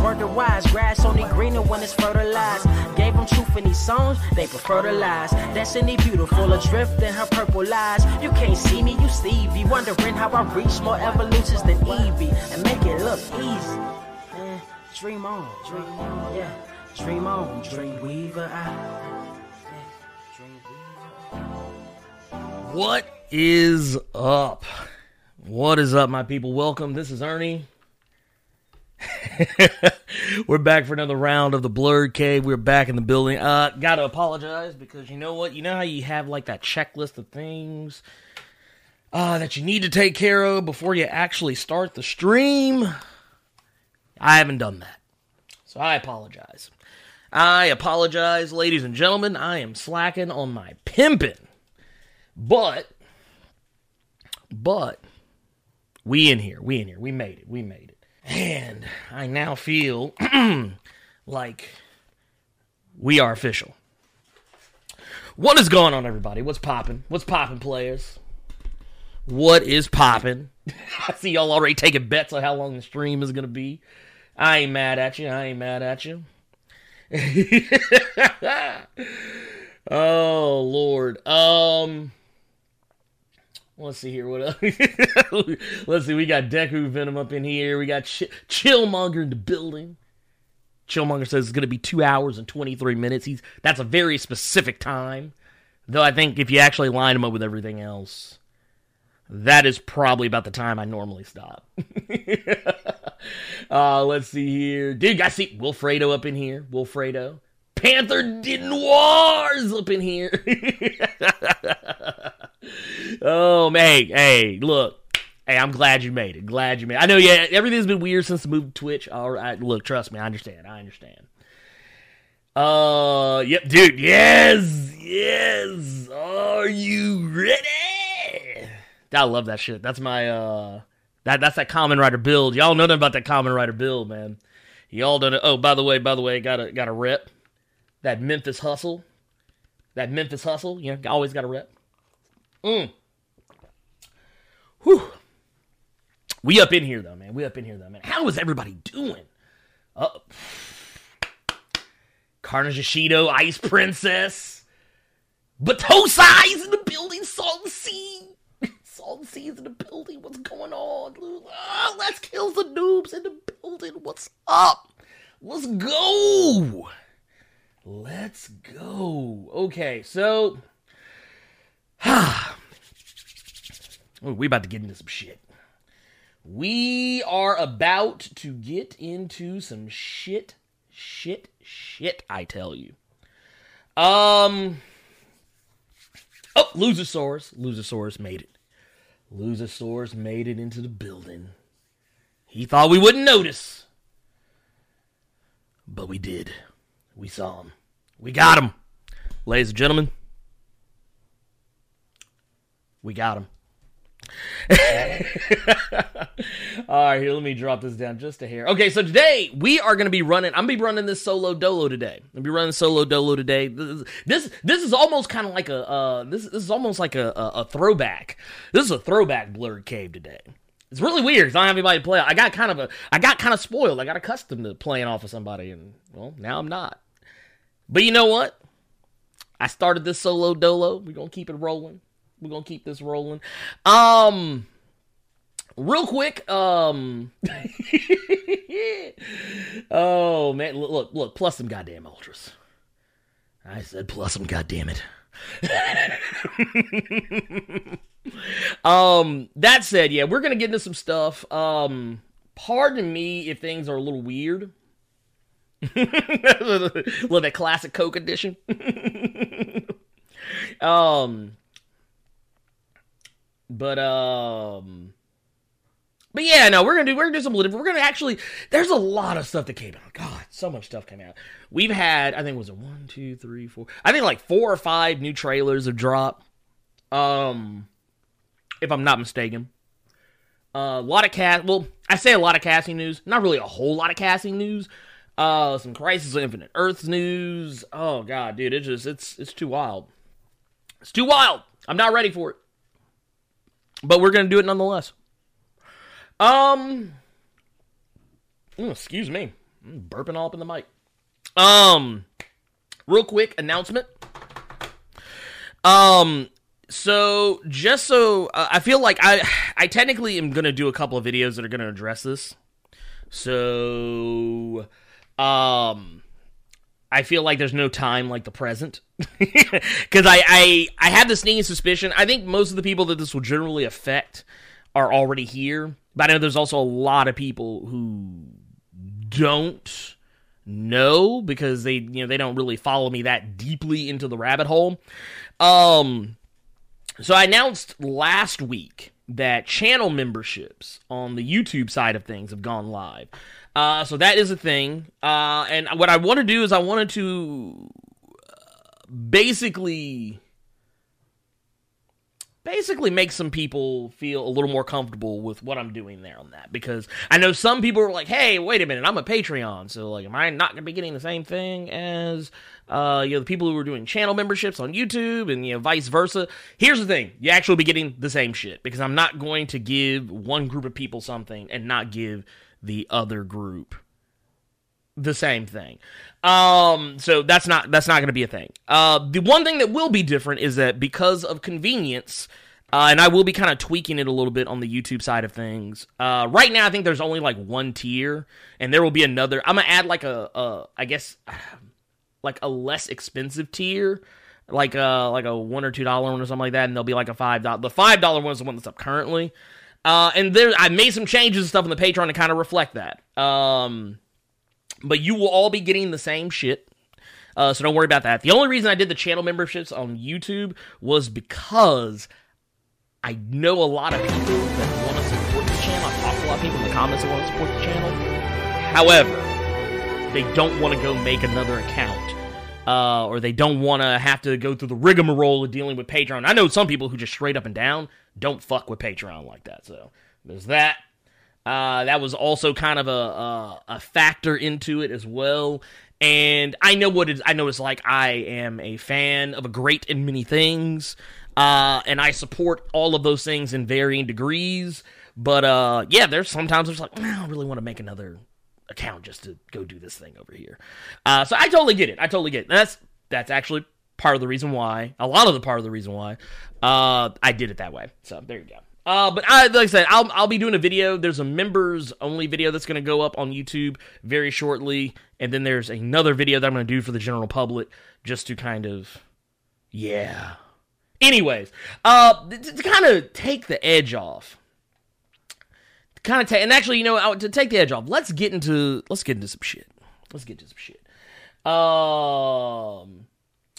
Working wise, grass only greener when it's fertilized. Gave them truth in these songs, they prefer to lies. Destiny beautiful, adrift in her purple lies. You can't see me, you Stevie. Wondering how I reach more evolutions than Eevee and make it look easy. Eh, dream on, dream on, yeah. Dream on, dream weaver. What is up? What is up, my people? Welcome. This is Ernie. We're back for another round of the Blurred Cave. We're back in the building. Uh, gotta apologize because you know what? You know how you have like that checklist of things uh, that you need to take care of before you actually start the stream? I haven't done that. So I apologize. I apologize, ladies and gentlemen. I am slacking on my pimping. But, but, we in here. We in here. We made it. We made it. And I now feel like we are official. What is going on, everybody? What's popping? What's popping, players? What is popping? I see y'all already taking bets on how long the stream is going to be. I ain't mad at you. I ain't mad at you. oh, Lord. Um. Let's see here. What else? Let's see. We got Deku Venom up in here. We got Ch- Chillmonger in the building. Chillmonger says it's going to be two hours and 23 minutes. He's That's a very specific time. Though I think if you actually line him up with everything else, that is probably about the time I normally stop. uh, let's see here. Dude, I see Wilfredo up in here. Wilfredo. Panther de Noirs up in here. oh, man. Hey, look. Hey, I'm glad you made it. Glad you made it. I know, yeah, everything's been weird since the move to Twitch. All right, look, trust me, I understand. I understand. Uh, yep, dude. Yes, yes. Are you ready? I love that shit. That's my uh, that that's that Kamen Rider build. Y'all know nothing about that Kamen Rider build, man. Y'all don't know. Oh, by the way, by the way, got a got a rep. That Memphis hustle. That Memphis hustle. You know, always got a rep. Mm. Whew. We up in here though, man. We up in here though, man. How is everybody doing? Uh, Carnage Ashido, Ice Princess, Batosai's in the building. Salt Sea, Salt and Sea's in the building. What's going on? Oh, let's kill the noobs in the building. What's up? Let's go. Let's go. Okay, so. Oh, we about to get into some shit. We are about to get into some shit, shit, shit, I tell you. Um. Oh, Luzosaurus. Luzosaurus made it. Luzosaurus made it into the building. He thought we wouldn't notice. But we did. We saw him. We got him. Ladies and gentlemen, we got him. All right, here, let me drop this down just a hair. Okay, so today we are going to be running. I'm going to be running this solo dolo today. I'm going to be running solo dolo today. This this, this is almost kind of like a uh, this this is almost like a, a, a throwback. This is a throwback blurred cave today. It's really weird. 'cause I don't have anybody to play. I got kind of a I got kind of spoiled. I got accustomed to playing off of somebody, and well, now I'm not. But you know what? I started this solo dolo. We're gonna keep it rolling. We're gonna keep this rolling. Um real quick, um Oh man, look, look, plus some goddamn ultras. I said plus some goddamn it. um that said, yeah, we're gonna get into some stuff. Um pardon me if things are a little weird. little bit classic Coke edition. um, but um, but yeah, no, we're gonna do we're gonna do some. Little. We're gonna actually. There's a lot of stuff that came out. God so much stuff came out. We've had, I think, was it one, two, three, four? I think like four or five new trailers have dropped. Um, if I'm not mistaken. Uh, a lot of cast. Well, I say a lot of casting news. Not really a whole lot of casting news. Uh, some Crisis Infinite Earths news. Oh god, dude, it just it's it's too wild. It's too wild. I'm not ready for it. But we're gonna do it nonetheless. Um, ooh, excuse me, I'm burping all up in the mic. Um, real quick announcement. Um, so just so uh, I feel like I I technically am gonna do a couple of videos that are gonna address this. So um I feel like there's no time like the present because I, I I have this sneaking suspicion. I think most of the people that this will generally affect are already here, but I know there's also a lot of people who don't know because they you know they don't really follow me that deeply into the rabbit hole. Um, so I announced last week that channel memberships on the YouTube side of things have gone live. Uh, so that is a thing. Uh, and what I want to do is I wanted to basically basically make some people feel a little more comfortable with what I'm doing there on that because I know some people are like, "Hey, wait a minute, I'm a Patreon, so like, am I not going to be getting the same thing as uh, you know the people who are doing channel memberships on YouTube and you know vice versa?" Here's the thing: you actually be getting the same shit because I'm not going to give one group of people something and not give the other group the same thing. Um, so that's not that's not going to be a thing. Uh, the one thing that will be different is that because of convenience, uh, and I will be kind of tweaking it a little bit on the YouTube side of things. Uh, right now, I think there's only like one tier, and there will be another. I'm gonna add like a, a I guess, like a less expensive tier, like a like a one or two dollar one or something like that, and there'll be like a five dollar. The five dollar one is the one that's up currently. Uh, and there, I made some changes and stuff in the Patreon to kind of reflect that. Um, but you will all be getting the same shit. Uh, so don't worry about that. The only reason I did the channel memberships on YouTube was because I know a lot of people that want to support the channel. I've talked to a lot of people in the comments that want to support the channel. However, they don't want to go make another account. Uh, or they don't want to have to go through the rigmarole of dealing with Patreon. I know some people who just straight up and down don't fuck with Patreon like that. So there's that. Uh, that was also kind of a, a, a factor into it as well. And I know what it is. I know it's like. I am a fan of a great and many things, uh, and I support all of those things in varying degrees. But uh, yeah, there's sometimes there's like I don't really want to make another account just to go do this thing over here. Uh, so I totally get it. I totally get it. that's that's actually part of the reason why. A lot of the part of the reason why uh, I did it that way. So there you go. Uh, but I, like I said, I'll, I'll be doing a video. There's a members only video that's going to go up on YouTube very shortly. And then there's another video that I'm going to do for the general public just to kind of, yeah. Anyways, uh, to, to kind of take the edge off. Kind of take, and actually, you know, to take the edge off, let's get into, let's get into some shit. Let's get into some shit. Um,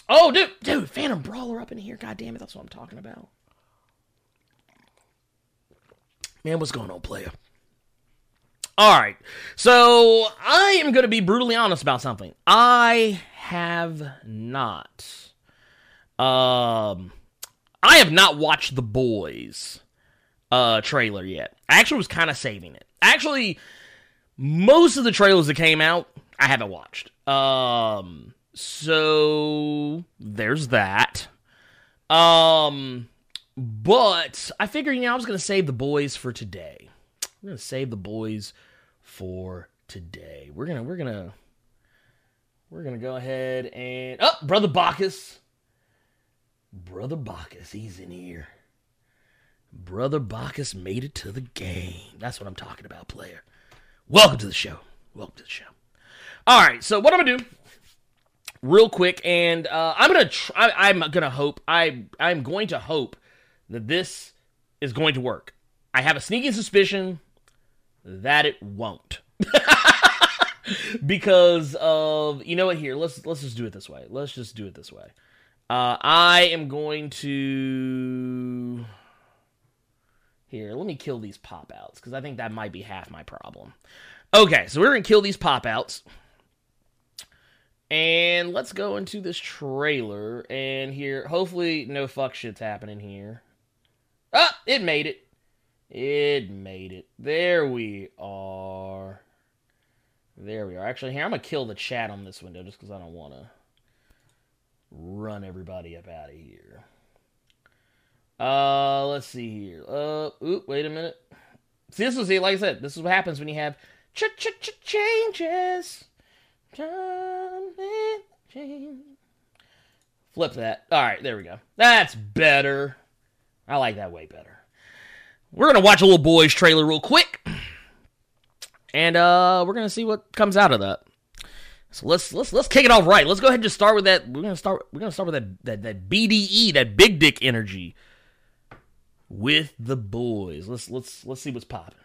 oh, dude, dude, Phantom Brawler up in here. God damn it, that's what I'm talking about. Man, what's going on, player? All right. So I am going to be brutally honest about something. I have not. Um, I have not watched the boys uh trailer yet. I actually was kind of saving it. Actually, most of the trailers that came out, I haven't watched. Um, so there's that. Um, but I figured, you know, I was going to save the boys for today. We're going to save the boys for today. We're to, we're to, we're to go ahead and, oh, Brother Bacchus. Brother Bacchus, he's in here. Brother Bacchus made it to the game. That's what I'm talking about, player. Welcome to the show. Welcome to the show. All right, so what I'm gonna do, real quick, and uh, I'm gonna try. I'm gonna hope. I I'm going to hope that this is going to work. I have a sneaking suspicion that it won't. because of you know what here let's let's just do it this way let's just do it this way uh, i am going to here let me kill these pop outs because i think that might be half my problem okay so we're gonna kill these pop outs And let's go into this trailer and here. Hopefully, no fuck shit's happening here. Ah, it made it. It made it. There we are. There we are. Actually, here, I'm going to kill the chat on this window just because I don't want to run everybody up out of here. Uh, let's see here. Uh, oop, wait a minute. See, this was, like I said, this is what happens when you have ch ch ch changes. Flip that. All right, there we go. That's better. I like that way better. We're gonna watch a little boys trailer real quick, and uh, we're gonna see what comes out of that. So let's let's let's kick it off right. Let's go ahead and just start with that. We're gonna start. We're gonna start with that that that BDE, that big dick energy, with the boys. Let's let's let's see what's popping.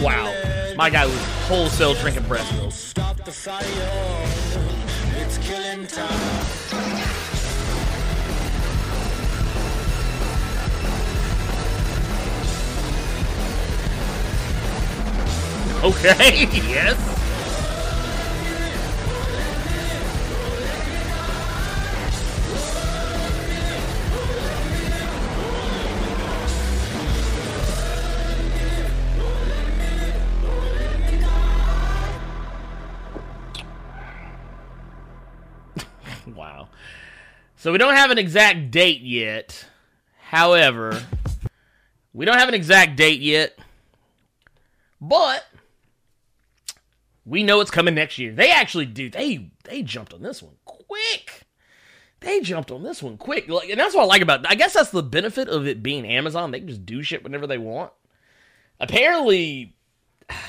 Wow, my guy was wholesale drinking breast milk. Stop the fire, it's killing time. Okay, yes. So we don't have an exact date yet. However, we don't have an exact date yet. But we know it's coming next year. They actually do. They they jumped on this one quick. They jumped on this one quick. Like, and that's what I like about it. I guess that's the benefit of it being Amazon. They can just do shit whenever they want. Apparently,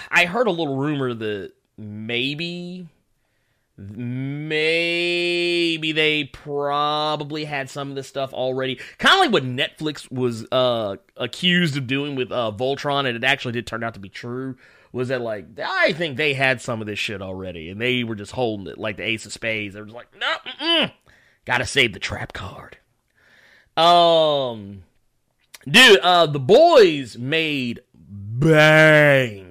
I heard a little rumor that maybe maybe they probably had some of this stuff already. Kind of like what netflix was uh accused of doing with uh voltron and it actually did turn out to be true was that like i think they had some of this shit already and they were just holding it like the ace of spades. They were just like no mm-mm. gotta save the trap card. Um dude uh the boys made bang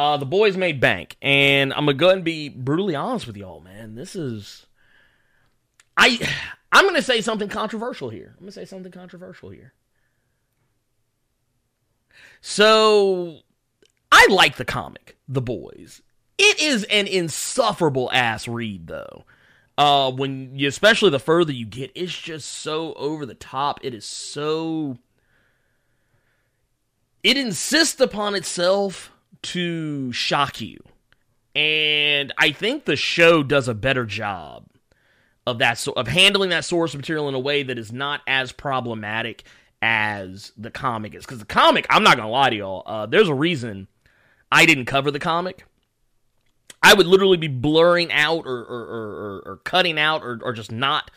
uh, the boys made bank, and I'm gonna go and be brutally honest with y'all, man. This is, I, I'm gonna say something controversial here. I'm gonna say something controversial here. So, I like the comic, The Boys. It is an insufferable ass read, though. Uh, when you, especially the further you get, it's just so over the top. It is so. It insists upon itself to shock you. And I think the show does a better job of that of handling that source material in a way that is not as problematic as the comic is. Because the comic, I'm not gonna lie to y'all, uh, there's a reason I didn't cover the comic. I would literally be blurring out or or, or, or cutting out or, or just not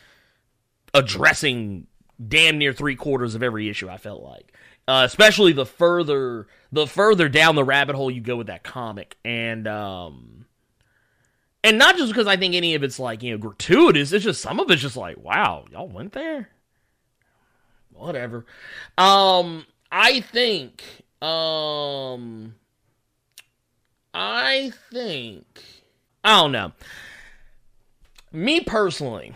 addressing damn near three quarters of every issue. I felt like uh, especially the further the further down the rabbit hole you go with that comic, and um, and not just because I think any of it's like you know gratuitous. It's just some of it's just like wow, y'all went there. Whatever. Um, I think. Um, I think. I don't know. Me personally,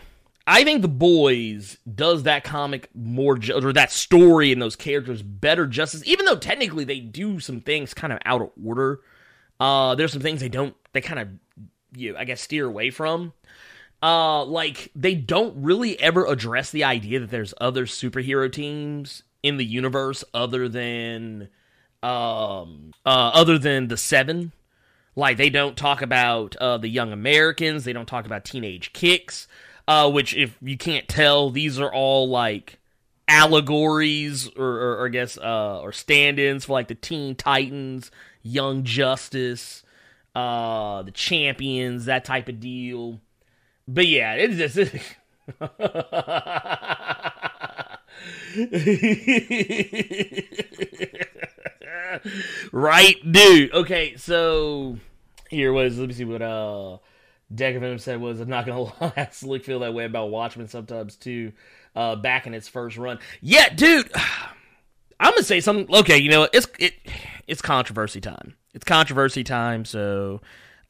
I think The Boys does that comic more, ju- or that story and those characters better justice, even though technically they do some things kind of out of order. Uh, there's some things they don't, they kind of, you know, I guess, steer away from. Uh, like, they don't really ever address the idea that there's other superhero teams in the universe other than, um, uh, other than the Seven. Like, they don't talk about, uh, the Young Americans, they don't talk about Teenage Kix uh, which if you can't tell, these are all like allegories or, or, or I guess uh, or stand-ins for like the Teen Titans, Young Justice, uh, the champions, that type of deal. But yeah, it's just. right, dude. Okay, so here was let me see what uh Deku Venom said was I'm not gonna lie, I slick feel that way about Watchmen sometimes too. Uh, back in its first run, yeah, dude. I'm gonna say something. Okay, you know it's it it's controversy time. It's controversy time. So,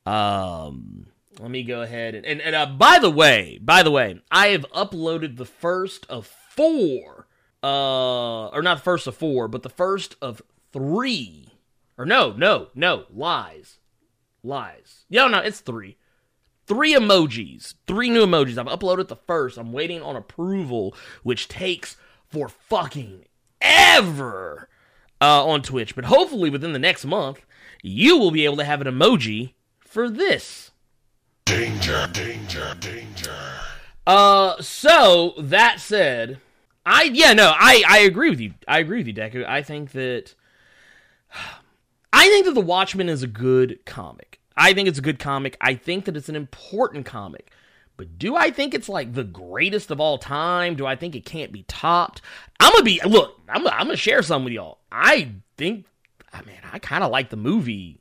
um, let me go ahead and and, and uh, by the way, by the way, I have uploaded the first of four, uh, or not the first of four, but the first of three, or no, no, no, lies, lies. Yeah, no, it's three. Three emojis, three new emojis. I've uploaded the first. I'm waiting on approval, which takes for fucking ever uh, on Twitch. But hopefully within the next month, you will be able to have an emoji for this. Danger, danger, danger. Uh, so that said, I yeah no I I agree with you. I agree with you, Deku. I think that I think that The Watchmen is a good comic. I think it's a good comic. I think that it's an important comic. But do I think it's like the greatest of all time? Do I think it can't be topped? I'm gonna be look. I'm I'm gonna share some with y'all. I think, I mean, I kind of like the movie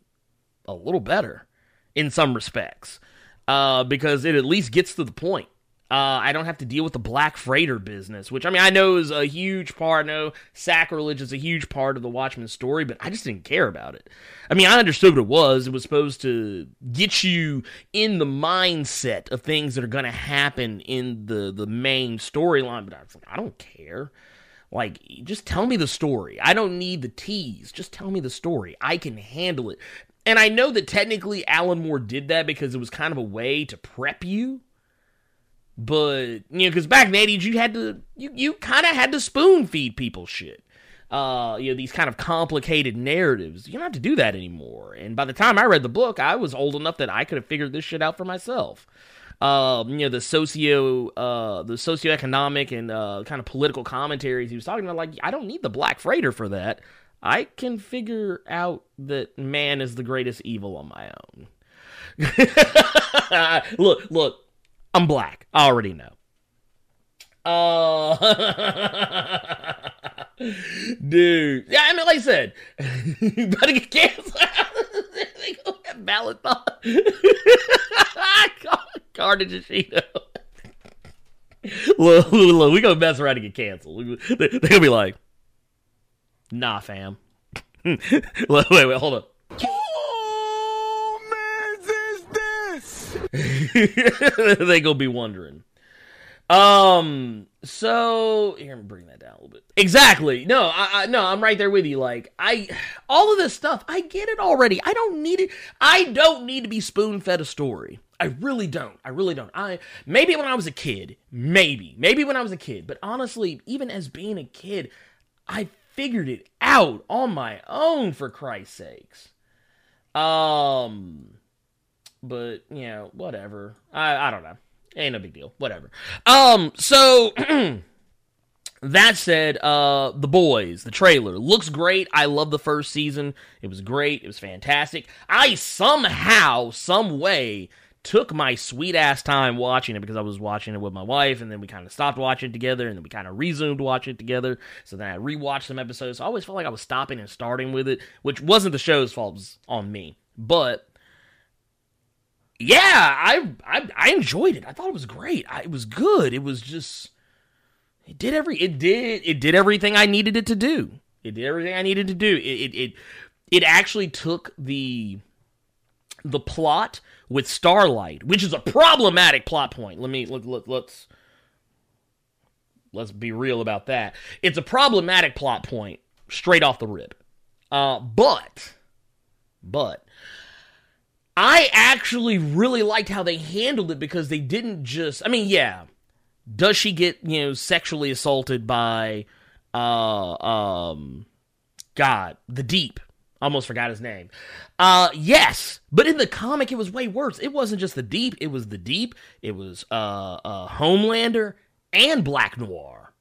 a little better in some respects uh, because it at least gets to the point. Uh, I don't have to deal with the black freighter business, which I mean I know is a huge part. I know sacrilege is a huge part of the Watchmen story, but I just didn't care about it. I mean, I understood what it was. It was supposed to get you in the mindset of things that are going to happen in the the main storyline, but I was like, I don't care. Like, just tell me the story. I don't need the tease. Just tell me the story. I can handle it. And I know that technically Alan Moore did that because it was kind of a way to prep you but you know, because back in the '80s, you had to you you kind of had to spoon feed people shit. Uh, you know, these kind of complicated narratives. You don't have to do that anymore. And by the time I read the book, I was old enough that I could have figured this shit out for myself. Um, you know, the socio, uh, the socioeconomic and uh, kind of political commentaries he was talking about. Like, I don't need the Black Freighter for that. I can figure out that man is the greatest evil on my own. look, look, I'm black. I already know. Uh, dude. Yeah, I mean, like I said, you better get canceled. they go have ballot thought. Carnage and Cheeto. look, look, look, we gonna mess around and get canceled. They, they gonna be like, nah, fam. wait, wait, hold up. they go be wondering. Um. So here, I'm bring that down a little bit. Exactly. No. I, I. No. I'm right there with you. Like I. All of this stuff. I get it already. I don't need it. I don't need to be spoon fed a story. I really don't. I really don't. I maybe when I was a kid. Maybe. Maybe when I was a kid. But honestly, even as being a kid, I figured it out on my own. For Christ's sakes. Um but you know, whatever. I I don't know. Ain't no big deal. Whatever. Um, so that said, uh, the boys, the trailer looks great. I love the first season. It was great. It was fantastic. I somehow, some way, took my sweet ass time watching it because I was watching it with my wife, and then we kind of stopped watching it together, and then we kind of resumed watching it together. So then I rewatched some episodes. So I always felt like I was stopping and starting with it, which wasn't the show's fault, was on me. But yeah, I, I I enjoyed it. I thought it was great. I, it was good. It was just it did every it did it did everything I needed it to do. It did everything I needed to do. It it it, it actually took the the plot with Starlight, which is a problematic plot point. Let me let, let, let's let's be real about that. It's a problematic plot point straight off the rip. Uh, but but I actually really liked how they handled it because they didn't just I mean, yeah. Does she get, you know, sexually assaulted by uh um God, the deep. Almost forgot his name. Uh yes, but in the comic it was way worse. It wasn't just the deep, it was the deep, it was uh uh Homelander and Black Noir.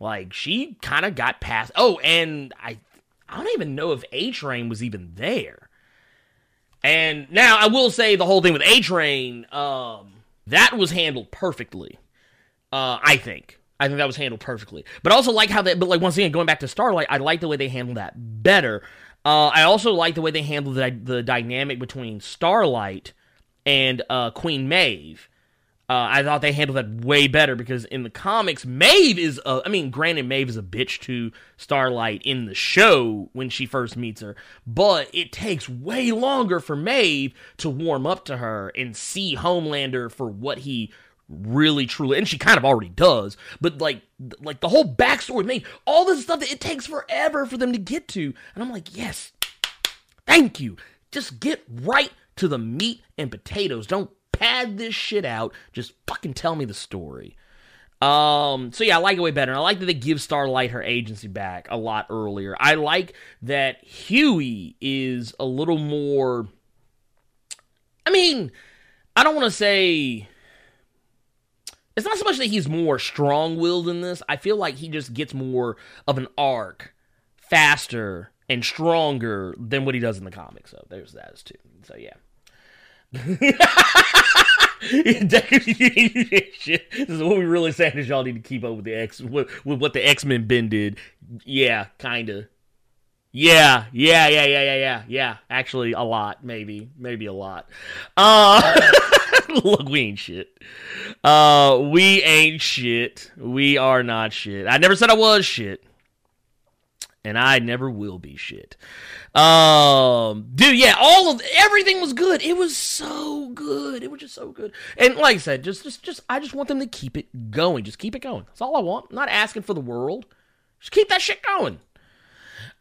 Like she kind of got past Oh, and I I don't even know if A Train was even there And now I will say the whole thing with A Train, um, that was handled perfectly. Uh, I think. I think that was handled perfectly. But I also like how they, but like once again, going back to Starlight, I like the way they handled that better. Uh, I also like the way they handled the, the dynamic between Starlight and uh, Queen Maeve. Uh, I thought they handled that way better because in the comics, Maeve is, a, I mean, granted, Maeve is a bitch to Starlight in the show when she first meets her, but it takes way longer for Maeve to warm up to her and see Homelander for what he really truly and she kind of already does but like like the whole backstory made all this stuff that it takes forever for them to get to and i'm like yes thank you. Just get right to the meat and potatoes. Don't pad this shit out just fucking tell me the story um so yeah i like it way better and i like that they give starlight her agency back a lot earlier i like that huey is a little more i mean i don't want to say it's not so much that he's more strong-willed in this. I feel like he just gets more of an arc faster and stronger than what he does in the comics. So there's that too. So yeah. This is what we really saying is y'all need to keep up with the X with, with what the X Men Ben did. Yeah, kinda. Yeah, yeah, yeah, yeah, yeah, yeah, yeah. Actually, a lot, maybe, maybe a lot. Uh, look, we ain't shit. Uh, we ain't shit. We are not shit. I never said I was shit, and I never will be shit. Um, dude, yeah, all of everything was good. It was so good. It was just so good. And like I said, just, just, just, I just want them to keep it going. Just keep it going. That's all I want. I'm not asking for the world. Just keep that shit going.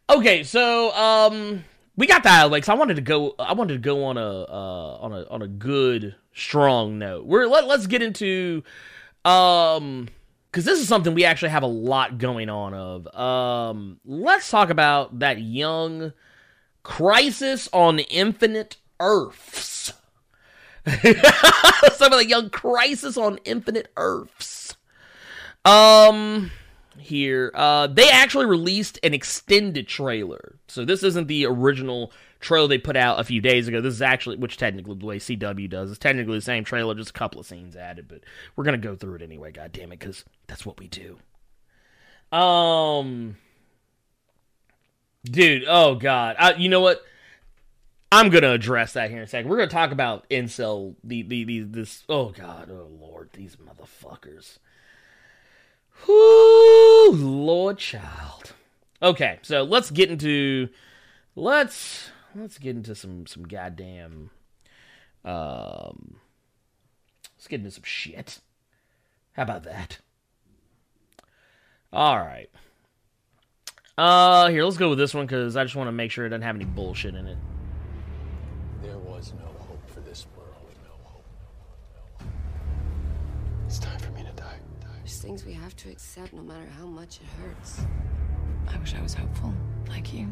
Okay, so um, we got the. Cause I wanted to go. I wanted to go on a uh, on a on a good strong note. We're let, let's get into um because this is something we actually have a lot going on of. Um, let's talk about that young crisis on infinite Earths. Some of the young crisis on infinite Earths. Um here. Uh, they actually released an extended trailer. So this isn't the original trailer they put out a few days ago. This is actually, which technically the way CW does, is technically the same trailer, just a couple of scenes added. But we're gonna go through it anyway. God damn it, because that's what we do. Um, dude. Oh god. I, you know what? I'm gonna address that here in a second. We're gonna talk about incel. The the, the this. Oh god. Oh lord. These motherfuckers. Whoo, Lord child. Okay, so let's get into let's let's get into some some goddamn um let's get into some shit. How about that? All right. Uh here, let's go with this one cuz I just want to make sure it doesn't have any bullshit in it. There was no hope for this world. No hope. No hope. It's time for me to die. die. There's things we have to accept no matter how much it hurts. I wish I was hopeful, like you.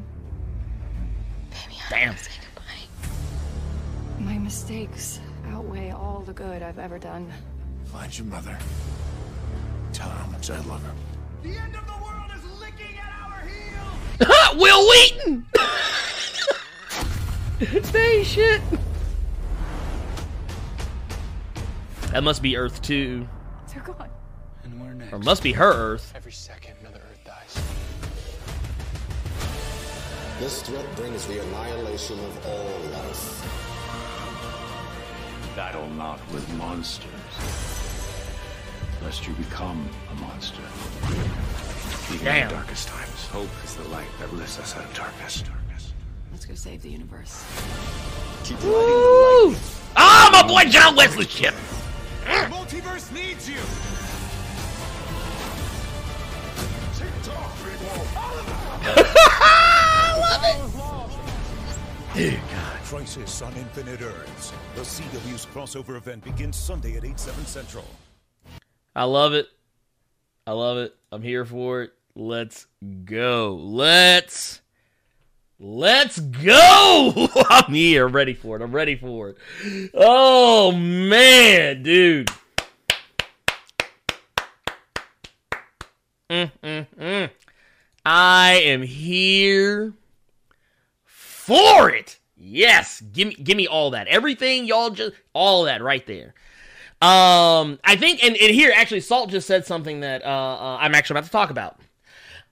Baby, I Damn. wanna say goodbye. My mistakes outweigh all the good I've ever done. Find your mother. Tell her how much I love her. The end of the world is licking at our heels! Wil Wheaton. They shit. That must be Earth 2. They're gone. And we're next. Or must be her Earth. Every second, This threat brings the annihilation of all life. Battle not with monsters, lest you become a monster. Even Damn. in the darkest times, hope is the light that lifts us out of darkness. Darkness. Let's go save the universe. Keep riding the Woo! lightning. Ah, my boy John Wesley Shipp. The multiverse needs you! Crisis on Infinite Earths. The CW's crossover event begins Sunday at 8, 7 Central. I love it. I love it. I'm here for it. Let's go. Let's Let's go. I'm here. I'm ready for it. I'm ready for it. Oh man, dude. Mm, mm, mm. I am here for it. Yes, give me give me all that. Everything y'all just all that right there. Um, I think, and, and here actually, Salt just said something that uh, uh, I'm actually about to talk about.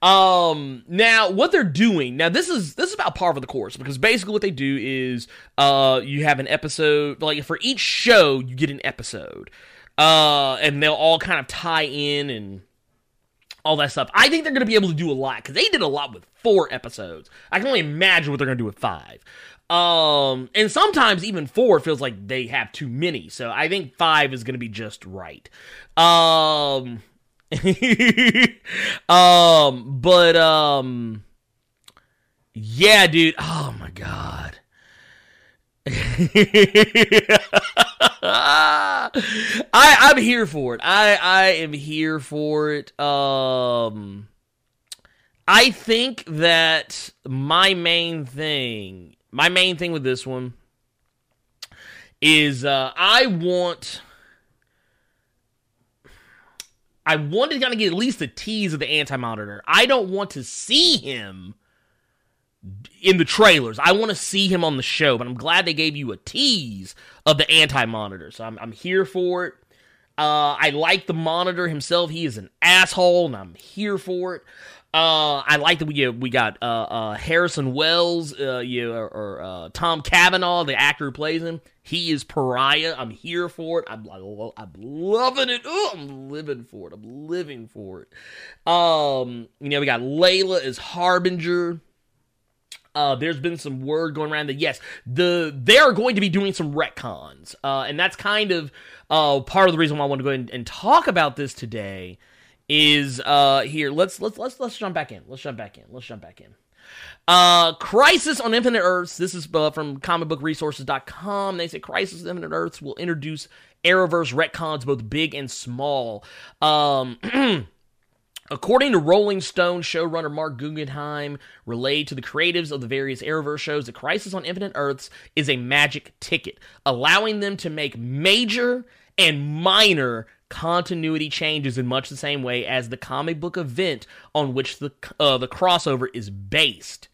Um, now what they're doing now, this is this is about par for the course because basically what they do is uh, you have an episode like for each show you get an episode, uh, and they'll all kind of tie in and all that stuff. I think they're going to be able to do a lot because they did a lot with four episodes. I can only imagine what they're going to do with five. Um, and sometimes even four feels like they have too many. So I think five is going to be just right. Um, um, but um, yeah, dude. Oh my god. I I'm here for it. I I am here for it. Um I think that my main thing, my main thing with this one is uh I want I wanted to kind of get at least a tease of the anti-monitor. I don't want to see him in the trailers. I want to see him on the show, but I'm glad they gave you a tease of the anti-monitor. So I'm, I'm here for it. Uh, I like the monitor himself. He is an asshole, and I'm here for it. Uh, I like that we we got uh, uh, Harrison Wells, uh, you or, or Tom Cavanagh, the actor who plays him. He is Pariah. I'm here for it. I'm I'm loving it. Ooh, I'm living for it. I'm living for it. Um, you know, we got Layla as Harbinger. Uh, there's been some word going around that yes, the they are going to be doing some retcons, uh, and that's kind of uh, part of the reason why I want to go ahead and, and talk about this today. Is uh here? Let's let's let's let's jump back in. Let's jump back in. Let's jump back in. Uh, Crisis on Infinite Earths. This is uh, from comicbookresources.com. They say Crisis on Infinite Earths will introduce Arrowverse retcons, both big and small. Um. According to Rolling Stone showrunner Marc Guggenheim, relayed to the creatives of the various Arrowverse shows, the Crisis on Infinite Earths is a magic ticket, allowing them to make major and minor continuity changes in much the same way as the comic book event on which the uh, the crossover is based.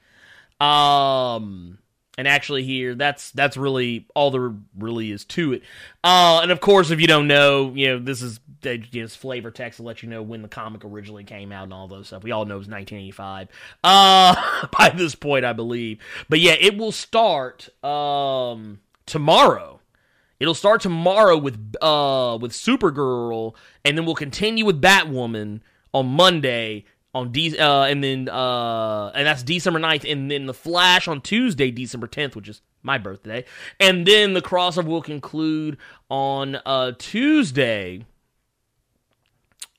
Um, and actually, here that's that's really all there really is to it. Uh, and of course, if you don't know, you know this is just flavor text to let you know when the comic originally came out and all those stuff. We all know it was 1985. Uh, by this point, I believe. But yeah, it will start um tomorrow. It'll start tomorrow with uh with Supergirl, and then we'll continue with Batwoman on Monday on D uh and then uh and that's December 9th and then the Flash on Tuesday December 10th which is my birthday. And then the crossover will conclude on uh Tuesday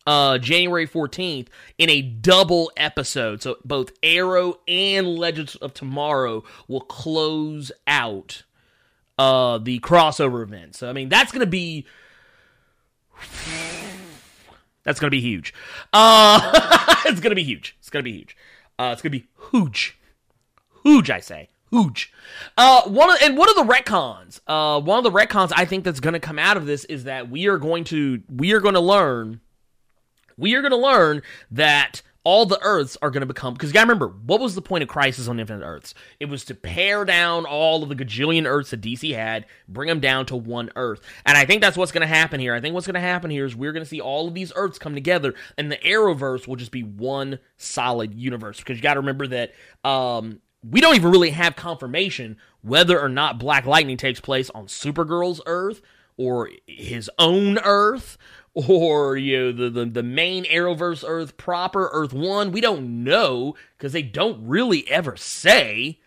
uh January 14th in a double episode. So both Arrow and Legends of Tomorrow will close out uh the crossover event. So I mean that's going to be that's gonna be huge. Uh, it's gonna be huge. It's gonna be huge. Uh, it's gonna be huge, huge. I say huge. Uh, one of and one of the retcons. Uh, one of the retcons I think that's gonna come out of this is that we are going to we are going to learn. We are going to learn that all the Earths are going to become because you got to remember what was the point of Crisis on Infinite Earths? It was to pare down all of the gajillion Earths that DC had, bring them down to one Earth, and I think that's what's going to happen here. I think what's going to happen here is we're going to see all of these Earths come together, and the Arrowverse will just be one solid universe. Because you got to remember that um, we don't even really have confirmation whether or not Black Lightning takes place on Supergirl's Earth or his own Earth or you know the, the the main Arrowverse Earth proper Earth One. We don't know because they don't really ever say.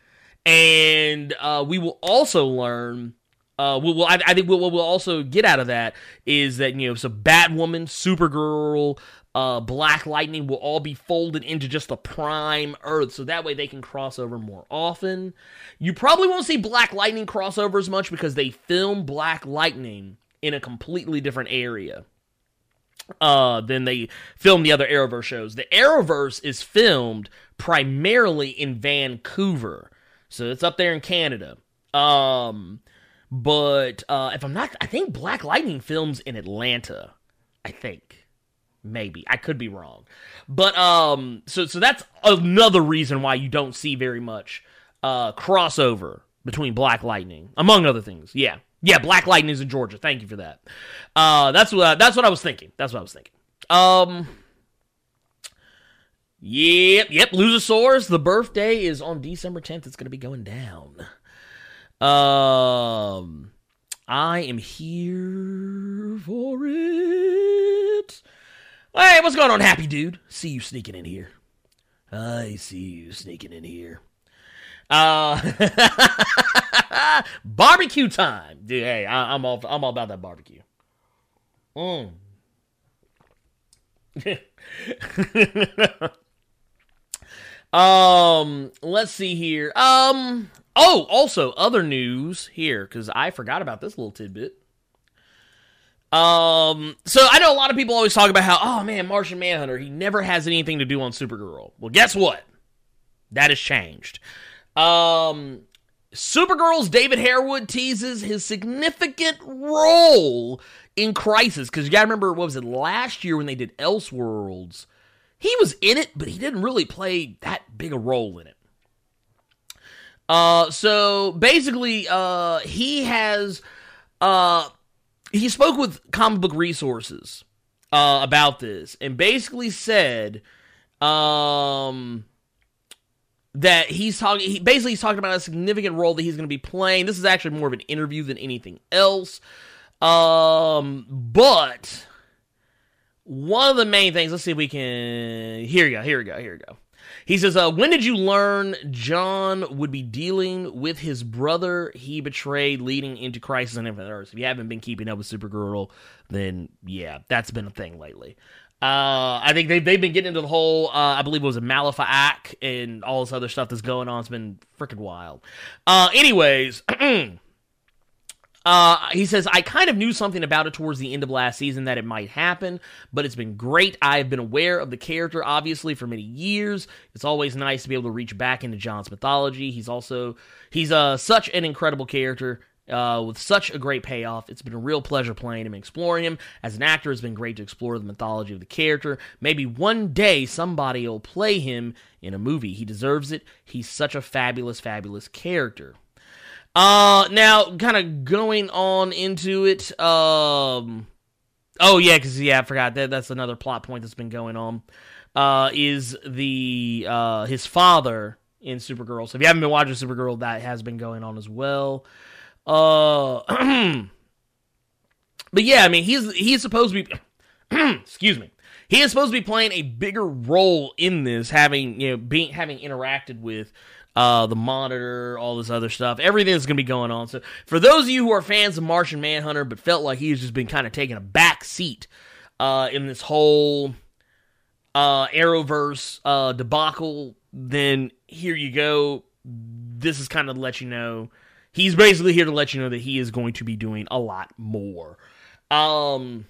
And uh, we will also learn. Uh, I, I, think what we'll, we'll also get out of that is that you know so Batwoman, Supergirl, uh, Black Lightning will all be folded into just the prime Earth, so that way they can cross over more often. You probably won't see Black Lightning crossover as much because they film Black Lightning in a completely different area uh, than they film the other Arrowverse shows. The Arrowverse is filmed primarily in Vancouver, so it's up there in Canada. Um, but uh, if I'm not, I think Black Lightning films in Atlanta. I think maybe I could be wrong, but um, so so that's another reason why you don't see very much uh crossover between Black Lightning, among other things. Yeah, yeah, Black Lightning is in Georgia. Thank you for that. Uh, that's what that's what I was thinking. That's what I was thinking. Um, yep, yep. Luchasaurus. The birthday is on December tenth. It's gonna be going down. Um, I am here for it. Hey, what's going on, happy dude? See you sneaking in here. I see you sneaking in here. Uh, barbecue time, dude. Hey, I, am all I'm all about that barbecue. Mm. um, let's see here. Um, oh, also other news here because I forgot about this little tidbit. Um, so I know a lot of people always talk about how, oh man, Martian Manhunter, he never has anything to do on Supergirl. Well, guess what? That has changed. Um, Supergirl's David Harewood teases his significant role in Crisis because you gotta remember, what was it last year when they did Elseworlds? He was in it, but he didn't really play that big a role in it. Uh, so basically, uh, he has, uh, he spoke with comic book resources uh, about this and basically said um, that he's talking he basically he's talking about a significant role that he's going to be playing this is actually more of an interview than anything else um, but one of the main things let's see if we can here we go here we go here we go he says, uh, When did you learn John would be dealing with his brother he betrayed leading into Crisis on Infinite Earths? If you haven't been keeping up with Supergirl, then yeah, that's been a thing lately. Uh, I think they've, they've been getting into the whole, uh, I believe it was a Malefic and all this other stuff that's going on. It's been freaking wild. Uh, anyways, Uh, he says, I kind of knew something about it towards the end of last season that it might happen, but it's been great. I've been aware of the character, obviously, for many years. It's always nice to be able to reach back into John's mythology. He's also, he's uh, such an incredible character. Uh, with such a great payoff, it's been a real pleasure playing him, and exploring him. As an actor, it's been great to explore the mythology of the character. Maybe one day somebody will play him in a movie. He deserves it. He's such a fabulous, fabulous character. Uh, now, kind of going on into it. Um, oh yeah, because yeah, I forgot that that's another plot point that's been going on. Uh, is the uh his father in Supergirl? So if you haven't been watching Supergirl, that has been going on as well. Uh, but yeah, I mean he's he's supposed to be. excuse me. He is supposed to be playing a bigger role in this, having you know being having interacted with uh, the monitor, all this other stuff. Everything's going to be going on. So, for those of you who are fans of Martian Manhunter but felt like he's just been kind of taking a back seat uh, in this whole uh, Arrowverse uh, debacle, then here you go. This is kind of let you know. He's basically here to let you know that he is going to be doing a lot more. Um,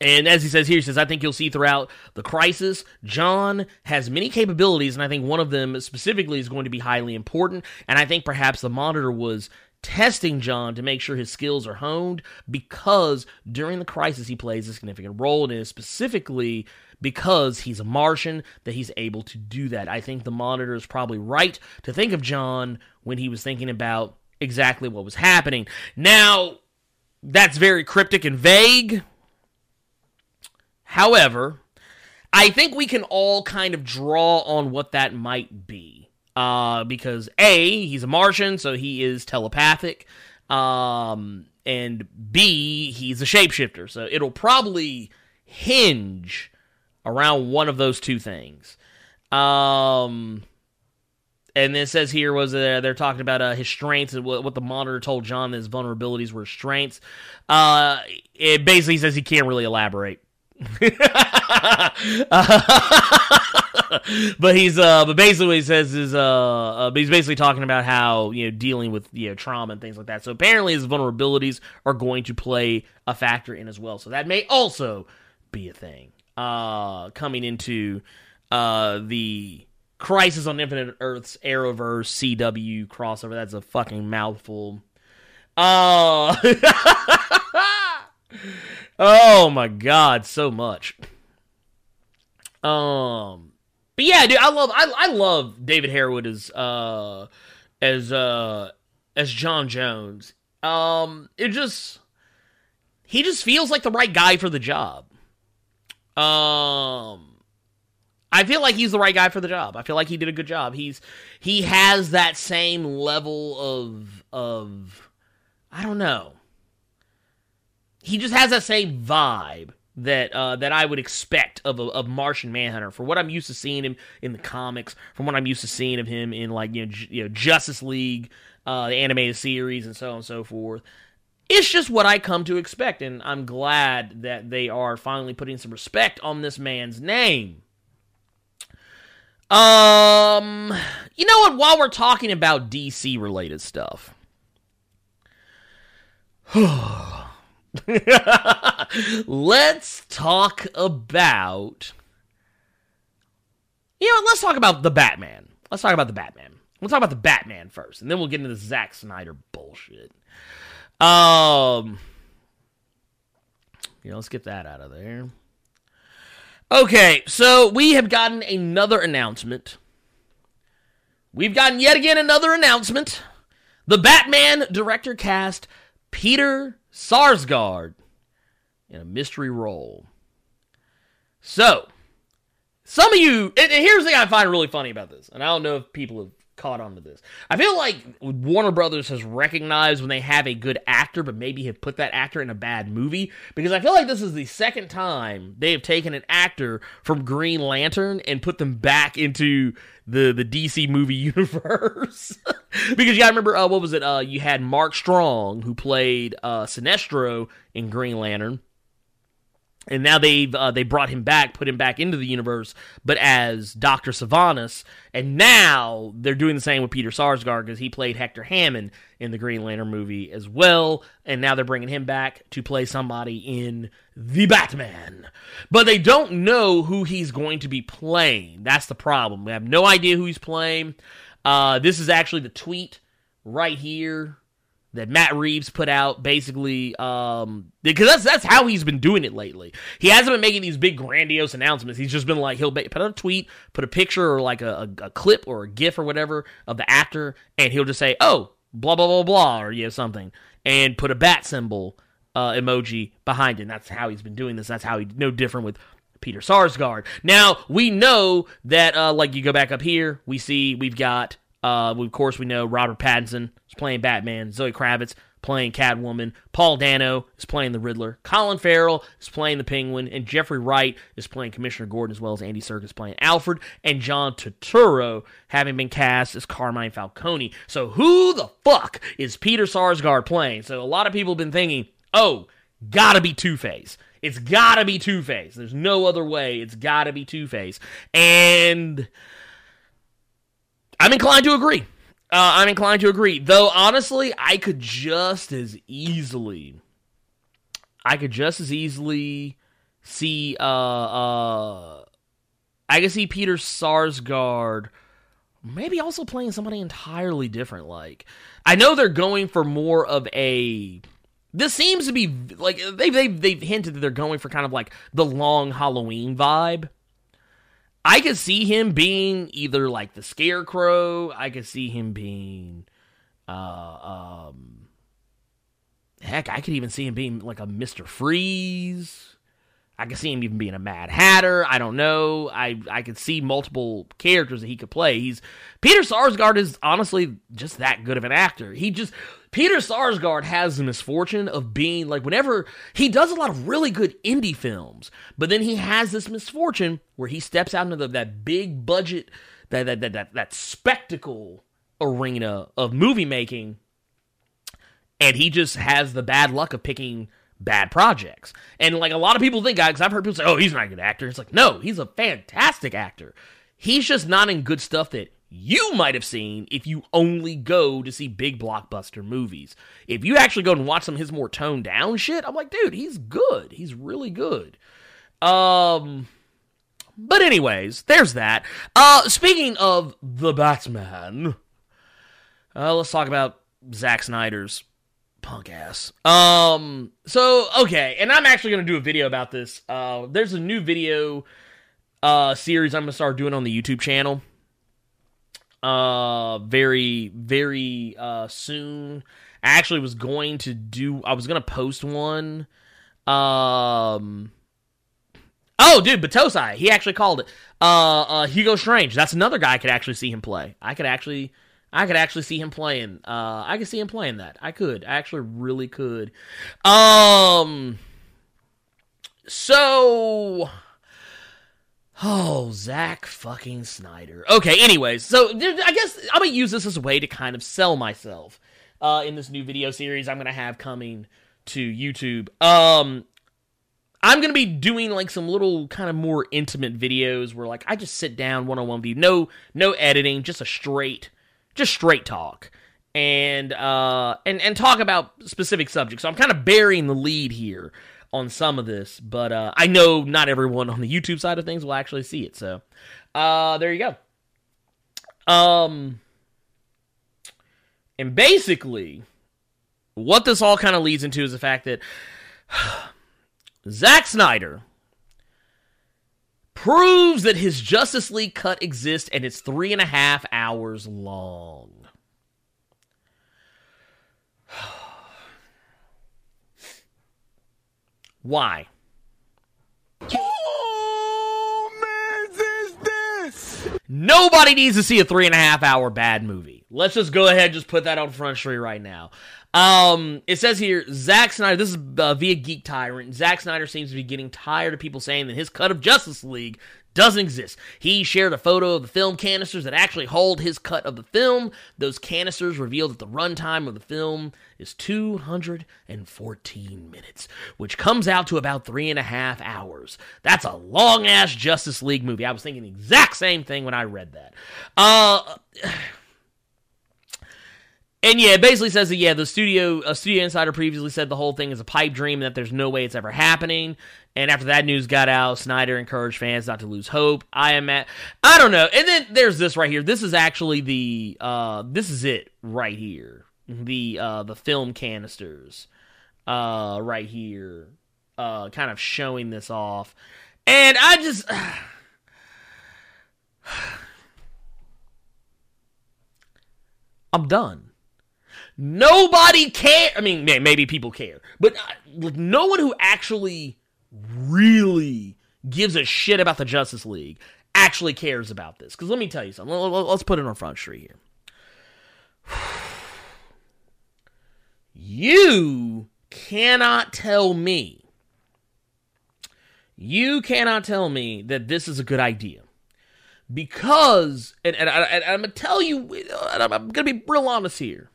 and as he says here, he says, I think you'll see throughout the crisis, John has many capabilities, and I think one of them specifically is going to be highly important. And I think perhaps the monitor was testing John to make sure his skills are honed because during the crisis he plays a significant role and it is specifically because he's a Martian that he's able to do that. I think the monitor is probably right to think of John when he was thinking about exactly what was happening. Now, that's very cryptic and vague However, I think we can all kind of draw on what that might be. Uh, because A, he's a Martian, so he is telepathic. Um, and B, he's a shapeshifter. So it'll probably hinge around one of those two things. Um, and it says here was uh, they're talking about uh, his strengths and what, what, the monitor told John that his vulnerabilities were strengths. Uh, it basically says he can't really elaborate. but he's uh but basically what he says is uh, uh he's basically talking about how you know dealing with you know trauma and things like that so apparently his vulnerabilities are going to play a factor in as well so that may also be a thing uh coming into uh the crisis on infinite earths arrowverse cw crossover that's a fucking mouthful uh Oh my god, so much. Um, but yeah, dude, I love I I love David Harewood as uh as uh as John Jones. Um, it just he just feels like the right guy for the job. Um, I feel like he's the right guy for the job. I feel like he did a good job. He's he has that same level of of I don't know. He just has that same vibe that uh, that I would expect of a of Martian Manhunter for what I'm used to seeing him in the comics, from what I'm used to seeing of him in like you know, J- you know Justice League, uh, the animated series, and so on and so forth. It's just what I come to expect, and I'm glad that they are finally putting some respect on this man's name. Um, you know what? While we're talking about DC related stuff, let's talk about. You know, what let's talk about the Batman. Let's talk about the Batman. We'll talk about the Batman first, and then we'll get into the Zack Snyder bullshit. Um, yeah, let's get that out of there. Okay, so we have gotten another announcement. We've gotten yet again another announcement. The Batman director cast Peter Sarsgaard in a mystery role. So, some of you, and here's the thing I find really funny about this, and I don't know if people have caught on to this. I feel like Warner Brothers has recognized when they have a good actor, but maybe have put that actor in a bad movie. Because I feel like this is the second time they have taken an actor from Green Lantern and put them back into the the DC movie universe. because yeah, I remember uh, what was it? Uh, you had Mark Strong who played uh, Sinestro in Green Lantern and now they've uh, they brought him back, put him back into the universe, but as Doctor Sivanas, and now they're doing the same with Peter Sarsgaard because he played Hector Hammond in the Green Lantern movie as well, and now they're bringing him back to play somebody in the Batman, but they don't know who he's going to be playing. That's the problem. We have no idea who he's playing. Uh, this is actually the tweet right here that Matt Reeves put out basically um because that's that's how he's been doing it lately. He hasn't been making these big grandiose announcements. He's just been like he'll put out a tweet, put a picture or like a, a, a, clip or a gif or whatever of the actor and he'll just say, "Oh, blah blah blah blah" or know something and put a bat symbol uh, emoji behind it. And that's how he's been doing this. That's how he no different with Peter Sarsgaard. Now, we know that uh like you go back up here, we see we've got uh, of course, we know Robert Pattinson is playing Batman, Zoe Kravitz playing Catwoman, Paul Dano is playing the Riddler, Colin Farrell is playing the Penguin, and Jeffrey Wright is playing Commissioner Gordon, as well as Andy Serkis playing Alfred, and John Turturro having been cast as Carmine Falcone. So, who the fuck is Peter Sarsgaard playing? So, a lot of people have been thinking, oh, gotta be Two Face. It's gotta be Two Face. There's no other way. It's gotta be Two Face. And I'm inclined to agree. Uh, I'm inclined to agree. Though honestly, I could just as easily, I could just as easily see, uh, uh, I could see Peter Sarsgaard maybe also playing somebody entirely different. Like, I know they're going for more of a. This seems to be like they've they've they've hinted that they're going for kind of like the long Halloween vibe. I could see him being either like the Scarecrow. I could see him being, uh, um, heck, I could even see him being like a Mister Freeze. I could see him even being a Mad Hatter. I don't know. I I could see multiple characters that he could play. He's Peter Sarsgaard is honestly just that good of an actor. He just Peter Sarsgaard has the misfortune of being like whenever he does a lot of really good indie films, but then he has this misfortune where he steps out into the, that big budget that that, that that that spectacle arena of movie making and he just has the bad luck of picking bad projects. And like a lot of people think, guys, I've heard people say, "Oh, he's not a good actor." It's like, no, he's a fantastic actor. He's just not in good stuff that you might have seen if you only go to see big blockbuster movies. If you actually go and watch some of his more toned down shit, I'm like, dude, he's good. He's really good. Um but anyways, there's that. Uh speaking of the Batman, uh let's talk about Zack Snyder's punk ass. Um, so okay, and I'm actually gonna do a video about this. Uh, there's a new video uh series I'm gonna start doing on the YouTube channel. uh very very uh soon. I actually was going to do I was to post one um Oh, dude, Batosai, he actually called it. Uh uh Hugo Strange. That's another guy I could actually see him play. I could actually I could actually see him playing. Uh I could see him playing that. I could. I actually really could. Um so Oh, Zach fucking Snyder. Okay, anyways, so I guess I'm gonna use this as a way to kind of sell myself uh, in this new video series I'm gonna have coming to YouTube. Um, I'm gonna be doing like some little kind of more intimate videos where like I just sit down one on one view, no no editing, just a straight, just straight talk, and uh and and talk about specific subjects. So I'm kind of burying the lead here on some of this, but uh, I know not everyone on the YouTube side of things will actually see it. So uh, there you go. Um, and basically, what this all kind of leads into is the fact that Zack Snyder proves that his Justice League cut exists and it's three and a half hours long. Why? Nobody needs to see a three and a half hour bad movie. Let's just go ahead and just put that on Front Street right now. Um, it says here, Zack Snyder, this is uh, via Geek Tyrant. Zack Snyder seems to be getting tired of people saying that his cut of Justice League doesn't exist. He shared a photo of the film canisters that actually hold his cut of the film. Those canisters reveal that the runtime of the film is 214 minutes, which comes out to about three and a half hours. That's a long ass Justice League movie. I was thinking the exact same thing when I read that. Uh. And yeah, it basically says that yeah, the studio a studio insider previously said the whole thing is a pipe dream and that there's no way it's ever happening. And after that news got out, Snyder encouraged fans not to lose hope. I am at I don't know. And then there's this right here. This is actually the uh this is it right here. The uh the film canisters uh right here. Uh kind of showing this off. And I just I'm done. Nobody care. I mean, maybe people care, but uh, no one who actually really gives a shit about the Justice League actually cares about this. Because let me tell you something. Let's put it on Front Street here. You cannot tell me. You cannot tell me that this is a good idea. Because, and, and, I, and I'm going to tell you, and I'm, I'm going to be real honest here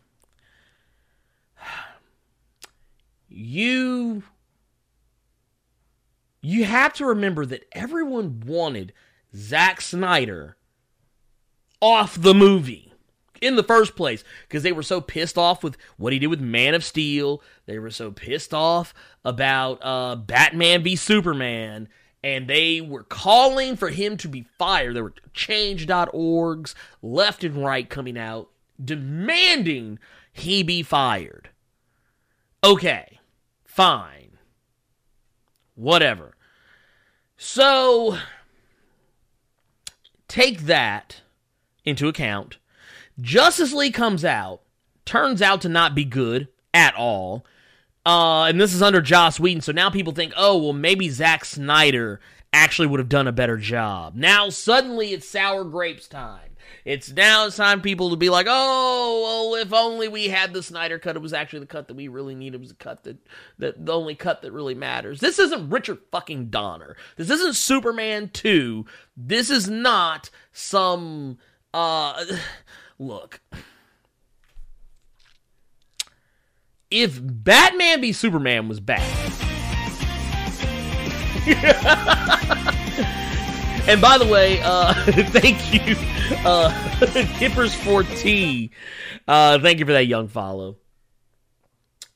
you you have to remember that everyone wanted Zack Snyder off the movie in the first place because they were so pissed off with what he did with Man of Steel. They were so pissed off about uh, Batman v Superman. And they were calling for him to be fired. There were change.orgs left and right coming out demanding he be fired. Okay Fine. Whatever. So, take that into account. Justice League comes out, turns out to not be good at all. Uh, and this is under Joss Whedon, so now people think, oh, well, maybe Zack Snyder actually would have done a better job. Now suddenly it's sour grapes time. It's now it's time people to be like, oh, well, if only we had the Snyder cut. It was actually the cut that we really needed. It was the cut that, that the only cut that really matters. This isn't Richard fucking Donner. This isn't Superman 2. This is not some, uh, look. If Batman v Superman was bad. And by the way, uh, thank you, uh, Kippers4T. Uh, thank you for that young follow.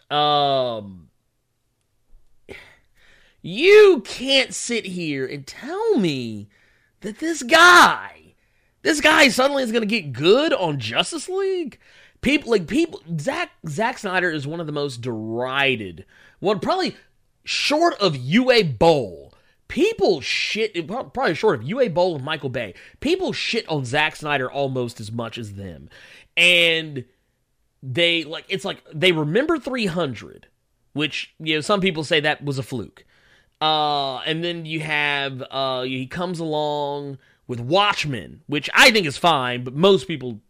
Um, you can't sit here and tell me that this guy, this guy suddenly is going to get good on Justice League. People like people. Zack Zack Snyder is one of the most derided, one probably short of Uwe Boll people shit probably short of Uwe Boll and Michael Bay. People shit on Zack Snyder almost as much as them, and they like it's like they remember 300, which you know some people say that was a fluke. Uh, and then you have uh, he comes along with Watchmen, which I think is fine, but most people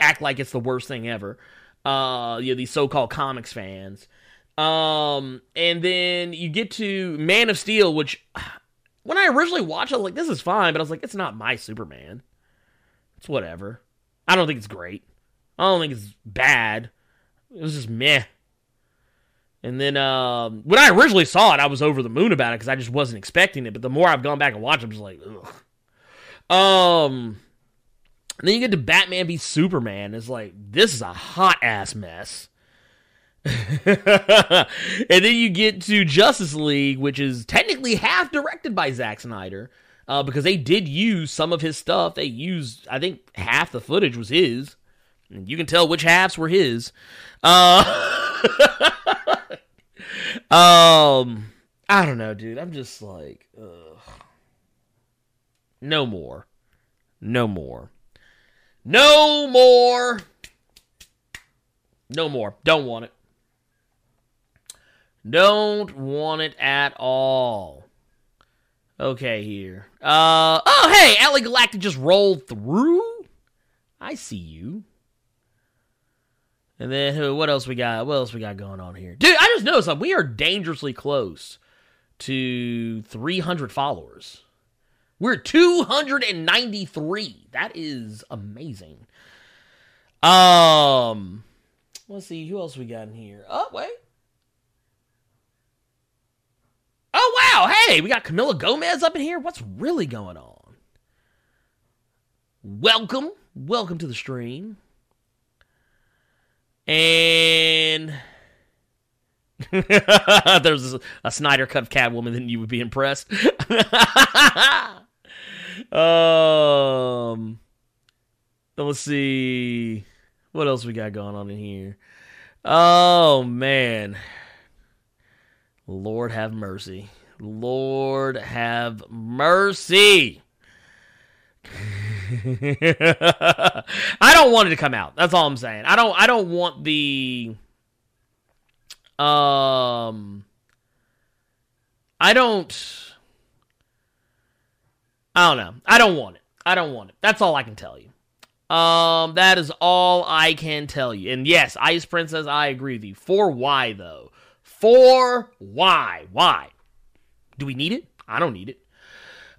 act like it's the worst thing ever. Uh, you know these so-called comics fans. Um, and then you get to Man of Steel, which when I originally watched, it, I was like, this is fine, but I was like, it's not my Superman. It's whatever. I don't think it's great. I don't think it's bad. It was just meh. And then um, when I originally saw it, I was over the moon about it because I just wasn't expecting it. But the more I've gone back and watched, I'm just like, ugh. Um, then you get to Batman v Superman. It's like this is a hot ass mess. and then you get to Justice League, which is technically half directed by Zack Snyder, uh, because they did use some of his stuff. They used, I think, half the footage was his. You can tell which halves were his. Uh, um, I don't know, dude. I'm just like, ugh. no more, no more, no more, no more. Don't want it. Don't want it at all. Okay, here. Uh oh, hey, Alley Galactic just rolled through. I see you. And then? What else we got? What else we got going on here, dude? I just noticed like we are dangerously close to 300 followers. We're 293. That is amazing. Um, let's see who else we got in here. Oh wait. Oh wow! Hey, we got Camila Gomez up in here. What's really going on? Welcome, welcome to the stream. And there's a, a, Snyder cut of Catwoman, then you would be impressed. um, let's see what else we got going on in here. Oh man, Lord have mercy. Lord have mercy. I don't want it to come out. That's all I'm saying. I don't I don't want the um I don't I don't know. I don't want it. I don't want it. That's all I can tell you. Um that is all I can tell you. And yes, Ice Princess, I agree with you. For why though? For why? Why? Do we need it? I don't need it.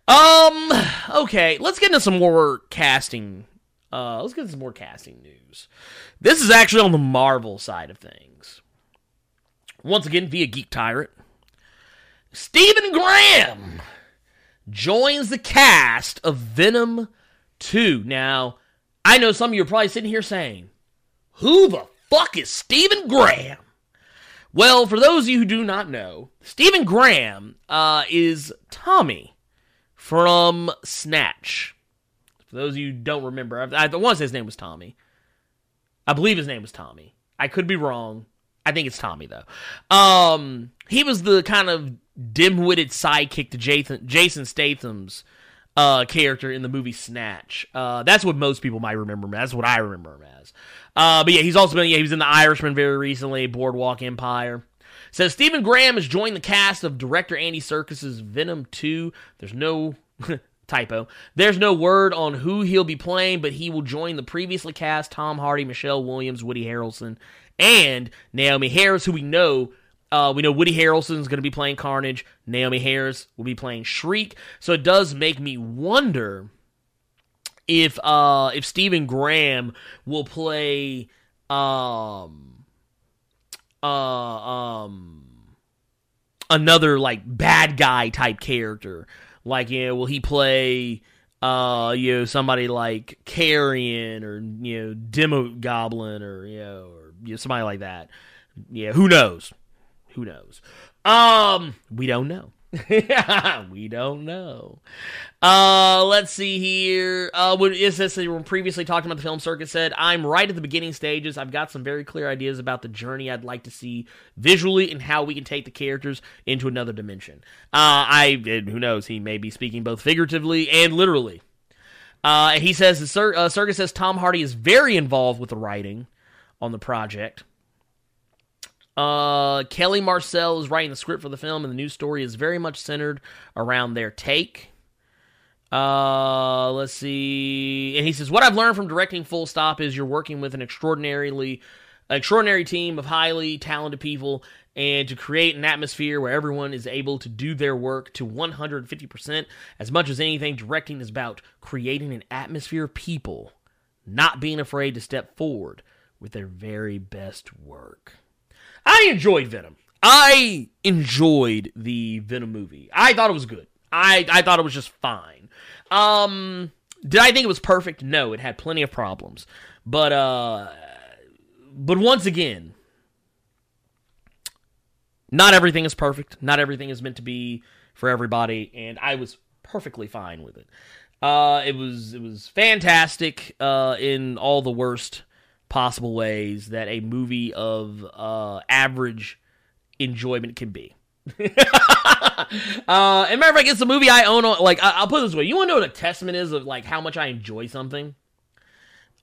Um, okay, let's get into some more casting. Uh, let's get into some more casting news. This is actually on the Marvel side of things. Once again, via Geek Tyrant, Stephen Graham joins the cast of Venom 2. Now, I know some of you are probably sitting here saying, Who the fuck is Stephen Graham? Well, for those of you who do not know, Stephen Graham uh, is Tommy from Snatch. For those of you who don't remember, I, I his name was Tommy. I believe his name was Tommy. I could be wrong. I think it's Tommy though. Um, he was the kind of dim-witted sidekick to Jason, Jason Statham's uh, character in the movie Snatch. Uh, that's what most people might remember him. That's what I remember him as. Uh, but yeah, he's also been yeah he was in The Irishman very recently, Boardwalk Empire. Says Stephen Graham has joined the cast of director Andy Serkis's Venom 2. There's no typo. There's no word on who he'll be playing, but he will join the previously cast Tom Hardy, Michelle Williams, Woody Harrelson, and Naomie Harris, who we know. Uh, we know Woody Harrelson is going to be playing Carnage. Naomie Harris will be playing Shriek. So it does make me wonder if uh if Stephen Graham will play um uh um another like bad guy type character. Like you know will he play uh you know somebody like Carrion or you know Demogoblin or you know or you know, somebody like that. Yeah who knows? Who knows? Um we don't know we don't know. Uh, let's see here. Uh, when is this when previously talking about the film circuit said, I'm right at the beginning stages. I've got some very clear ideas about the journey I'd like to see visually and how we can take the characters into another dimension. Uh, I who knows? He may be speaking both figuratively and literally. Uh, he says the cir- uh, circus says Tom Hardy is very involved with the writing on the project. Uh, Kelly Marcel is writing the script for the film, and the new story is very much centered around their take. Uh, let's see. And he says, "What I've learned from directing Full Stop is you're working with an extraordinarily, extraordinary team of highly talented people, and to create an atmosphere where everyone is able to do their work to 150%. As much as anything, directing is about creating an atmosphere of people not being afraid to step forward with their very best work." I enjoyed Venom. I enjoyed the Venom movie. I thought it was good. I I thought it was just fine. Um did I think it was perfect? No, it had plenty of problems. But uh but once again, not everything is perfect. Not everything is meant to be for everybody and I was perfectly fine with it. Uh it was it was fantastic uh in all the worst possible ways that a movie of uh, average enjoyment can be. uh, and matter of fact, it's a movie I own. On, like, I, will put this way: you want to know what a testament is of like how much I enjoy something?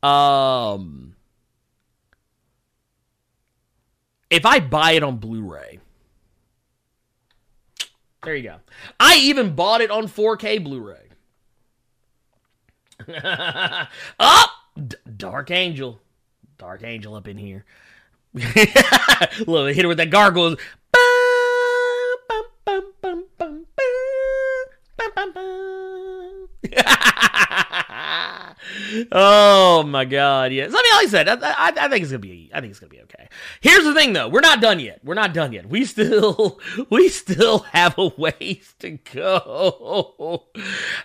Um, if I buy it on Blu-ray, there you go. I even bought it on 4K Blu-ray. Up, oh, D- Dark Angel. Dark Angel up in here. Look, hit her with that gargoyle. oh my god, yes. I mean, like I said, I, I, I, think it's gonna be, I think it's gonna be okay. Here's the thing, though, we're not done yet. We're not done yet. We still, we still have a ways to go. Uh,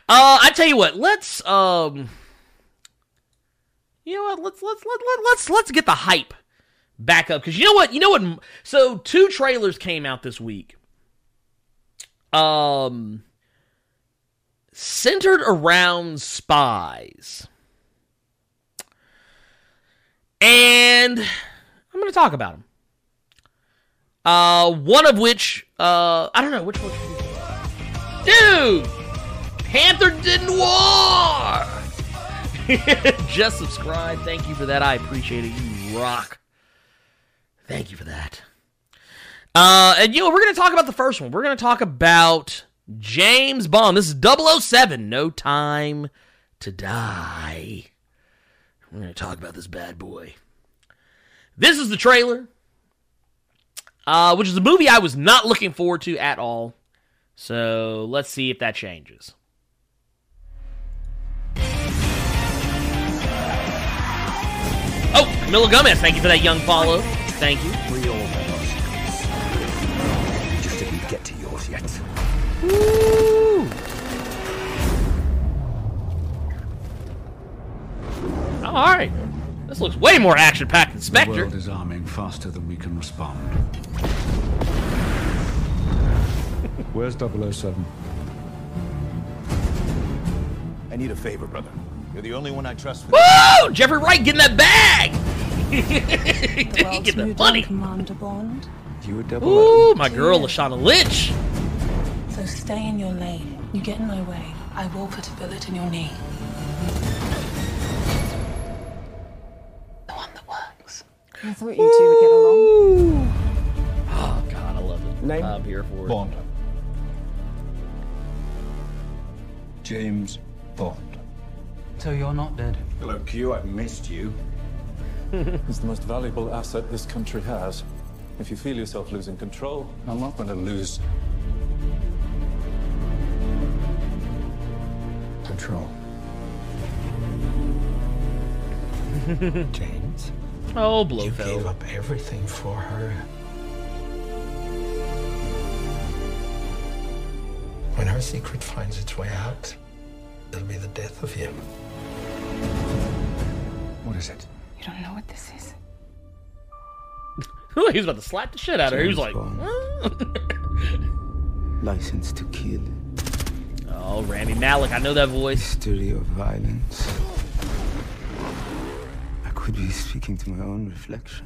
I tell you what, let's, um, you know what? Let's let's let, let, let's let's get the hype back up because you know what? You know what? So two trailers came out this week. Um, centered around spies, and I'm going to talk about them. Uh, one of which, uh, I don't know which one. Dude, Panther didn't war. Just subscribe. Thank you for that. I appreciate it. You rock. Thank you for that. Uh, and you know, we're going to talk about the first one. We're going to talk about James Bond. This is 007, No Time to Die. We're going to talk about this bad boy. This is the trailer, uh, which is a movie I was not looking forward to at all. So let's see if that changes. Camilo Gomez, thank you for that young follow. Thank you. Real Just didn't get to yours yet. Woo! Oh, all right. This looks way more action-packed than Spectre. The world is arming faster than we can respond. Where's 007? I need a favor, brother. You're the only one I trust for Woo! Jeffrey Wright getting that bag! Getting the money. Commander Bond. You a double Ooh, my girl, Lashana Lynch. So stay in your lane. You get in my way, I will put a bullet in your knee. The one that works. I thought you two would get along. Oh, God, I love it. Name? I'm here for it. Bond. James Bond. So you're not dead. Hello, Q. I've missed you. It's the most valuable asset this country has. If you feel yourself losing control, I'm not going to lose control. James. Oh, You gave up everything for her. When her secret finds its way out, it'll be the death of him. What is it? You don't know what this is. he was about to slap the shit out of her. He was like, James License to kill. Oh, Rami Malek, I know that voice. History of violence. I could be speaking to my own reflection.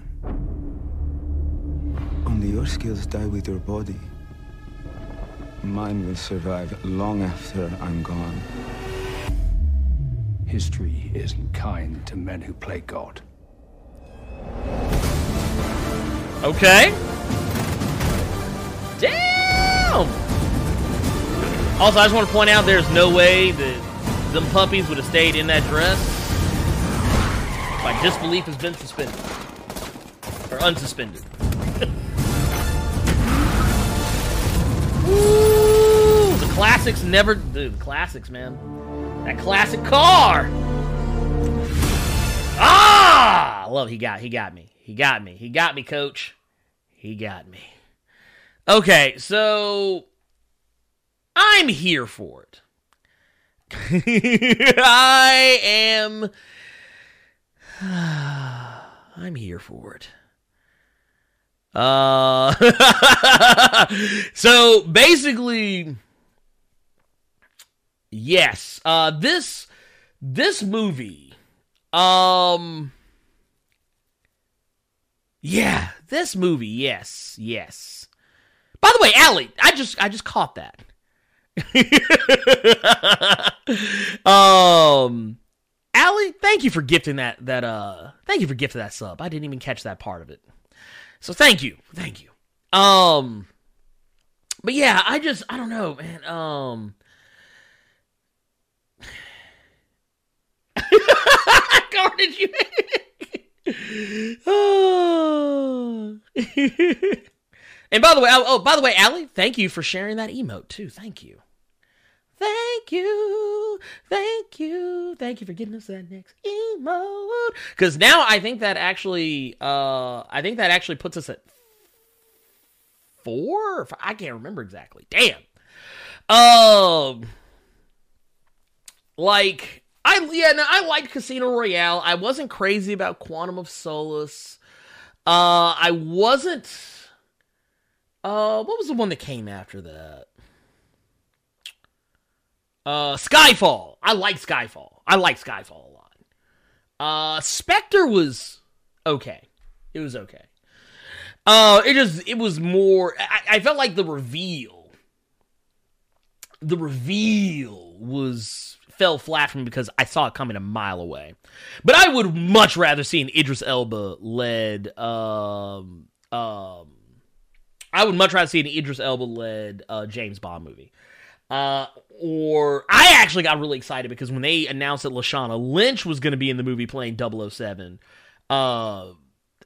Only your skills die with your body. Mine will survive long after I'm gone. History isn't kind to men who play God. Okay. Damn! Also, I just want to point out there's no way that them puppies would have stayed in that dress. My disbelief has been suspended. Or unsuspended. Ooh, the classics never... Dude, the classics, man. That classic car! Ah! I love he got he got me. He got me. He got me, coach. He got me. Okay, so I'm here for it. I am I'm here for it. Uh so basically yes, uh this this movie um yeah, this movie, yes, yes. By the way, Allie, I just I just caught that. um Allie, thank you for gifting that that uh thank you for gifting that sub. I didn't even catch that part of it. So thank you. Thank you. Um But yeah, I just I don't know, man. Um Carnage you oh. and by the way, oh, oh, by the way, Allie, thank you for sharing that emote too. Thank you. Thank you. Thank you. Thank you for getting us that next emote. Because now I think that actually, uh, I think that actually puts us at four. I can't remember exactly. Damn. Um, like I yeah, no, I liked Casino Royale. I wasn't crazy about Quantum of Solace. Uh, I wasn't. Uh, what was the one that came after that? Uh, Skyfall. I like Skyfall. I like Skyfall a lot. Uh, Spectre was okay. It was okay. Uh, it just it was more. I, I felt like the reveal. The reveal was fell flat for me because I saw it coming a mile away. But I would much rather see an Idris Elba led. Um, um, I would much rather see an Idris Elba led uh, James Bond movie. Uh, or I actually got really excited because when they announced that Lashana Lynch was going to be in the movie playing 007, uh,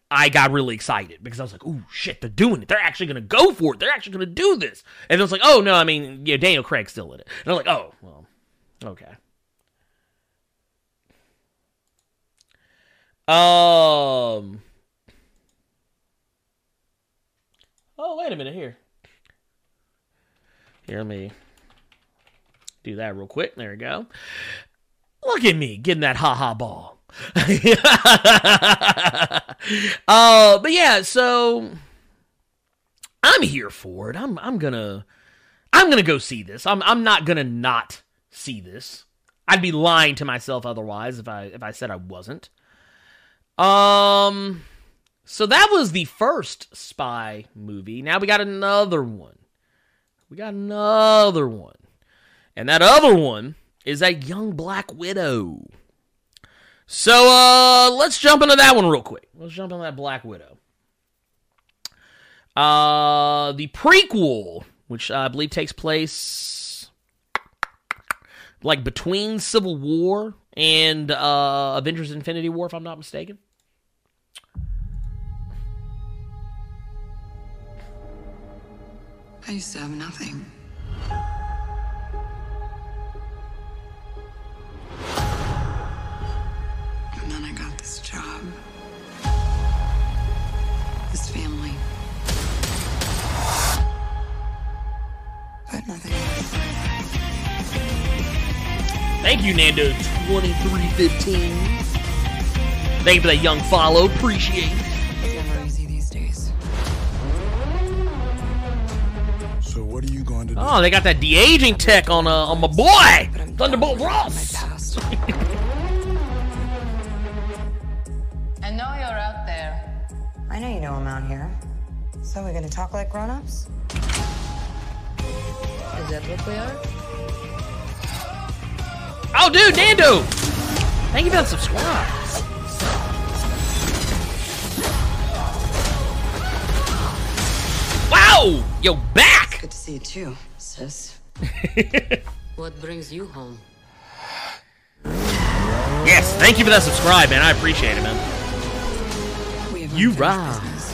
I got really excited because I was like, "Ooh, shit! They're doing it. They're actually going to go for it. They're actually going to do this." And I was like, "Oh no, I mean, yeah, Daniel Craig's still in it." And I'm like, "Oh, well, Okay. Um. Oh, wait a minute here. Here, let me do that real quick. There we go. Look at me getting that ha ha ball. uh, but yeah, so I'm here for it. I'm I'm gonna I'm gonna go see this. I'm I'm not gonna not see this. I'd be lying to myself otherwise if I if I said I wasn't. Um so that was the first spy movie. Now we got another one. We got another one. And that other one is that young black widow. So uh let's jump into that one real quick. Let's jump into that Black Widow. Uh the prequel, which I believe takes place like between Civil War and uh, Avengers Infinity War, if I'm not mistaken. I used to have nothing. And then I got this job. This family. But nothing Thank you, Nando2315. Thank you for that young follow. Appreciate it. It's never easy these days. So What are you going to do? Oh, they got that de aging tech on uh, on my boy Thunderbolt Ross. I know you're out there. I know you know I'm out here. So we're gonna talk like grown-ups? Is that what we are? Oh, dude, Nando! Thank you for that subscribe. Wow! Yo, back! Good to see you too, sis. What brings you home? Yes, thank you for that subscribe, man. I appreciate it, man. You unfinished rock. business.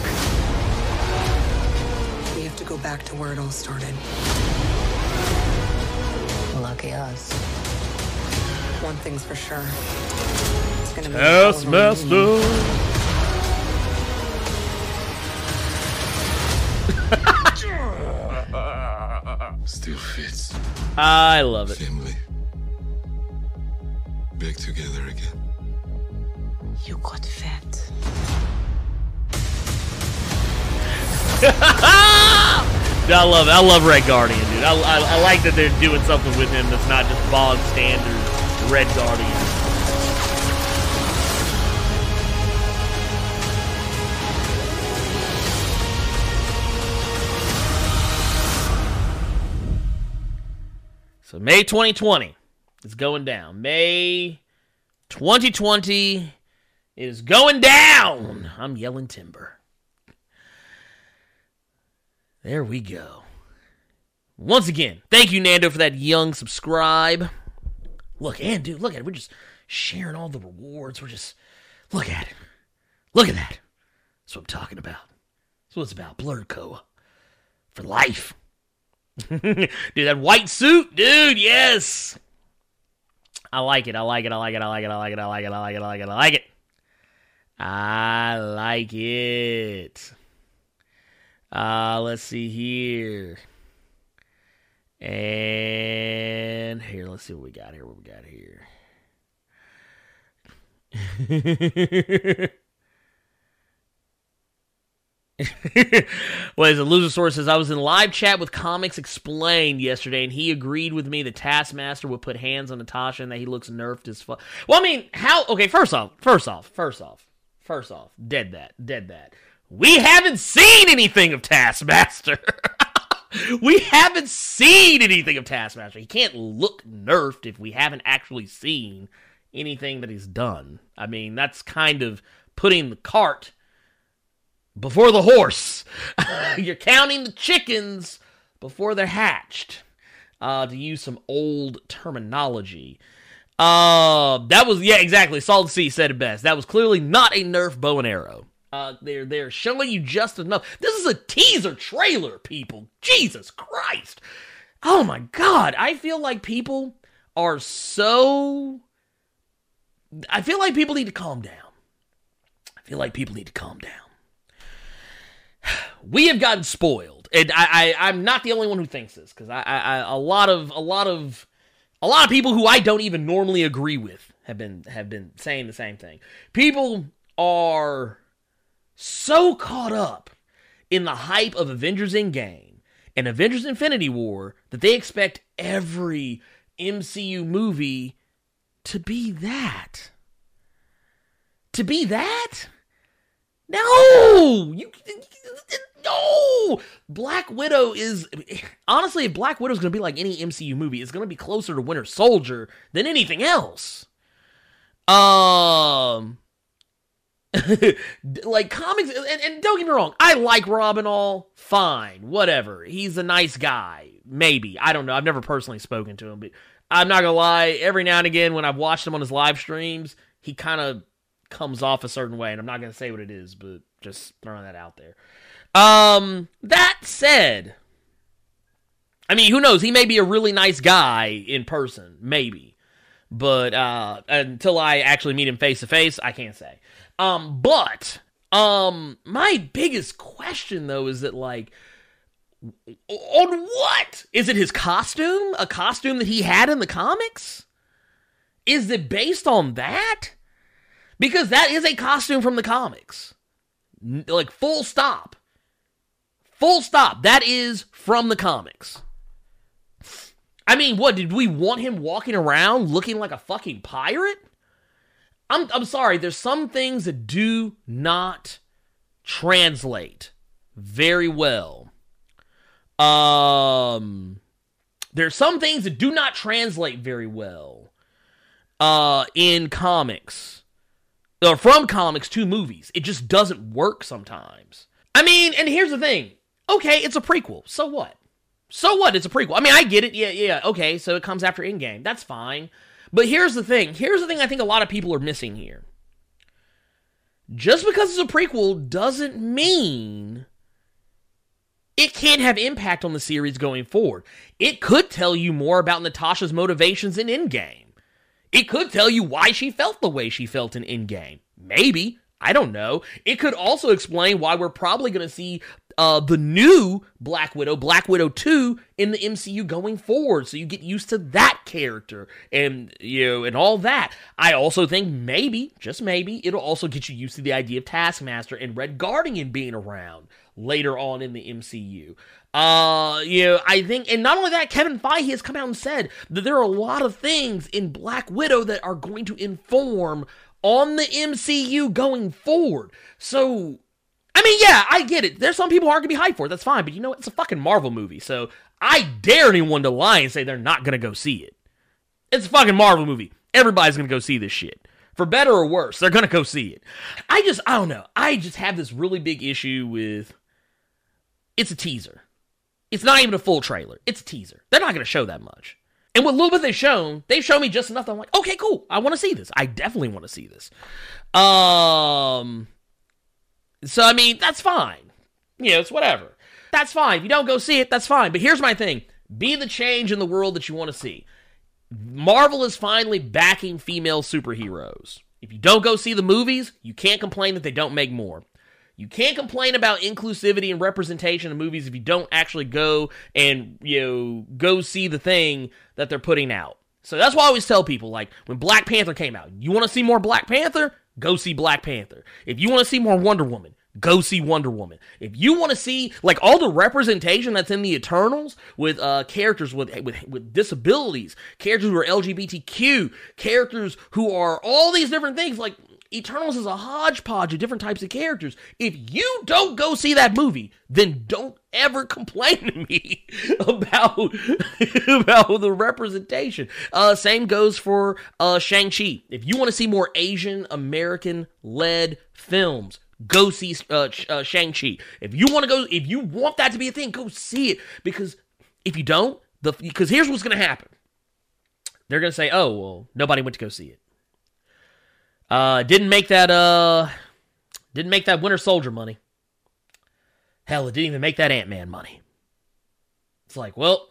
We have to go back to where it all started. Lucky us. One thing's for sure. It's gonna make a hell of. Still fits. I love it. Family. Back together again. You got fat. I love. I love Red Guardian, dude. I, I, I like that they're doing something with him that's not just bog standard Red Guardian. So May 2020 is going down. May 2020 is going down. I'm yelling timber. There we go. Once again, thank you, Nando, for that young subscribe. Look, and dude, look at it. We're just sharing all the rewards. We're just look at it. Look at that. That's what I'm talking about. That's what it's about. Blurred Koa. For life. dude, that white suit, dude, yes. I like it. I like it. I like it. I like it. I like it. I like it. I like it. I like it. I like it. I like it. Uh, let's see here. And here, let's see what we got here. What we got here. well, as a loser source says, I was in live chat with Comics Explained yesterday, and he agreed with me the Taskmaster would put hands on Natasha and that he looks nerfed as fuck. Well, I mean, how? Okay, first off, first off, first off, first off, dead that, dead that. We haven't seen anything of Taskmaster. we haven't seen anything of Taskmaster. He can't look nerfed if we haven't actually seen anything that he's done. I mean, that's kind of putting the cart before the horse. You're counting the chickens before they're hatched. Uh, to use some old terminology. Uh, that was yeah, exactly. Solid C said it best. That was clearly not a Nerf bow and arrow. Uh, they're they're showing you just enough. This is a teaser trailer, people. Jesus Christ! Oh my God! I feel like people are so. I feel like people need to calm down. I feel like people need to calm down. We have gotten spoiled, and I, I I'm not the only one who thinks this because I, I, I a lot of a lot of a lot of people who I don't even normally agree with have been have been saying the same thing. People are so caught up in the hype of Avengers Endgame and Avengers Infinity War that they expect every MCU movie to be that. To be that? No! You no! Black Widow is honestly if Black Widow is going to be like any MCU movie, it's going to be closer to Winter Soldier than anything else. Um like comics and, and, don't get me wrong i like robin all fine whatever. He's a nice guy maybe i don't know i've never personally spoken to him but i'm not gonna lie every now and again when i've watched him on his live streams he kind of comes off a certain way and i'm not gonna say what it is but just throwing that out there. Um that said i mean who knows he may be a really nice guy in person maybe but uh until i actually meet him face to face i can't say um, but um, my biggest question though is that like, on what is it? His costume, a costume that he had in the comics? Is it based on that? Because that is a costume from the comics, like full stop, Full stop. That is from the comics. I mean, what did we want him walking around looking like a fucking pirate? I'm I'm sorry, there's some things that do not translate very well. Um there's some things that do not translate very well uh in comics. Or from comics to movies. It just doesn't work sometimes. I mean, and here's the thing. Okay, it's a prequel. So what? So what? It's a prequel. I mean, I get it. Yeah, yeah. Okay, so it comes after Endgame. That's fine. But here's the thing. Here's the thing I think a lot of people are missing here. Just because it's a prequel doesn't mean it can't have impact on the series going forward. It could tell you more about Natasha's motivations in Endgame. It could tell you why she felt the way she felt in Endgame. Maybe. I don't know. It could also explain why we're probably going to see uh, the new Black Widow, Black Widow 2, in the MCU going forward. So you get used to that character and, you know, and all that. I also think maybe, just maybe, it'll also get you used to the idea of Taskmaster and Red Guardian being around later on in the MCU. Uh, you know, I think, and not only that, Kevin Feige has come out and said that there are a lot of things in Black Widow that are going to inform on the MCU going forward. So, I mean, yeah, I get it. There's some people aren't gonna be hyped for it. That's fine, but you know what? It's a fucking Marvel movie, so I dare anyone to lie and say they're not gonna go see it. It's a fucking Marvel movie. Everybody's gonna go see this shit. For better or worse, they're gonna go see it. I just, I don't know. I just have this really big issue with. It's a teaser. It's not even a full trailer. It's a teaser. They're not gonna show that much. And what little bit they've shown, they've shown me just enough I'm like, okay, cool. I want to see this. I definitely want to see this. Um, so I mean, that's fine. You know, it's whatever. That's fine. If you don't go see it, that's fine. But here's my thing: be the change in the world that you want to see. Marvel is finally backing female superheroes. If you don't go see the movies, you can't complain that they don't make more. You can't complain about inclusivity and representation in movies if you don't actually go and you know go see the thing that they're putting out. So that's why I always tell people like when Black Panther came out, you want to see more Black Panther? Go see Black Panther. If you want to see more Wonder Woman, go see Wonder Woman. If you want to see like all the representation that's in the Eternals with uh characters with with with disabilities, characters who are LGBTQ, characters who are all these different things like Eternals is a hodgepodge of different types of characters. If you don't go see that movie, then don't ever complain to me about about the representation. Uh, same goes for uh, Shang Chi. If you want to see more Asian American led films, go see uh, uh, Shang Chi. If you want to go, if you want that to be a thing, go see it. Because if you don't, the because here's what's going to happen. They're going to say, "Oh, well, nobody went to go see it." Uh, didn't make that uh, didn't make that Winter Soldier money. Hell, it didn't even make that Ant Man money. It's like, well,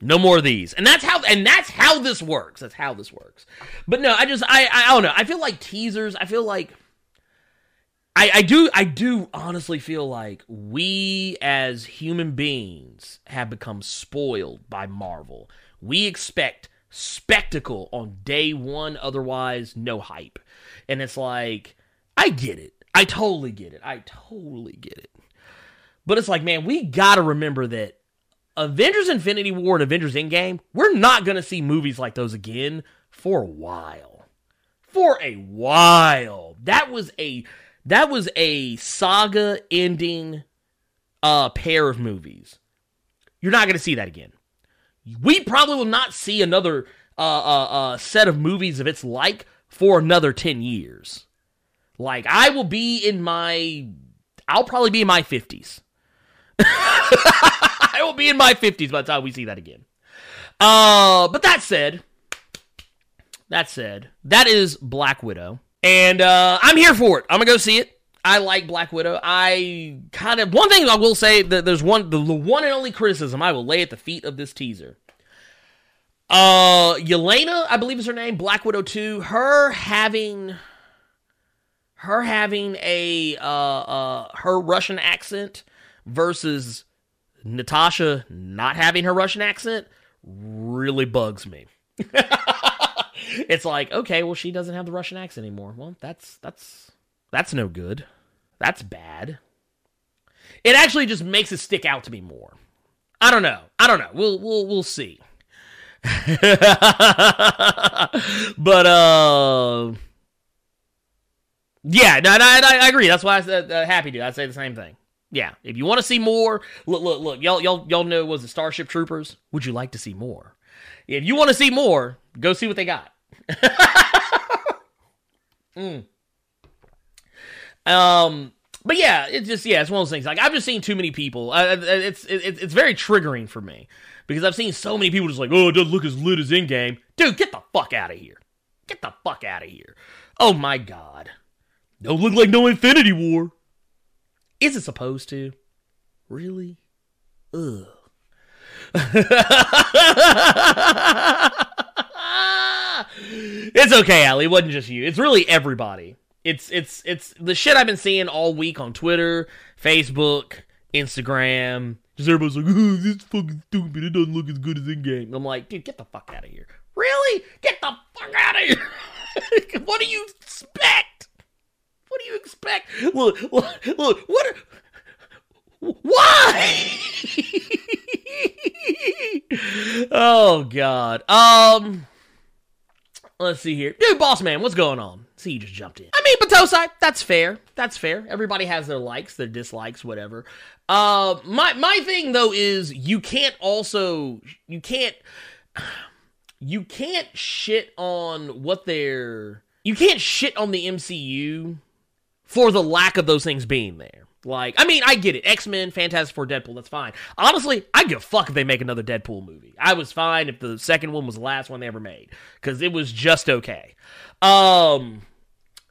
no more of these, and that's how, and that's how this works. That's how this works. But no, I just, I, I, don't know. I feel like teasers. I feel like, I, I do, I do honestly feel like we as human beings have become spoiled by Marvel. We expect spectacle on day one, otherwise no hype, and it's like, I get it. I totally get it. I totally get it. But it's like, man, we gotta remember that Avengers Infinity War and Avengers Endgame, we're not gonna see movies like those again for a while. For a while. That was a that was a saga ending uh pair of movies. You're not gonna see that again. We probably will not see another uh, uh, uh, set of movies of its like for another 10 years. Like, I will be in my. I'll probably be in my 50s. I will be in my 50s by the time we see that again. Uh, but that said, that said, that is Black Widow. And uh, I'm here for it. I'm going to go see it. I like Black Widow. I kind of one thing I will say that there's one the, the one and only criticism I will lay at the feet of this teaser. Uh Yelena, I believe is her name, Black Widow 2, her having her having a uh uh her Russian accent versus Natasha not having her Russian accent really bugs me. it's like, okay, well she doesn't have the Russian accent anymore. Well, that's that's that's no good. That's bad. it actually just makes it stick out to me more. I don't know. I don't know. We'll we'll we'll see. but uh yeah, no, no, I, I agree. That's why I said uh, happy to. I'd say the same thing. Yeah, if you want to see more, look, look, look, y'all, y'all, y'all know was it Starship Troopers? Would you like to see more? If you want to see more, go see what they got. mm. Um, but yeah, it's just yeah, it's one of those things. Like I've just seen too many people. Uh, it's it's it's very triggering for me because I've seen so many people just like, oh, it doesn't look as lit as Endgame. Dude, get the fuck out of here. Get the fuck out of here. Oh my god. Don't look like no Infinity War. Is it supposed to? Really? Ugh. it's okay, Ali. It wasn't just you. It's really everybody. It's it's it's the shit I've been seeing all week on Twitter, Facebook, Instagram. Just everybody's like, oh, this fucking stupid. It doesn't look as good as Endgame. I'm like, dude, get the fuck out of here. Really? Get the fuck out of here. what do you expect? What do you expect? Look, look, look what? Are, why? oh God. Um. Let's see here, dude. Boss man, what's going on? See, you just jumped in. I mean, Batosai, that's fair. That's fair. Everybody has their likes, their dislikes, whatever. Uh, my my thing though is you can't also you can't you can't shit on what they're you can't shit on the MCU for the lack of those things being there. Like, I mean, I get it. X Men, Fantastic Four, Deadpool, that's fine. Honestly, I give a fuck if they make another Deadpool movie. I was fine if the second one was the last one they ever made because it was just okay. Um,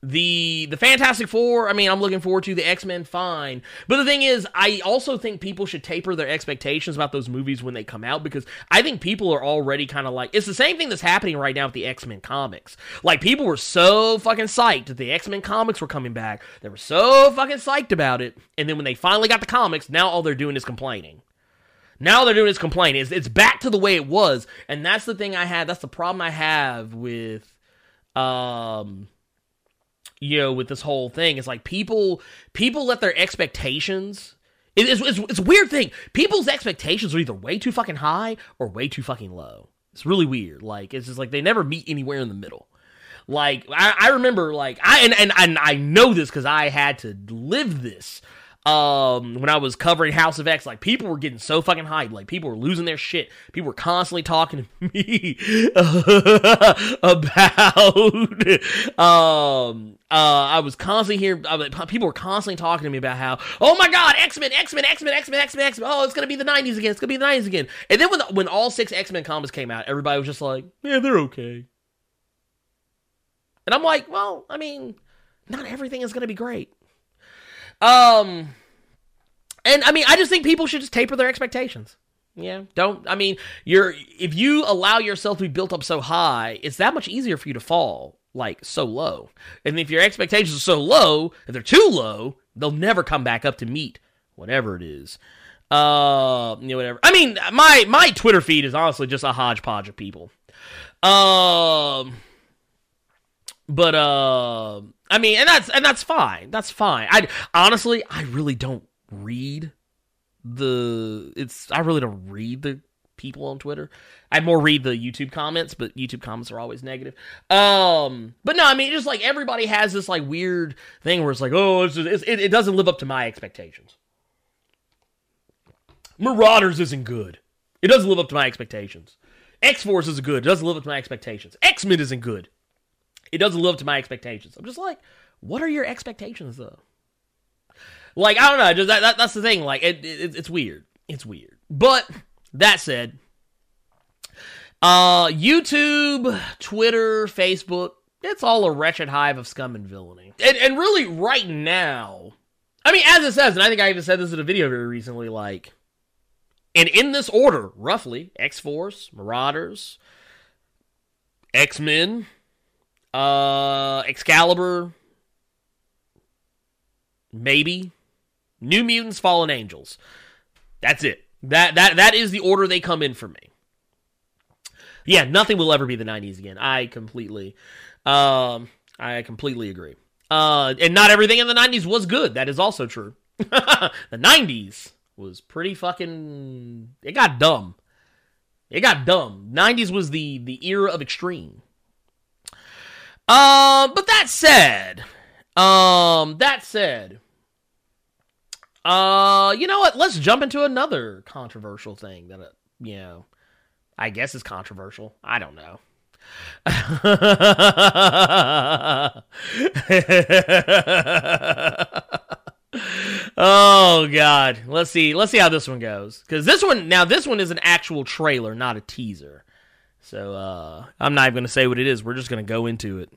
the the Fantastic Four, I mean, I'm looking forward to the X Men. Fine, but the thing is, I also think people should taper their expectations about those movies when they come out because I think people are already kind of like it's the same thing that's happening right now with the X Men comics. Like people were so fucking psyched that the X Men comics were coming back. They were so fucking psyched about it, and then when they finally got the comics, now all they're doing is complaining. Now all they're doing is complaining. It's, it's back to the way it was, and that's the thing I had. That's the problem I have with um you know with this whole thing. It's like people people let their expectations it's, it's, it's a weird thing. People's expectations are either way too fucking high or way too fucking low. It's really weird. Like it's just like they never meet anywhere in the middle. Like i, I remember like i and, and, and i know this because i had to live this um when I was covering House of X, like people were getting so fucking hyped, like people were losing their shit. People were constantly talking to me about um uh I was constantly hearing people were constantly talking to me about how oh my god X Men X Men X Men X Men X Men X Men oh it's gonna be the nineties again it's gonna be the nineties again. And then when the, when all six X Men comics came out everybody was just like yeah they're okay. And I'm like well I mean not everything is gonna be great um, and I mean, I just think people should just taper their expectations. Yeah, don't. I mean, you're if you allow yourself to be built up so high, it's that much easier for you to fall like so low. And if your expectations are so low, if they're too low, they'll never come back up to meet whatever it is. Uh, you know, whatever. I mean, my my Twitter feed is honestly just a hodgepodge of people. Um, but uh, I mean, and that's and that's fine. That's fine. I honestly, I really don't read the. It's I really don't read the people on Twitter. I more read the YouTube comments, but YouTube comments are always negative. Um, but no, I mean, just like everybody has this like weird thing where it's like, oh, it's, it's, it, it doesn't live up to my expectations. Marauders isn't good. It doesn't live up to my expectations. X Force is good. It doesn't live up to my expectations. X Men isn't good. It doesn't live up to my expectations. I'm just like, what are your expectations though? Like I don't know. Just that, that that's the thing. Like it, it, it's weird. It's weird. But that said, uh, YouTube, Twitter, Facebook, it's all a wretched hive of scum and villainy. And, and really, right now, I mean, as it says, and I think I even said this in a video very recently, like, and in this order, roughly, X Force, Marauders, X Men, uh, Excalibur, maybe New Mutants, Fallen Angels. That's it. That that that is the order they come in for me. Yeah, nothing will ever be the '90s again. I completely, um, I completely agree. Uh, and not everything in the '90s was good. That is also true. the 90s was pretty fucking it got dumb. It got dumb. 90s was the the era of extreme. Um, but that said, um, that said, uh, you know what? Let's jump into another controversial thing that, uh, you know, I guess is controversial. I don't know. oh god let's see let's see how this one goes because this one now this one is an actual trailer not a teaser so uh i'm not even gonna say what it is we're just gonna go into it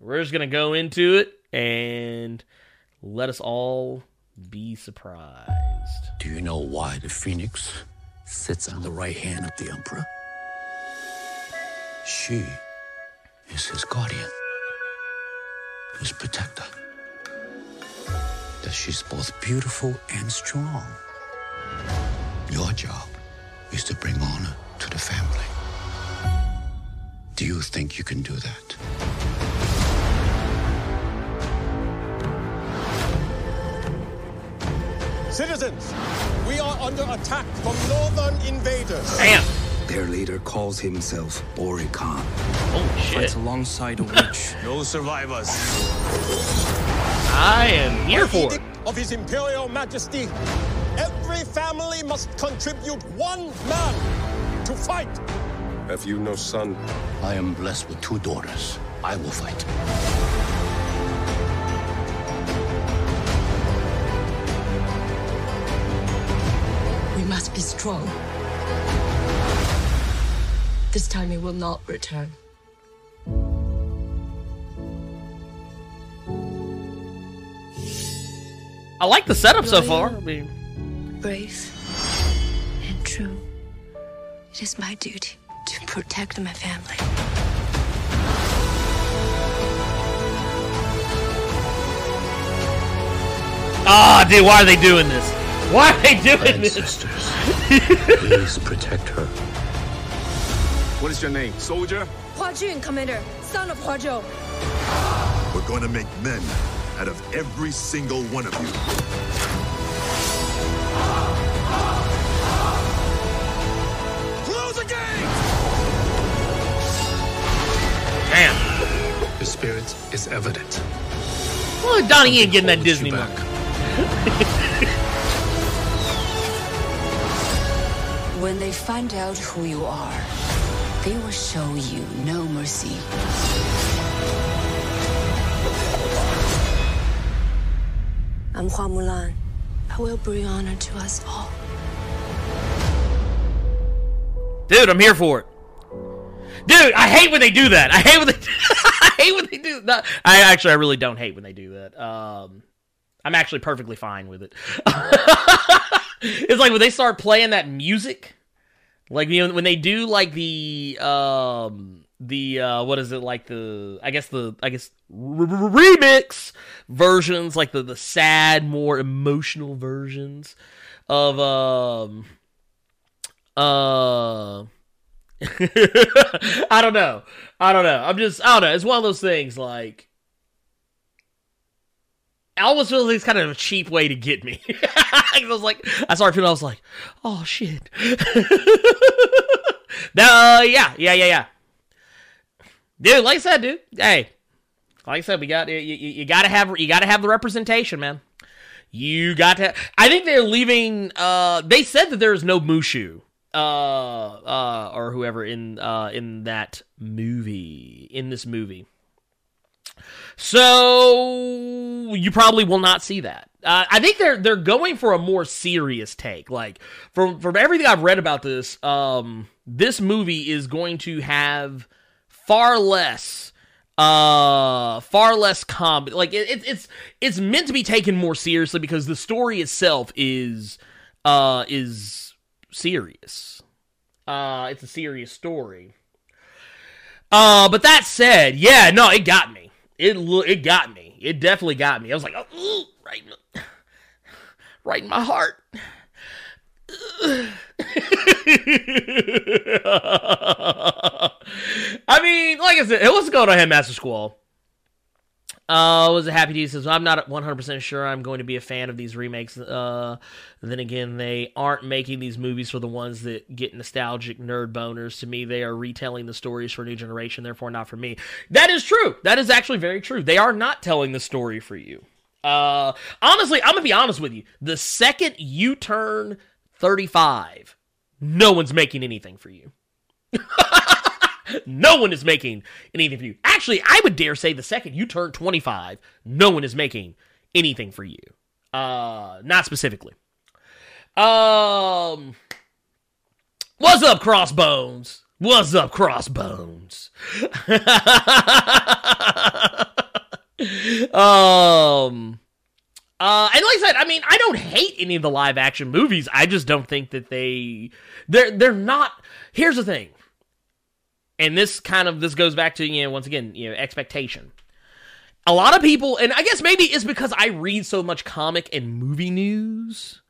we're just gonna go into it and let us all be surprised Do you know why the Phoenix sits on the right hand of the Emperor? She is his guardian, his protector. That she's both beautiful and strong. Your job is to bring honor to the family. Do you think you can do that? Citizens, we are under attack from northern invaders. Damn. Their leader calls himself Ori Khan. Holy shit. Fights alongside a witch. No survivors. I am here By for it. Of His Imperial Majesty, every family must contribute one man to fight. Have you no son? I am blessed with two daughters. I will fight. We must be strong. This time he will not return. I like the setup so far. I mean, brave and true. It is my duty to protect my family. ah, dude, why are they doing this? Why are they doing this? Ancestors, please protect her. What is your name, soldier? Hua Jun, Commander, son of Hua Zhou. We're going to make men out of every single one of you. Damn. The spirit is evident. Well, Donnie ain't getting that Disney you money. When they find out who you are, they will show you no mercy. I'm Hua Mulan. I will bring honor to us all. Dude, I'm here for it. Dude, I hate when they do that. I hate when they. I hate when they do that. I actually, I really don't hate when they do that. Um, I'm actually perfectly fine with it. it's like when they start playing that music, like you know when they do like the um the uh what is it like the I guess the I guess remix versions like the the sad more emotional versions of um uh I don't know. I don't know. I'm just I don't know. It's one of those things like I almost feel like it's kind of a cheap way to get me. I was like, I started feeling, I was like, oh shit. no, uh, yeah, yeah, yeah, yeah. Dude, like I said, dude, hey, like I said, we got you, you, you gotta have you gotta have the representation, man. You got to. I think they're leaving. Uh, they said that there's no Mushu, uh, uh, or whoever in uh in that movie in this movie. So you probably will not see that. Uh, I think they're they're going for a more serious take. Like from from everything I've read about this, um, this movie is going to have far less, uh, far less comedy. Like it, it, it's it's meant to be taken more seriously because the story itself is uh is serious. Uh, it's a serious story. Uh, but that said, yeah, no, it got me. It it got me. It definitely got me. I was like, oh, right, in- right in my heart. I mean, like I said, what's going on, Headmaster Squall? Uh, was it happy? He says, "I'm not 100 percent sure I'm going to be a fan of these remakes." Uh, then again, they aren't making these movies for the ones that get nostalgic nerd boners. To me, they are retelling the stories for a new generation. Therefore, not for me. That is true. That is actually very true. They are not telling the story for you. Uh, honestly, I'm gonna be honest with you. The second you turn 35, no one's making anything for you. no one is making anything for you. Actually, I would dare say the second you turn 25, no one is making anything for you. Uh, not specifically. Um, what's up, Crossbones? What's up, Crossbones? um, uh, and like I said, I mean, I don't hate any of the live action movies. I just don't think that they they're they're not. Here's the thing, and this kind of this goes back to you know once again you know expectation. A lot of people, and I guess maybe it's because I read so much comic and movie news,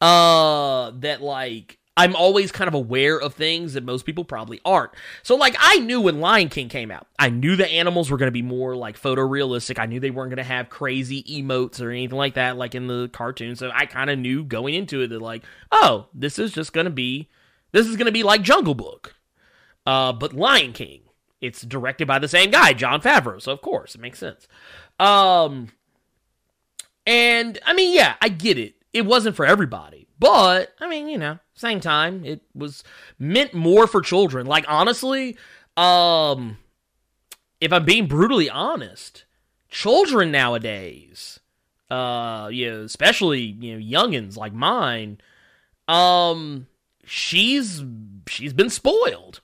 uh, that like I'm always kind of aware of things that most people probably aren't. So, like, I knew when Lion King came out, I knew the animals were going to be more like photorealistic. I knew they weren't going to have crazy emotes or anything like that, like in the cartoon. So, I kind of knew going into it that, like, oh, this is just going to be, this is going to be like Jungle Book, uh, but Lion King. It's directed by the same guy, Jon Favreau. So, of course, it makes sense. Um, and I mean, yeah, I get it. It wasn't for everybody. But, I mean, you know, same time, it was meant more for children. Like, honestly, um, if I'm being brutally honest, children nowadays, uh, you know, especially, you know, youngins like mine, um, she's, she's been spoiled.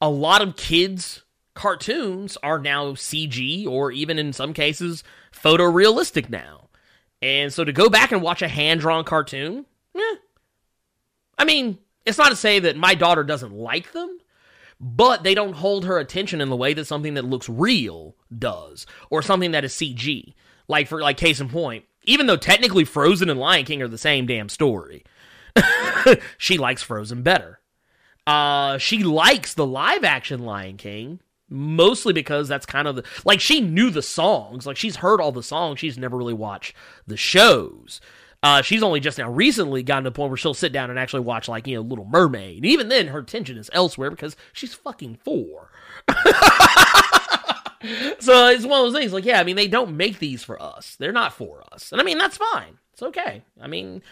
A lot of kids' cartoons are now CG or even in some cases photorealistic now. And so to go back and watch a hand drawn cartoon. I mean, it's not to say that my daughter doesn't like them, but they don't hold her attention in the way that something that looks real does, or something that is CG. Like for like case in point, even though technically Frozen and Lion King are the same damn story, she likes Frozen better. Uh, she likes the live action Lion King mostly because that's kind of the like she knew the songs, like she's heard all the songs, she's never really watched the shows. Uh, she's only just now recently gotten to the point where she'll sit down and actually watch like you know Little Mermaid. And even then, her attention is elsewhere because she's fucking four. so it's one of those things. Like, yeah, I mean, they don't make these for us. They're not for us, and I mean that's fine. It's okay. I mean,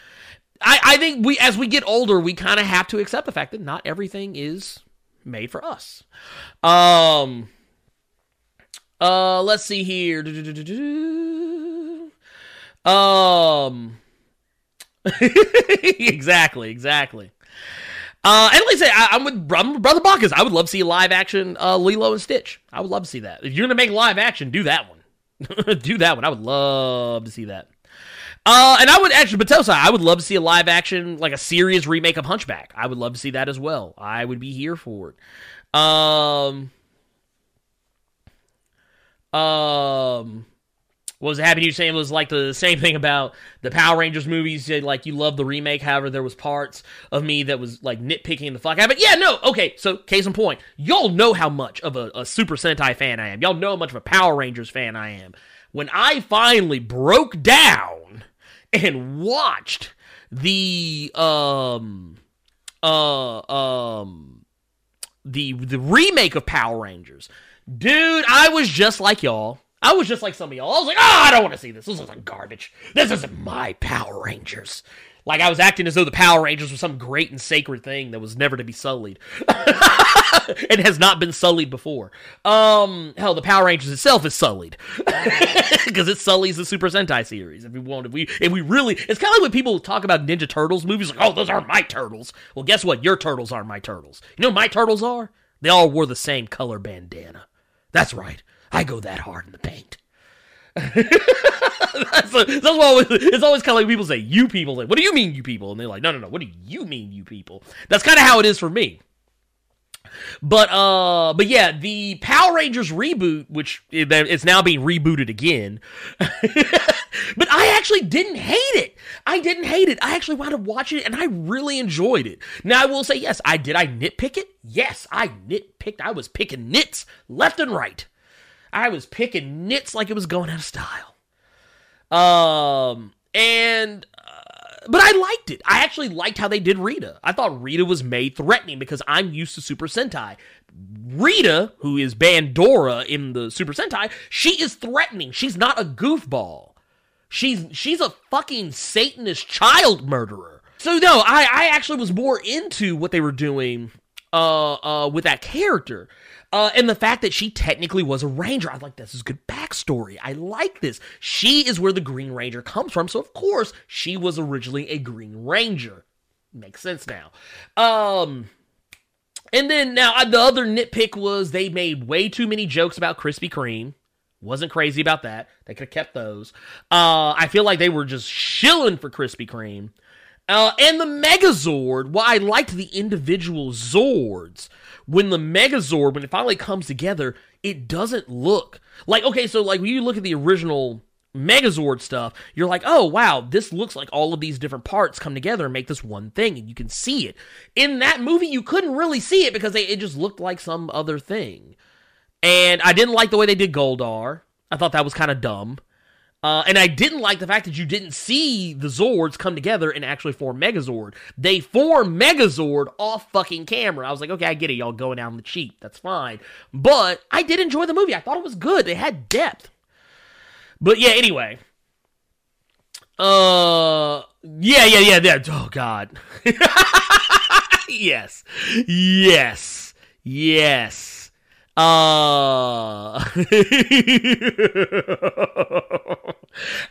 I I think we as we get older, we kind of have to accept the fact that not everything is made for us. Um. Uh, let's see here. Um. exactly, exactly. Uh, and like I say, I, am with I'm with Brother Bacchus. I would love to see live action uh, Lilo and Stitch. I would love to see that. If you're gonna make live action, do that one. do that one. I would love to see that. Uh, and I would actually, Batosa, I would love to see a live action, like a serious remake of Hunchback. I would love to see that as well. I would be here for it. Um, um, was happy you saying was like the same thing about the Power Rangers movies. Like you love the remake, however, there was parts of me that was like nitpicking the fuck out. But yeah, no, okay. So case in point, y'all know how much of a, a Super Sentai fan I am. Y'all know how much of a Power Rangers fan I am. When I finally broke down and watched the um uh um the the remake of Power Rangers, dude, I was just like y'all. I was just like some of y'all. I was like, oh, I don't want to see this. This is garbage. This isn't my Power Rangers. Like I was acting as though the Power Rangers were some great and sacred thing that was never to be sullied. and has not been sullied before. Um, hell, the Power Rangers itself is sullied because it sullies the Super Sentai series. If we want, if we, if we really, it's kind of like when people talk about Ninja Turtles movies, like, oh, those aren't my turtles. Well, guess what? Your turtles aren't my turtles. You know, my turtles are. They all wore the same color bandana. That's right. I go that hard in the paint. that's, that's always, it's always kind of like people say, you people. Like, what do you mean, you people? And they're like, no, no, no. What do you mean, you people? That's kind of how it is for me. But uh, but yeah, the Power Rangers reboot, which it's now being rebooted again. but I actually didn't hate it. I didn't hate it. I actually wound up watching it, and I really enjoyed it. Now I will say, yes, I did. I nitpick it. Yes, I nitpicked. I was picking nits left and right. I was picking nits like it was going out of style. Um, and uh, but I liked it. I actually liked how they did Rita. I thought Rita was made threatening because I'm used to Super Sentai. Rita, who is Bandora in the Super Sentai, she is threatening. She's not a goofball. She's she's a fucking Satanist child murderer. So no, I I actually was more into what they were doing uh uh with that character. Uh, and the fact that she technically was a ranger, I like this is good backstory. I like this. She is where the Green Ranger comes from, so of course she was originally a Green Ranger. Makes sense now. Um, and then now the other nitpick was they made way too many jokes about Krispy Kreme. Wasn't crazy about that. They could have kept those. Uh, I feel like they were just shilling for Krispy Kreme. Uh, and the Megazord, well, I liked the individual Zords. When the Megazord, when it finally comes together, it doesn't look like, okay, so like when you look at the original Megazord stuff, you're like, oh, wow, this looks like all of these different parts come together and make this one thing, and you can see it. In that movie, you couldn't really see it because they, it just looked like some other thing. And I didn't like the way they did Goldar. I thought that was kind of dumb. Uh, and I didn't like the fact that you didn't see the Zords come together and actually form Megazord. They form Megazord off fucking camera. I was like, okay, I get it. Y'all going down the cheap. That's fine. But I did enjoy the movie. I thought it was good. They had depth. But yeah, anyway. Uh, yeah, yeah, yeah. yeah. Oh God. yes, yes, yes. Uh, uh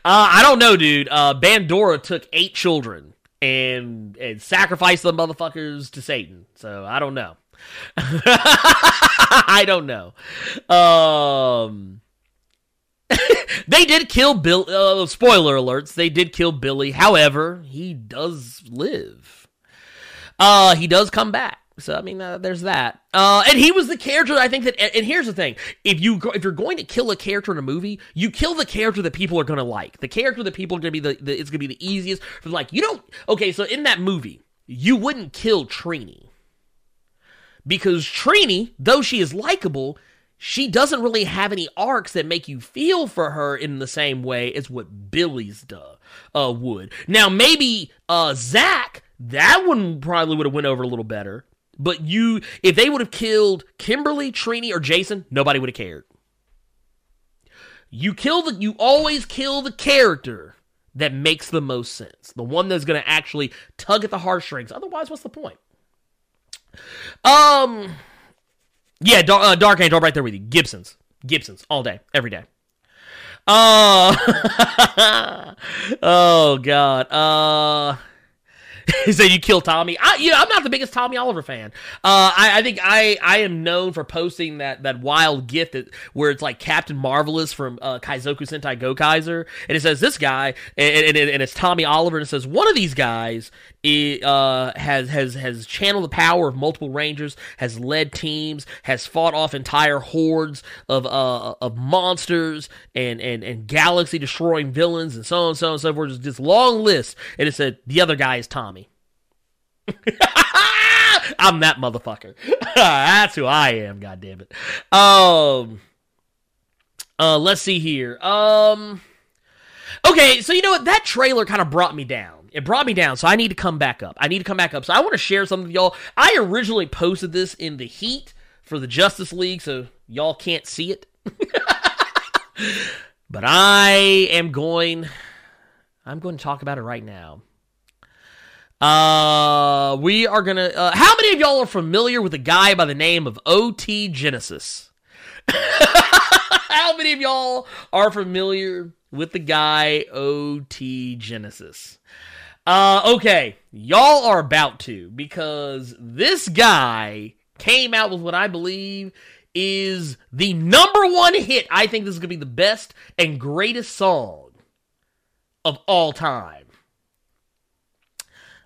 I don't know, dude. Uh, Bandora took eight children and and sacrificed them motherfuckers to Satan. So I don't know. I don't know. Um, they did kill Bill. Uh, spoiler alerts: they did kill Billy. However, he does live. Uh, he does come back. So I mean, uh, there's that. Uh, and he was the character. I think that. And here's the thing: if you if you're going to kill a character in a movie, you kill the character that people are going to like. The character that people are going to be the, the it's going to be the easiest for. Like you don't. Okay, so in that movie, you wouldn't kill Trini because Trini, though she is likable, she doesn't really have any arcs that make you feel for her in the same way as what Billy's do, uh, would. Now maybe uh, Zach, that one probably would have went over a little better but you, if they would have killed Kimberly, Trini, or Jason, nobody would have cared. You kill the, you always kill the character that makes the most sense, the one that's going to actually tug at the heartstrings. Otherwise, what's the point? Um, yeah, Dark, uh, Dark Angel right there with you. Gibsons, Gibsons, all day, every day. Uh, oh God. Uh. he said you kill Tommy. I, you know, I'm not the biggest Tommy Oliver fan. Uh, I, I, think I, I am known for posting that that wild gift that where it's like Captain Marvelous from uh, Kaizoku Sentai Gokaiger, and it says this guy, and, and, and, it's Tommy Oliver, and it says one of these guys uh, has has has channeled the power of multiple Rangers, has led teams, has fought off entire hordes of uh, of monsters and and and galaxy destroying villains, and so on, so on, and so forth. Just this long list, and it said the other guy is Tommy. I'm that motherfucker. That's who I am, god damn it. Um uh let's see here. Um Okay, so you know what? That trailer kind of brought me down. It brought me down, so I need to come back up. I need to come back up. So I want to share something y'all. I originally posted this in the heat for the Justice League, so y'all can't see it. but I am going I'm going to talk about it right now. Uh, we are gonna. Uh, how many of y'all are familiar with a guy by the name of OT Genasis? how many of y'all are familiar with the guy OT Genasis? Uh, okay, y'all are about to because this guy came out with what I believe is the number one hit. I think this is gonna be the best and greatest song of all time.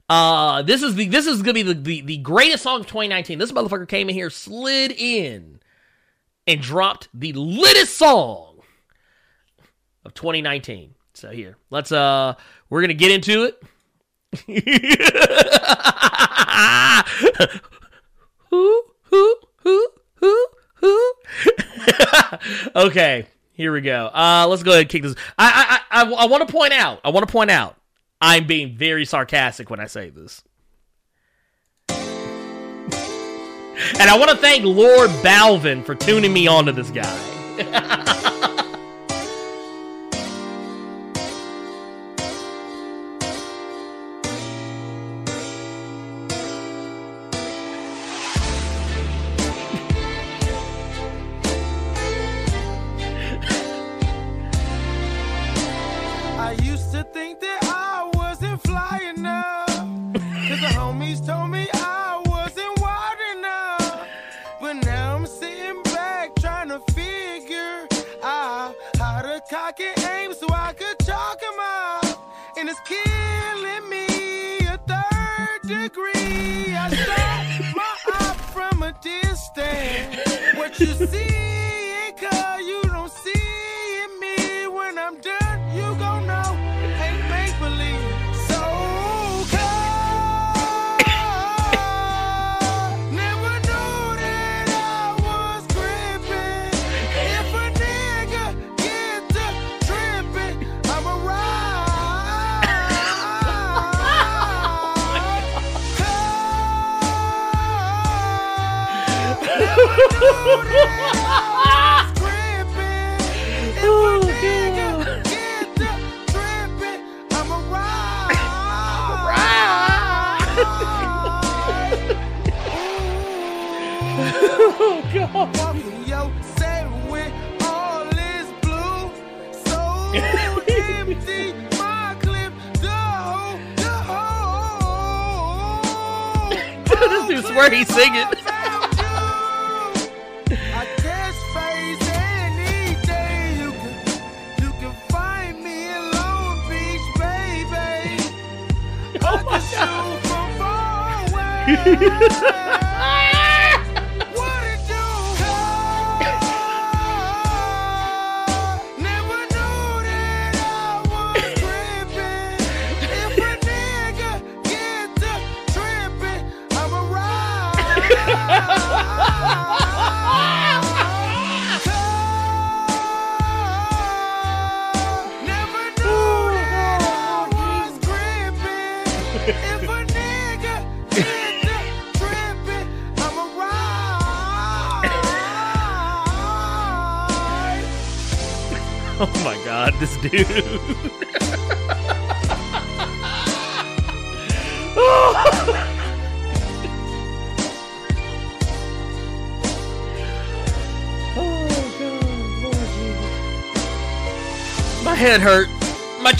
Uh, this is the this is gonna be the, the, the greatest song of 2019. This motherfucker came in here, slid in, and dropped the littest song of 2019. So here, let's uh, we're gonna get into it. Okay, here we go. Uh, let's go ahead and kick this. I I I, I want to point out. I want to point out. I'm being very sarcastic when I say this. And I want to thank Lord Balvin for tuning me on to this guy. Long Beach, baby. Oh I can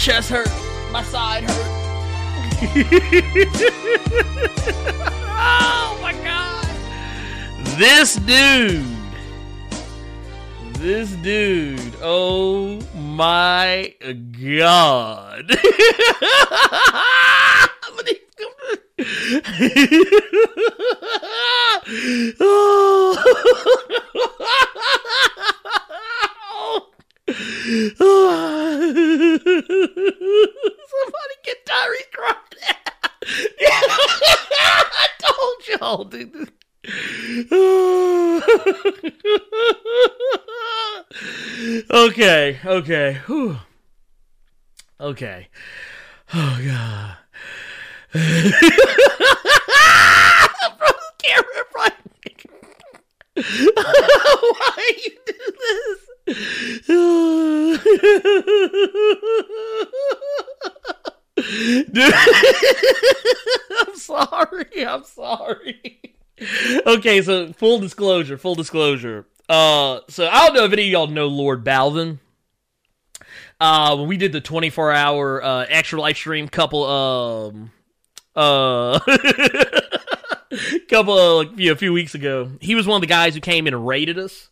chest hurt. My side hurt. oh my god. This dude. This dude. Oh my god. Somebody get Tyrese crying. I told y'all, dude. Okay. Whew. Okay. Oh god. Why you do this? Dude, I'm sorry. I'm sorry. Okay, so full disclosure, full disclosure. Uh, so I don't know if any of y'all know Lord Balvin. Uh, when we did the 24 hour uh extra live stream, couple um uh couple of like, you know, a few weeks ago, he was one of the guys who came in and raided us.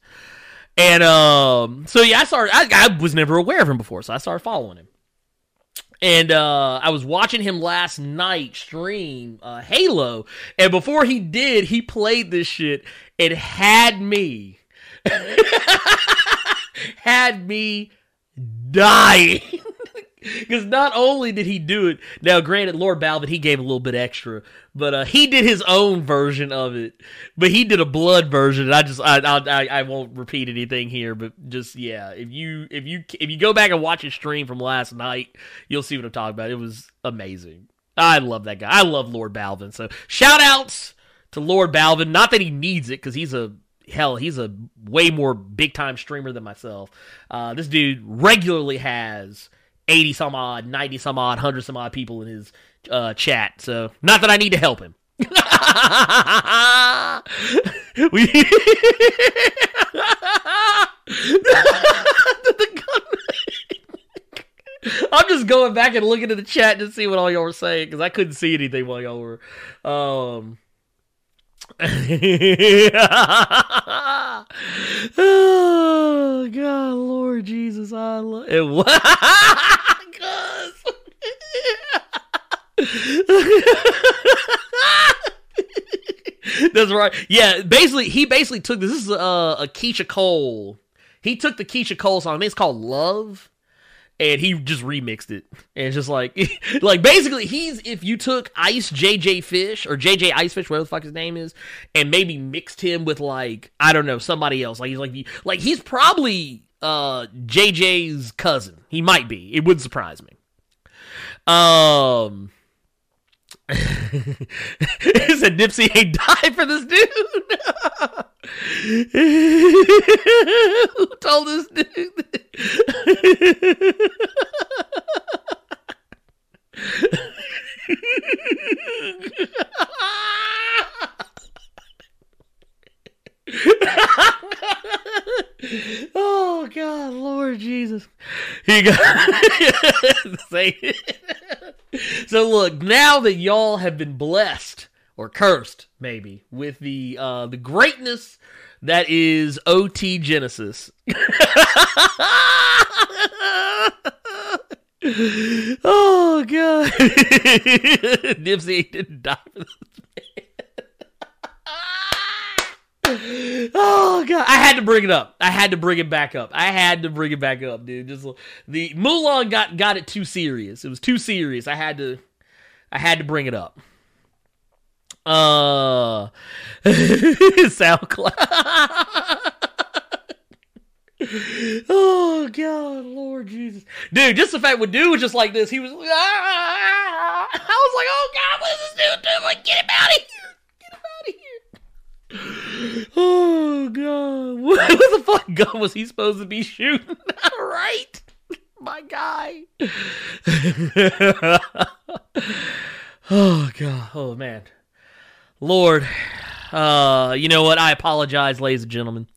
And um, so yeah, I started. I, I was never aware of him before, so I started following him. And uh, I was watching him last night stream uh, Halo, and before he did, he played this shit. It had me, had me dying. Because not only did he do it, now granted, Lord Balvin he gave a little bit extra, but uh, he did his own version of it. But he did a blood version. And I just I, I I won't repeat anything here, but just yeah, if you if you if you go back and watch his stream from last night, you'll see what I'm talking about. It was amazing. I love that guy. I love Lord Balvin. So shout outs to Lord Balvin. Not that he needs it because he's a hell, he's a way more big time streamer than myself. Uh, this dude regularly has 80 some odd, 90 some odd, 100 some odd people in his uh, chat. So, not that I need to help him. we I'm just going back and looking at the chat to see what all y'all were saying because I couldn't see anything while y'all were. Um, oh God, Lord Jesus, I love it. That's right. Yeah, basically, he basically took this. This is uh, a Keyshia Cole. He took the Keyshia Cole song. I it's called Love and he just remixed it. And it's just like like basically he's if you took ice jj fish or jj icefish whatever the fuck his name is and maybe mixed him with like i don't know somebody else. Like he's like like he's probably uh jj's cousin. He might be. It wouldn't surprise me. Um he said Nipsey ain't died for this dude. Who told this dude? oh God, Lord Jesus! He got so look, now that y'all have been blessed or cursed, maybe with the uh, the greatness that is OT Genasis. oh God, Nipsey didn't die for this oh god, I had to bring it up. I had to bring it back up. I had to bring it back up, dude. Just the Mulan got got it too serious. It was too serious. I had to I had to bring it up. Uh SoundCloud. oh god, Lord Jesus, dude! Just the fact what dude was just like this, he was. Ah! I was like, oh god, what is this dude doing? Like, get him out of here! Oh god, what the fuck gun was he supposed to be shooting? right, my guy. oh god, oh man, Lord. Uh, you know what? I apologize, ladies and gentlemen.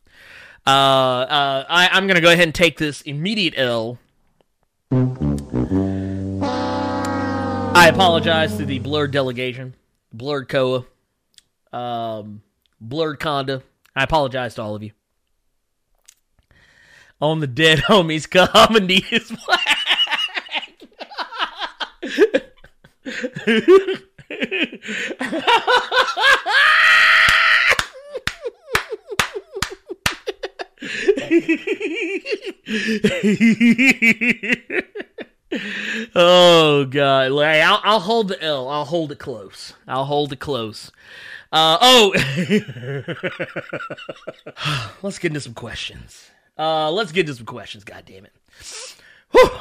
Uh, uh, I, I'm gonna go ahead and take this immediate L. I apologize to the blurred delegation, blurred Koa. Um, Blurred Conda. I apologize to all of you. On the dead homies, comedy is black. oh god, I'll, I'll hold the L. I'll hold it close. I'll hold it close. Uh, oh, let's get into some questions. Uh, let's get into some questions. God damn it. So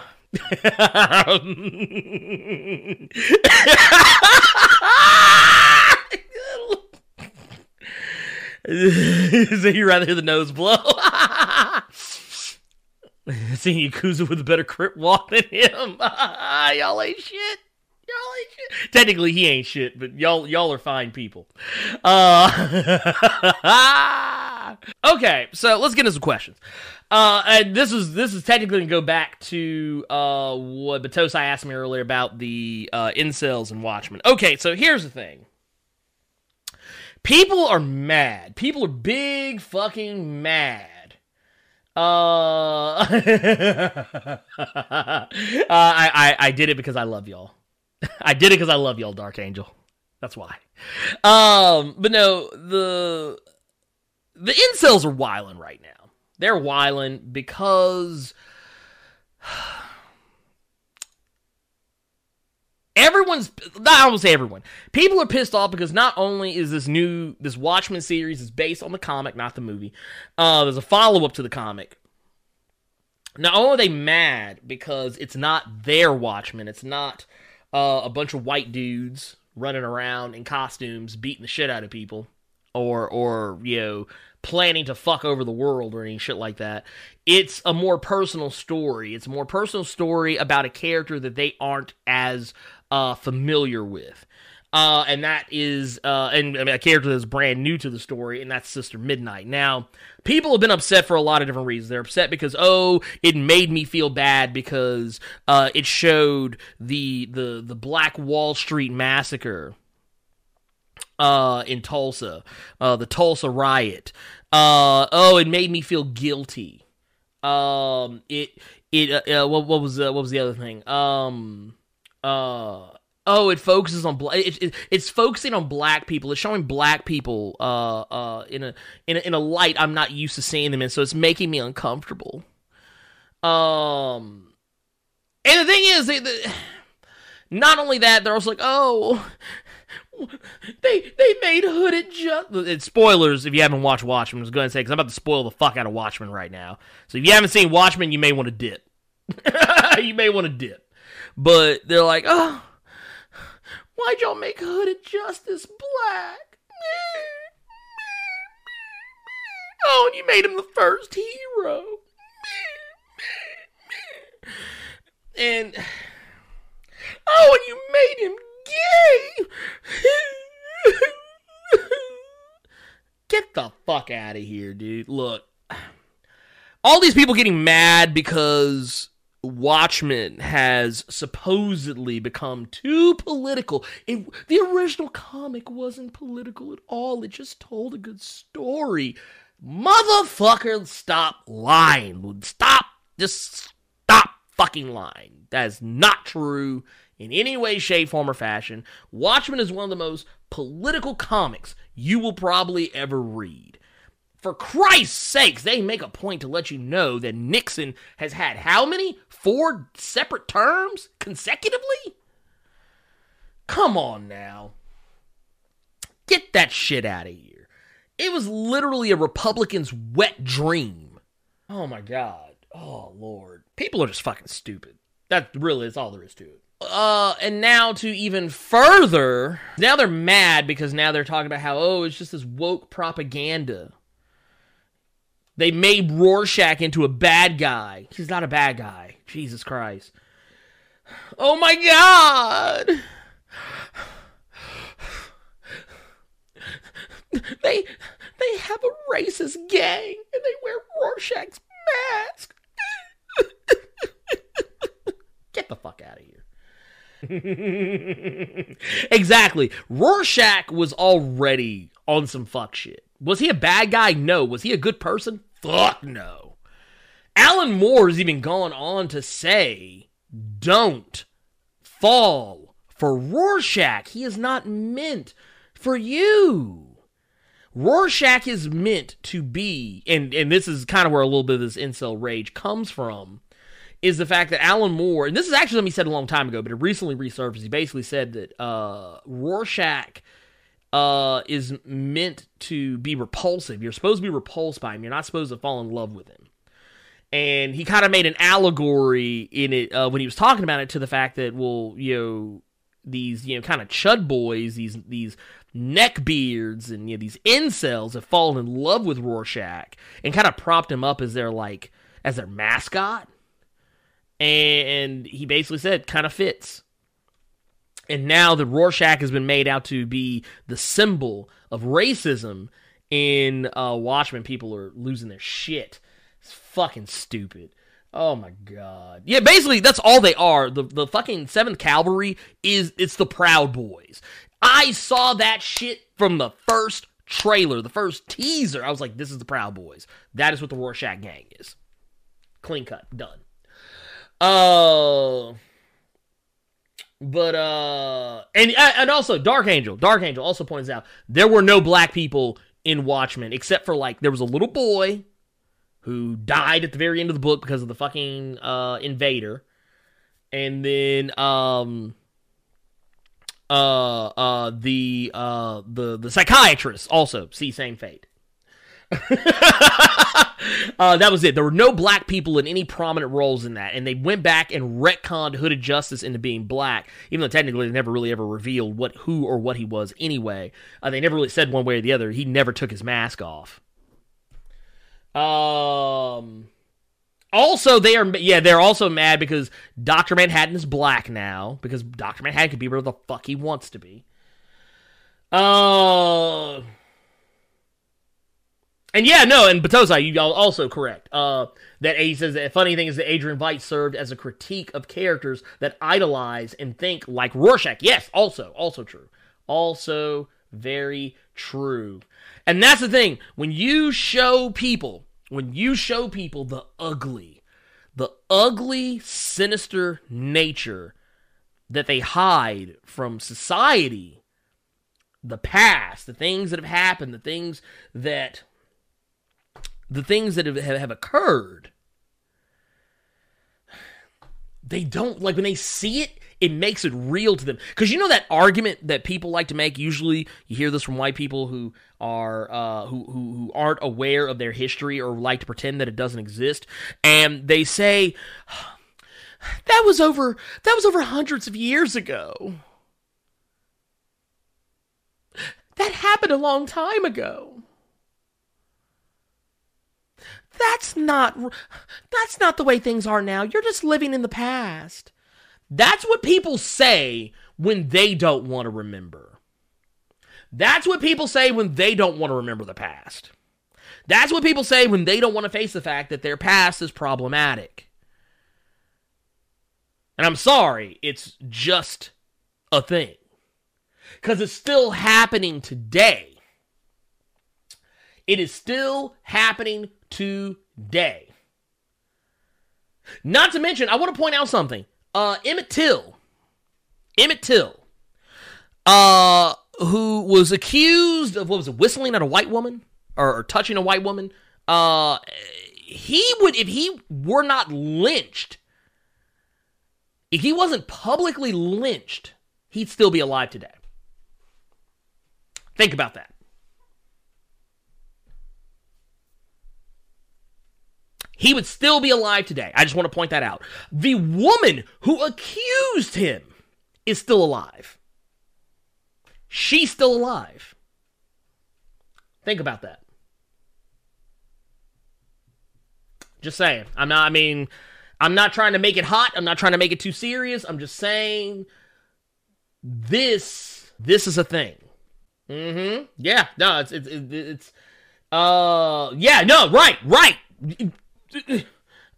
you rather hear the nose blow? Seeing Yakuza with a better crit walk than him. Y'all ain't shit. Shit. Technically, he ain't shit, but y'all y'all are fine people. Uh, okay, so let's get into some questions. Uh, and this is this is technically gonna go back to uh, what Batosai asked me earlier about the uh, incels and Watchmen. Okay, so here's the thing. People are mad. People are big fucking mad. Uh, uh I, I I did it because I love y'all. I did it because I love y'all, Dark Angel. That's why. Um, but no, the the incels are wiling right now. They're wiling because everyone's I won't say everyone. People are pissed off because not only is this new this Watchmen series is based on the comic, not the movie. Uh, there's a follow up to the comic. Not only are they mad because it's not their Watchmen, it's not uh, a bunch of white dudes running around in costumes beating the shit out of people, or or you know planning to fuck over the world or any shit like that. It's a more personal story. It's a more personal story about a character that they aren't as uh, familiar with. Uh, and that is, uh, and I mean, a character that's brand new to the story, and that's Sister Midnight. Now, people have been upset for a lot of different reasons. They're upset because, oh, it made me feel bad because uh, it showed the the the Black Wall Street massacre uh, in Tulsa, uh, the Tulsa riot. Uh, oh, it made me feel guilty. Um, it it uh, uh, what what was uh, what was the other thing? Um, uh. Oh, it focuses on black. It, it, it's focusing on black people. It's showing black people uh, uh, in a, in a in a light I'm not used to seeing them in. So it's making me uncomfortable. Um, and the thing is, they, the, not only that, they're also like, oh, they they made hooded just. It's spoilers if you haven't watched Watchmen. I was going to say because I'm about to spoil the fuck out of Watchmen right now. So if you haven't seen Watchmen, you may want to dip. you may want to dip. But they're like, oh, why'd y'all make hooded justice black? Oh, and you made him the first hero. And oh, and you made him gay. Get the fuck out of here, dude. Look, all these people getting mad because Watchmen has supposedly become too political. It, the original comic wasn't political at all. It just told a good story. Motherfucker, stop lying. Stop. Just stop fucking lying. That is not true in any way, shape, form, or fashion. Watchmen is one of the most political comics you will probably ever read. For Christ's sakes, they make a point to let you know that Nixon has had how many? Four separate terms consecutively? Come on now. Get that shit out of here. It was literally a Republican's wet dream. Oh my God. Oh Lord. People are just fucking stupid. That really is all there is to it. Uh, and now to even further, now they're mad because now they're talking about how, oh, it's just this woke propaganda. They made Rorschach into a bad guy. He's not a bad guy. Jesus Christ. Oh my god! They they have a racist gang and they wear Rorschach's mask. Get the fuck out of here. exactly. Rorschach was already on some fuck shit. Was he a bad guy? No. Was he a good person? Fuck no. Alan Moore has even gone on to say, don't fall for Rorschach. He is not meant for you. Rorschach is meant to be, and, and this is kind of where a little bit of this incel rage comes from, is the fact that Alan Moore, and this is actually something he said a long time ago, but it recently resurfaced. He basically said that uh, Rorschach uh, is meant to be repulsive. You're supposed to be repulsed by him. You're not supposed to fall in love with him. And he kind of made an allegory in it uh, when he was talking about it to the fact that, well, you know, these you know kind of chud boys, these these neckbeards, and you know these incels have fallen in love with Rorschach and kind of propped him up as their like as their mascot. And he basically said, kind of fits. And now the Rorschach has been made out to be the symbol of racism in uh, Watchmen. People are losing their shit. It's fucking stupid. Oh my god. Yeah, basically that's all they are. The the fucking Seventh Cavalry is it's the Proud Boys. I saw that shit from the first trailer, the first teaser. I was like, this is the Proud Boys. That is what the Rorschach gang is. Clean cut, done. Oh. Uh, but uh and and also Dark Angel, Dark Angel also points out there were no black people in Watchmen except for like there was a little boy who died at the very end of the book because of the fucking uh invader. And then um Uh, uh, the uh, the the psychiatrist also see same fate. uh, that was it. There were no black people in any prominent roles in that, and they went back and retconned Hooded Justice into being black, even though technically they never really ever revealed what who or what he was anyway. Uh, they never really said one way or the other. He never took his mask off. Um. Also, they are yeah they're also mad because Doctor Manhattan is black now because Doctor Manhattan can be whatever the fuck he wants to be. Uh. And yeah, no, and Batosai, you all also correct. Uh, that he says the funny thing is that Adrian Veidt served as a critique of characters that idolize and think like Rorschach. Yes, also, also true. Also very true. And that's the thing. When you show people, when you show people the ugly, the ugly, sinister nature that they hide from society, the past, the things that have happened, the things that the things that have, have occurred, they don't like when they see it. It makes it real to them because you know that argument that people like to make. Usually, you hear this from white people who are uh, who, who who aren't aware of their history or like to pretend that it doesn't exist, and they say that was over that was over hundreds of years ago. That happened a long time ago. That's not that's not the way things are now. You're just living in the past. That's what people say when they don't want to remember. That's what people say when they don't want to remember the past. That's what people say when they don't want to face the fact that their past is problematic. And I'm sorry, it's just a thing. Because it's still happening today. It is still happening today. Not to mention, I want to point out something. Uh, Emmett Till, Emmett Till, uh, who was accused of what was it, whistling at a white woman or, or touching a white woman. Uh, he would, if he were not lynched, if he wasn't publicly lynched, he'd still be alive today. Think about that. He would still be alive today. I just want to point that out. The woman who accused him is still alive. She's still alive. Think about that. Just saying. I'm not, I mean, I'm not trying to make it hot. I'm not trying to make it too serious. I'm just saying this, this is a thing. Mm-hmm. Yeah. No, it's, it's, it's, uh, yeah, no, right, right.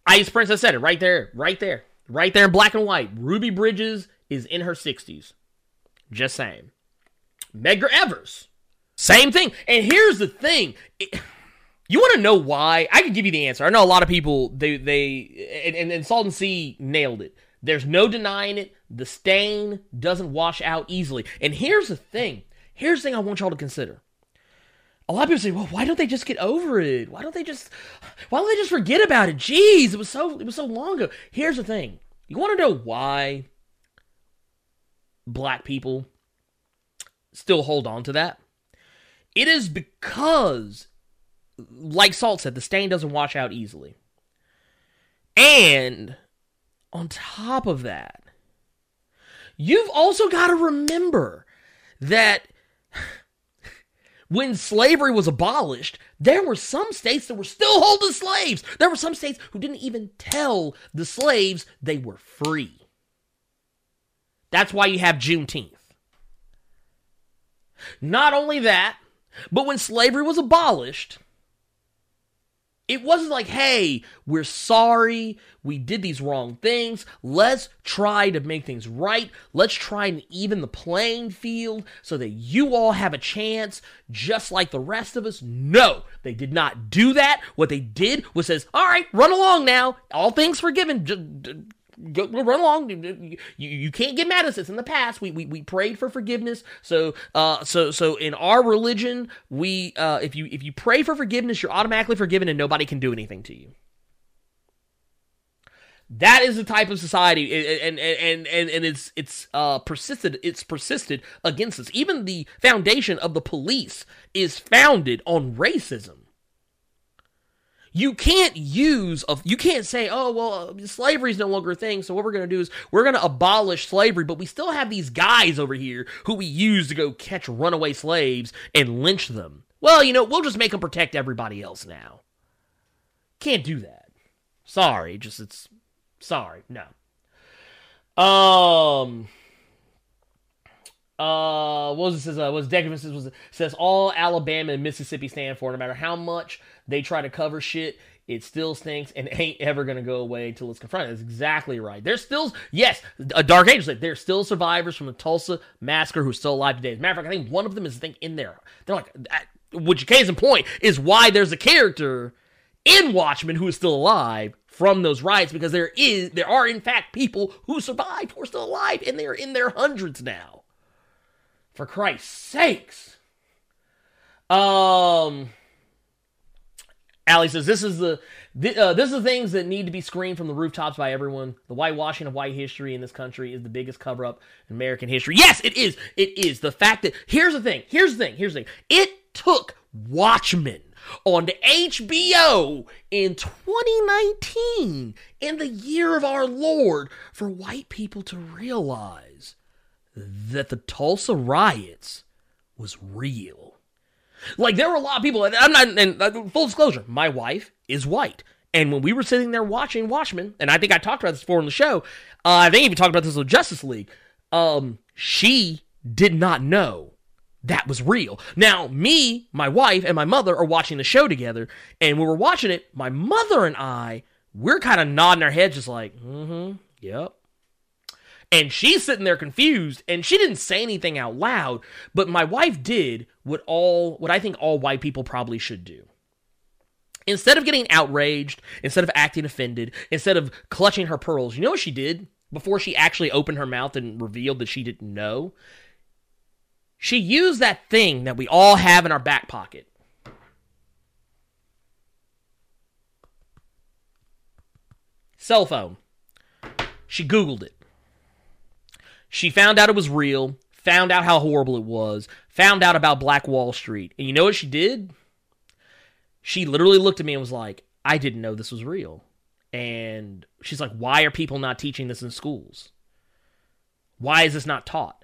Ice Princess said it right there, right there, right there in black and white. Ruby Bridges is in her 60s. Just saying. Medgar Evers, same thing. And here's the thing. It, you want to know why? I can give you the answer. I know a lot of people, they, they, and, and, and Salton Sea nailed it. There's no denying it. The stain doesn't wash out easily. And here's the thing. Here's the thing I want y'all to consider a lot of people say, "Well, why don't they just get over it? Why don't they just why don't they just forget about it? Jeez, it was so it was so long ago." Here's the thing. You want to know why black people still hold on to that? It is because like Salt said, the stain doesn't wash out easily. And on top of that, you've also got to remember that when slavery was abolished, there were some states that were still holding slaves. There were some states who didn't even tell the slaves they were free. That's why you have Juneteenth. Not only that, but when slavery was abolished, it wasn't like, hey, we're sorry, we did these wrong things. Let's try to make things right. Let's try and even the playing field so that you all have a chance just like the rest of us. No, they did not do that. What they did was says, all right, run along now. All things forgiven go, run along. You, you can't get mad at us. in the past. We, we, we prayed for forgiveness. So uh so so in our religion, we uh if you if you pray for forgiveness, you're automatically forgiven and nobody can do anything to you. That is the type of society, and and and, and it's it's uh, persisted. It's persisted against us. Even the foundation of the police is founded on racism. You can't use a, you can't say, oh well, slavery is no longer a thing. So what we're gonna do is we're gonna abolish slavery, but we still have these guys over here who we use to go catch runaway slaves and lynch them. Well, you know, we'll just make them protect everybody else now. Can't do that. Sorry, just it's sorry, no. Um. Uh, what was it says? Uh, was Decadence was says all Alabama and Mississippi stand for. No matter how much they try to cover shit, it still stinks and ain't ever gonna go away until it's confronted. That's exactly right. There's still yes, a Dark Age like there's still survivors from the Tulsa massacre who are still alive today. As a matter of fact, I think one of them is think in there. They're like, which case in point is why there's a character in Watchmen who is still alive from those riots because there is there are in fact people who survived who are still alive and they're in their hundreds now. For Christ's sakes. Um Allie says this is the uh, this is the things that need to be screamed from the rooftops by everyone. The whitewashing of white history in this country is the biggest cover up in American history. Yes, it is. It is the fact that here's the thing. Here's the thing. Here's the thing. It took Watchmen on HBO in 2019, in the year of our Lord, for white people to realize that the Tulsa riots was real. Like there were a lot of people, and I'm not. And uh, full disclosure, my wife is white, and when we were sitting there watching Watchmen, and I think I talked about this before on the show, uh, I think even talked about this with Justice League. Um, she did not know that was real. Now, me, my wife, and my mother are watching the show together, and when we're watching it, my mother and I, we're kind of nodding our heads, just like, mm-hmm, yep, and she's sitting there confused and she didn't say anything out loud, but my wife did what all what I think all white people probably should do. Instead of getting outraged, instead of acting offended, instead of clutching her pearls, you know what she did before she actually opened her mouth and revealed that she didn't know? She used that thing that we all have in our back pocket. Cell phone. She Googled it. She found out it was real, found out how horrible it was, found out about Black Wall Street. And you know what she did? She literally looked at me and was like, I didn't know this was real. And she's like, Why are people not teaching this in schools? Why is this not taught?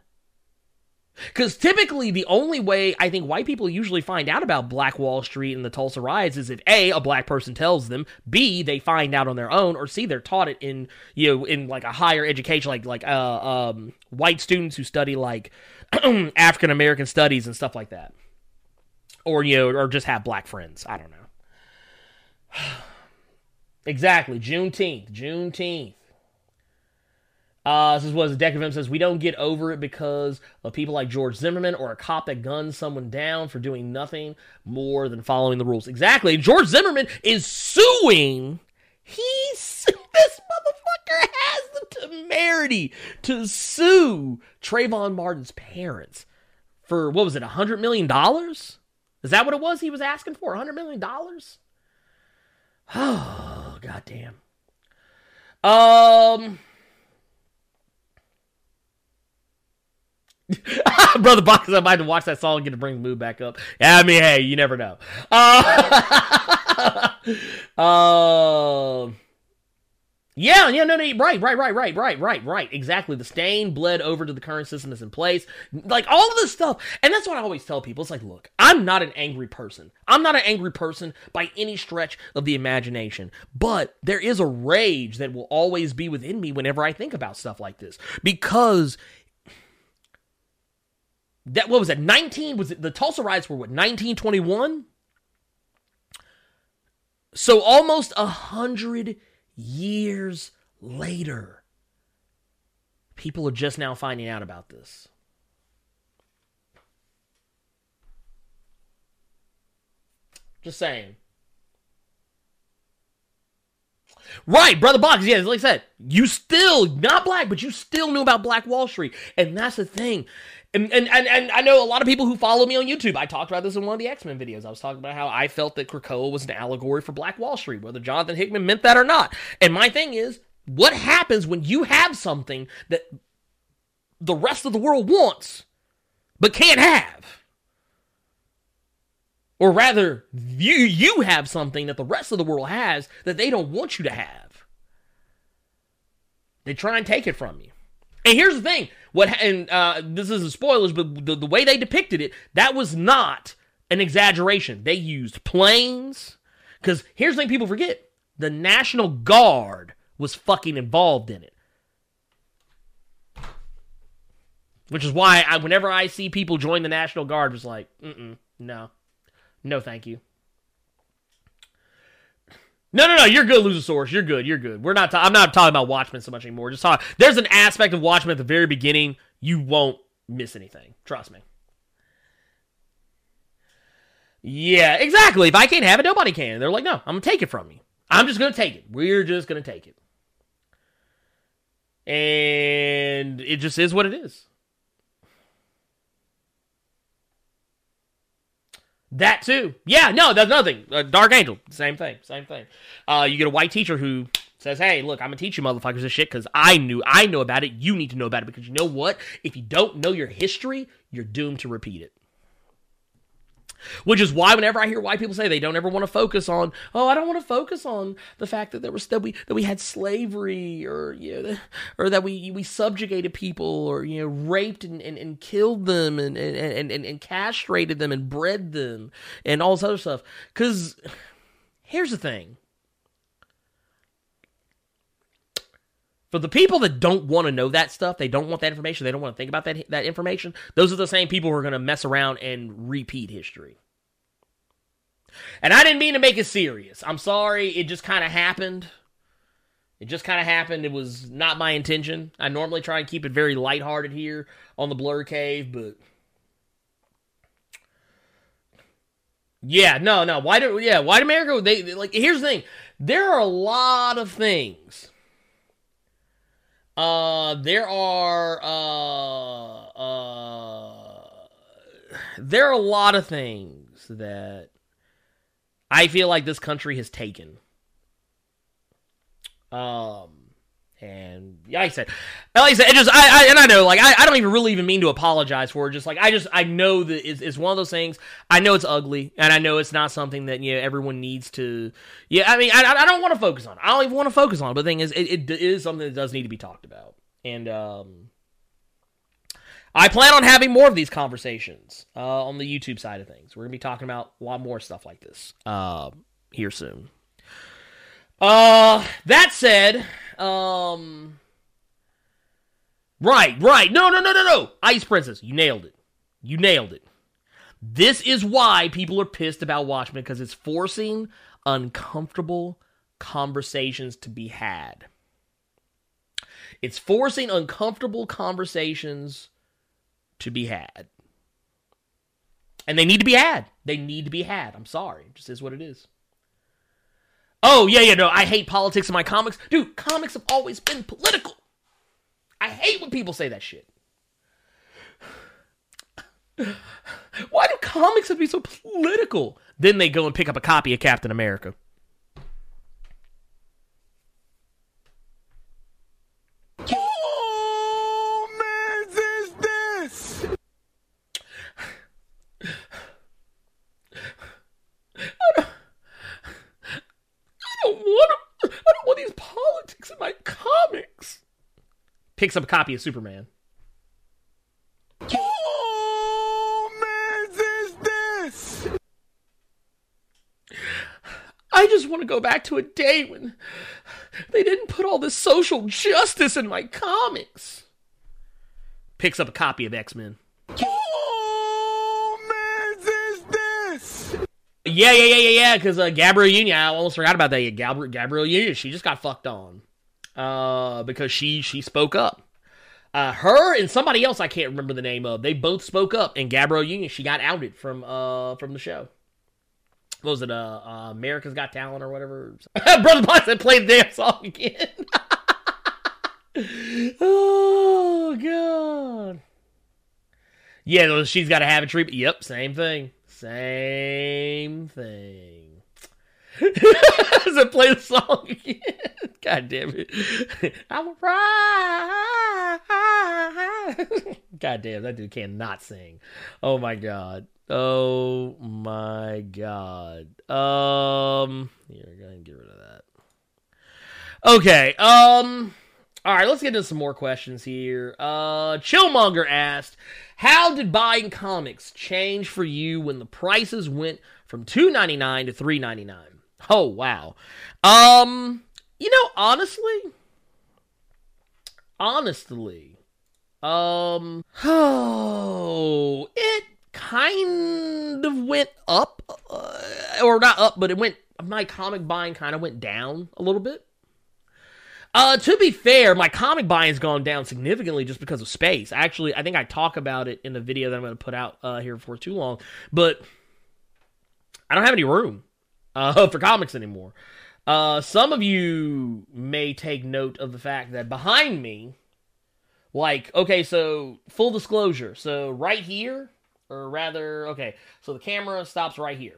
Because typically, the only way I think white people usually find out about Black Wall Street and the Tulsa riots is if A, a black person tells them, B, they find out on their own, or C, they're taught it in, you know, in like a higher education, like, like, uh, um, white students who study like African American studies and stuff like that. Or, you know, or just have black friends. I don't know. exactly. Juneteenth. Juneteenth. Uh, this is what the deck of him says. We don't get over it because of people like George Zimmerman or a cop that guns someone down for doing nothing more than following the rules. Exactly. George Zimmerman is suing. He's this motherfucker has the temerity to sue Trayvon Martin's parents for what was it, a hundred million dollars? Is that what it was he was asking for? A hundred million dollars? Oh, goddamn. Um. Brother Box, I might have to watch that song and get to bring the mood back up. Yeah, I mean, hey, you never know. Uh, uh, yeah, yeah, no, no, right, right, right, right, right, right, right. Exactly. The stain bled over to the current system that's in place. Like all of this stuff. And that's what I always tell people. It's like, look, I'm not an angry person. I'm not an angry person by any stretch of the imagination. But there is a rage that will always be within me whenever I think about stuff like this. Because that what was it 19 was it the tulsa riots were what 1921 so almost a hundred years later people are just now finding out about this just saying Right, brother Box. Yeah, like I said, you still not black, but you still knew about Black Wall Street, and that's the thing. And, and, and, I know a lot of people who follow me on YouTube. I talked about this in one of the X Men videos. I was talking about how I felt that Krakoa was an allegory for Black Wall Street, whether Jonathan Hickman meant that or not. And my thing is, what happens when you have something that the rest of the world wants but can't have? Or rather, you you have something that the rest of the world has that they don't want you to have. They try and take it from you. And here's the thing: what and uh, this isn't spoilers, but the, the way they depicted it, that was not an exaggeration. They used planes. Because here's the thing: people forget: the National Guard was fucking involved in it. Which is why I, whenever I see people join the National Guard, it's like, mm no, no, thank you. No, no, no. You're good, Luchasaurus. You're good. You're good. We're not. Ta- I'm not talking about Watchmen so much anymore. Just talk. There's an aspect of Watchmen at the very beginning. You won't miss anything. Trust me. Yeah, exactly. If I can't have it, nobody can. They're like, no, I'm gonna take it from you. I'm just gonna take it. We're just gonna take it. And it just is what it is. That too. Yeah, no, that's nothing. Uh, Dark Angel, same thing, same thing. Uh, you get a white teacher who says, "Hey, look, I'm gonna teach you motherfuckers this shit because I knew, I know about it. You need to know about it because you know what? If you don't know your history, you're doomed to repeat it." Which is why whenever I hear white people say they don't ever want to focus on, oh, I don't want to focus on the fact that there was that we that we had slavery or you know, or that we we subjugated people or you know raped and, and, and killed them and, and, and, and castrated them and bred them and all this other stuff. Cause here's the thing. For the people that don't want to know that stuff, they don't want that information, they don't want to think about that that information. Those are the same people who are going to mess around and repeat history. And I didn't mean to make it serious. I'm sorry, it just kind of happened. It just kind of happened. It was not my intention. I normally try and keep it very lighthearted here on the Blur Cave, but yeah, no, no. Why do yeah? White America? They, they like. Here's the thing. There are a lot of things uh, there are uh, uh, there are a lot of things that I feel like this country has taken. Um, and like I said, like I said, it just I, I and I know like I, I don't even really even mean to apologize for it. Just like I just I know that it's, it's one of those things. I know it's ugly, and I know it's not something that you know everyone needs to. Yeah, I mean I I don't want to focus on. it. I don't even want to focus on. it. But the thing is, it, it is something that does need to be talked about, and um. I plan on having more of these conversations uh, on the YouTube side of things. We're gonna be talking about a lot more stuff like this uh, here soon. Uh, that said, um, right, right. No, no, no, no, no. Ice Princess, you nailed it. You nailed it. This is why people are pissed about Watchmen because it's forcing uncomfortable conversations to be had. It's forcing uncomfortable conversations to be had. And they need to be had. They need to be had. I'm sorry. It just is what it is. Oh, yeah, yeah, no, I hate politics in my comics. Dude, comics have always been political. I hate when people say that shit. Why do comics have to be so political? Then they go and pick up a copy of Captain America. I don't want to, I don't want these politics in my comics. Picks up a copy of Superman. Oh, man, is this? I just want to go back to a day when they didn't put all this social justice in my comics. Picks up a copy of X Men. Yeah, yeah, yeah, yeah, yeah. Because uh, Gabrielle Union, I almost forgot about that. Yeah, Gabrielle, Gabrielle Union, she just got fucked on uh, because she she spoke up. Uh, her and somebody else I can't remember the name of. They both spoke up, and Gabrielle Union she got outed from uh from the show. What was it? Uh, uh America's Got Talent or whatever. Brother that played their song again. oh god. Yeah, she's got to have a treatment. Yep, same thing. Same thing. Does it play the song again? God damn it. I'm right. God damn, that dude cannot sing. Oh my god. Oh my god. Um here, go ahead and get rid of that. Okay, um all right, let's get into some more questions here. Uh Chillmonger asked, "How did buying comics change for you when the prices went from 2.99 to 3.99?" Oh, wow. Um, you know, honestly, honestly, um, oh, it kind of went up, uh, or not up, but it went, my comic buying kind of went down a little bit. Uh, to be fair, my comic buying has gone down significantly just because of space. Actually, I think I talk about it in the video that I'm going to put out uh, here for too long, but I don't have any room uh, for comics anymore. Uh, some of you may take note of the fact that behind me, like, okay, so full disclosure. So right here, or rather, okay, so the camera stops right here.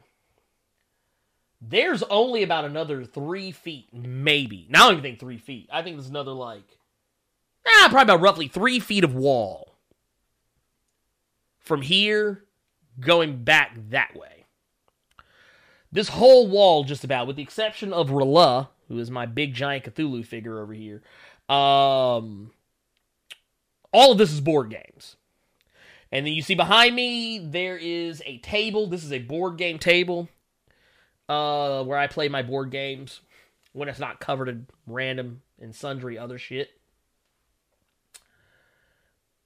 There's only about another three feet, maybe. Now I don't even think three feet. I think there's another, like, ah, probably about roughly three feet of wall. From here, going back that way. This whole wall, just about, with the exception of R'lyeh, who is my big giant Cthulhu figure over here, um, all of this is board games. And then you see behind me, there is a table. This is a board game table uh, where I play my board games when it's not covered in random and sundry other shit.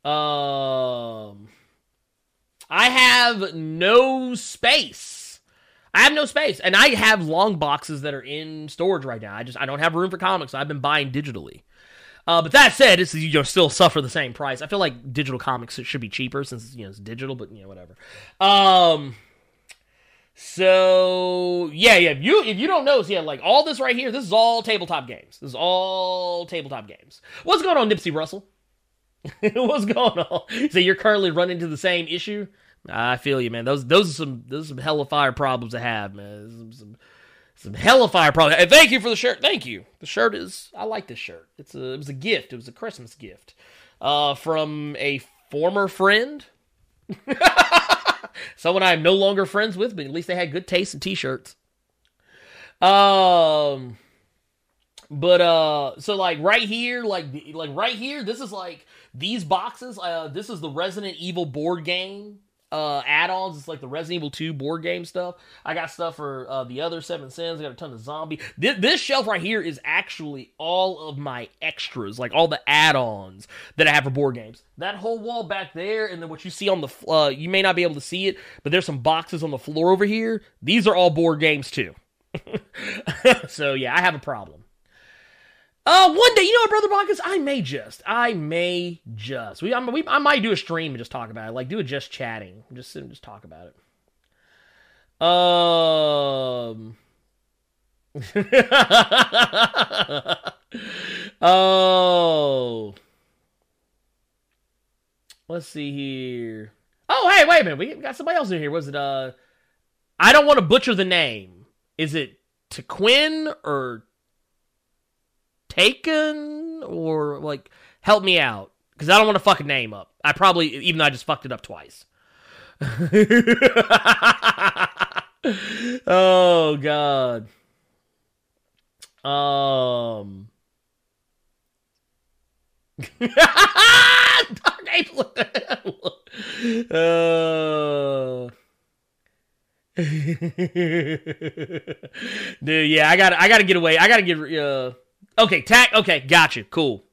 Um, I have no space. I have no space, and I have long boxes that are in storage right now. I just I don't have room for comics. So I've been buying digitally. Uh, but that said, it's you know still suffer the same price. I feel like digital comics should be cheaper since you know it's digital, but you know whatever. Um, so yeah, yeah. If you if you don't know, so yeah, like all this right here, this is all tabletop games. This is all tabletop games. What's going on, Nipsey Russell? What's going on? So you're currently running into the same issue. I feel you, man. Those those are some those are some hella fire problems to have, man. Some some, some hella fire problems. And thank you for the shirt. Thank you. The shirt is I like this shirt. It's a it was a gift. It was a Christmas gift, uh, from a former friend. Someone I'm no longer friends with, but at least they had good taste in t-shirts. Um, but uh, so like right here, like like right here, this is like these boxes. Uh, this is the Resident Evil board game uh add-ons. It's like the Resident Evil 2 board game stuff. I got stuff for uh, the other Seven Sins. I got a ton of zombie. This, this shelf right here is actually all of my extras, like all the add-ons that I have for board games. That whole wall back there, and then what you see on the uh, you may not be able to see it, but there's some boxes on the floor over here. These are all board games too. so yeah, I have a problem. Uh, one day, you know what, Brother Bacchus? I may just, I may just, we, I, we, I might do a stream and just talk about it, like do a just chatting, just sit and just talk about it. Um, oh, let's see here. Oh, hey, wait a minute, we got somebody else in here. Was it uh? I don't want to butcher the name. Is it Tequin or taken or like help me out because I don't want to fuck a name up. I probably even though I just fucked it up twice. oh god. Um. Dark uh. Dude, yeah, I got I got to get away. I got to get uh Okay, Tack. Okay, gotcha. Cool.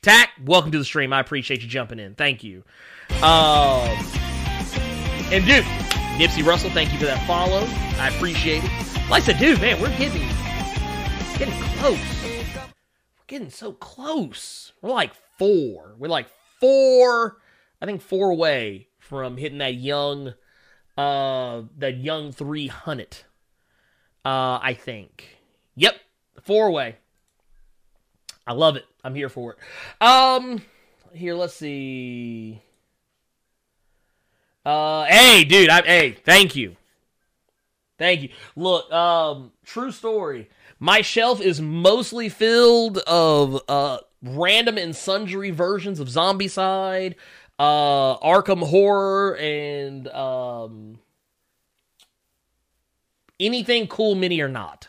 Tack, welcome to the stream. I appreciate you jumping in. Thank you. Um, and dude, Nipsey Russell, thank you for that follow. I appreciate it. Like I said, dude, man, we're getting getting close. We're getting so close. We're like four. We're like four. I think four away from hitting that young, uh, that young three hundred. Uh, I think. Yep, four away. I love it. I'm here for it. Um, here, let's see. Uh, hey, dude. I, hey, thank you. Thank you. Look, um, true story. My shelf is mostly filled of uh random and sundry versions of Zombicide, uh Arkham Horror, and um anything cool mini or not.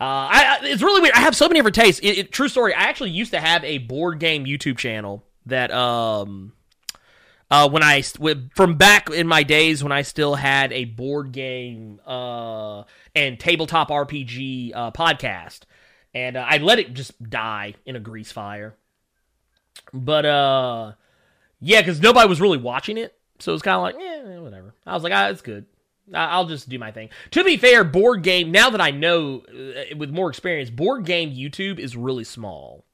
Uh, I, it's really weird. I have so many different tastes. It, it, true story. I actually used to have a board game YouTube channel that um uh, when I from back in my days when I still had a board game uh, and tabletop RPG uh, podcast, and uh, I let it just die in a grease fire. But uh, yeah, because nobody was really watching it, so it was kind of like, yeah, whatever. I was like, ah, it's good. I'll just do my thing. To be fair, board game. Now that I know uh, with more experience, board game YouTube is really small.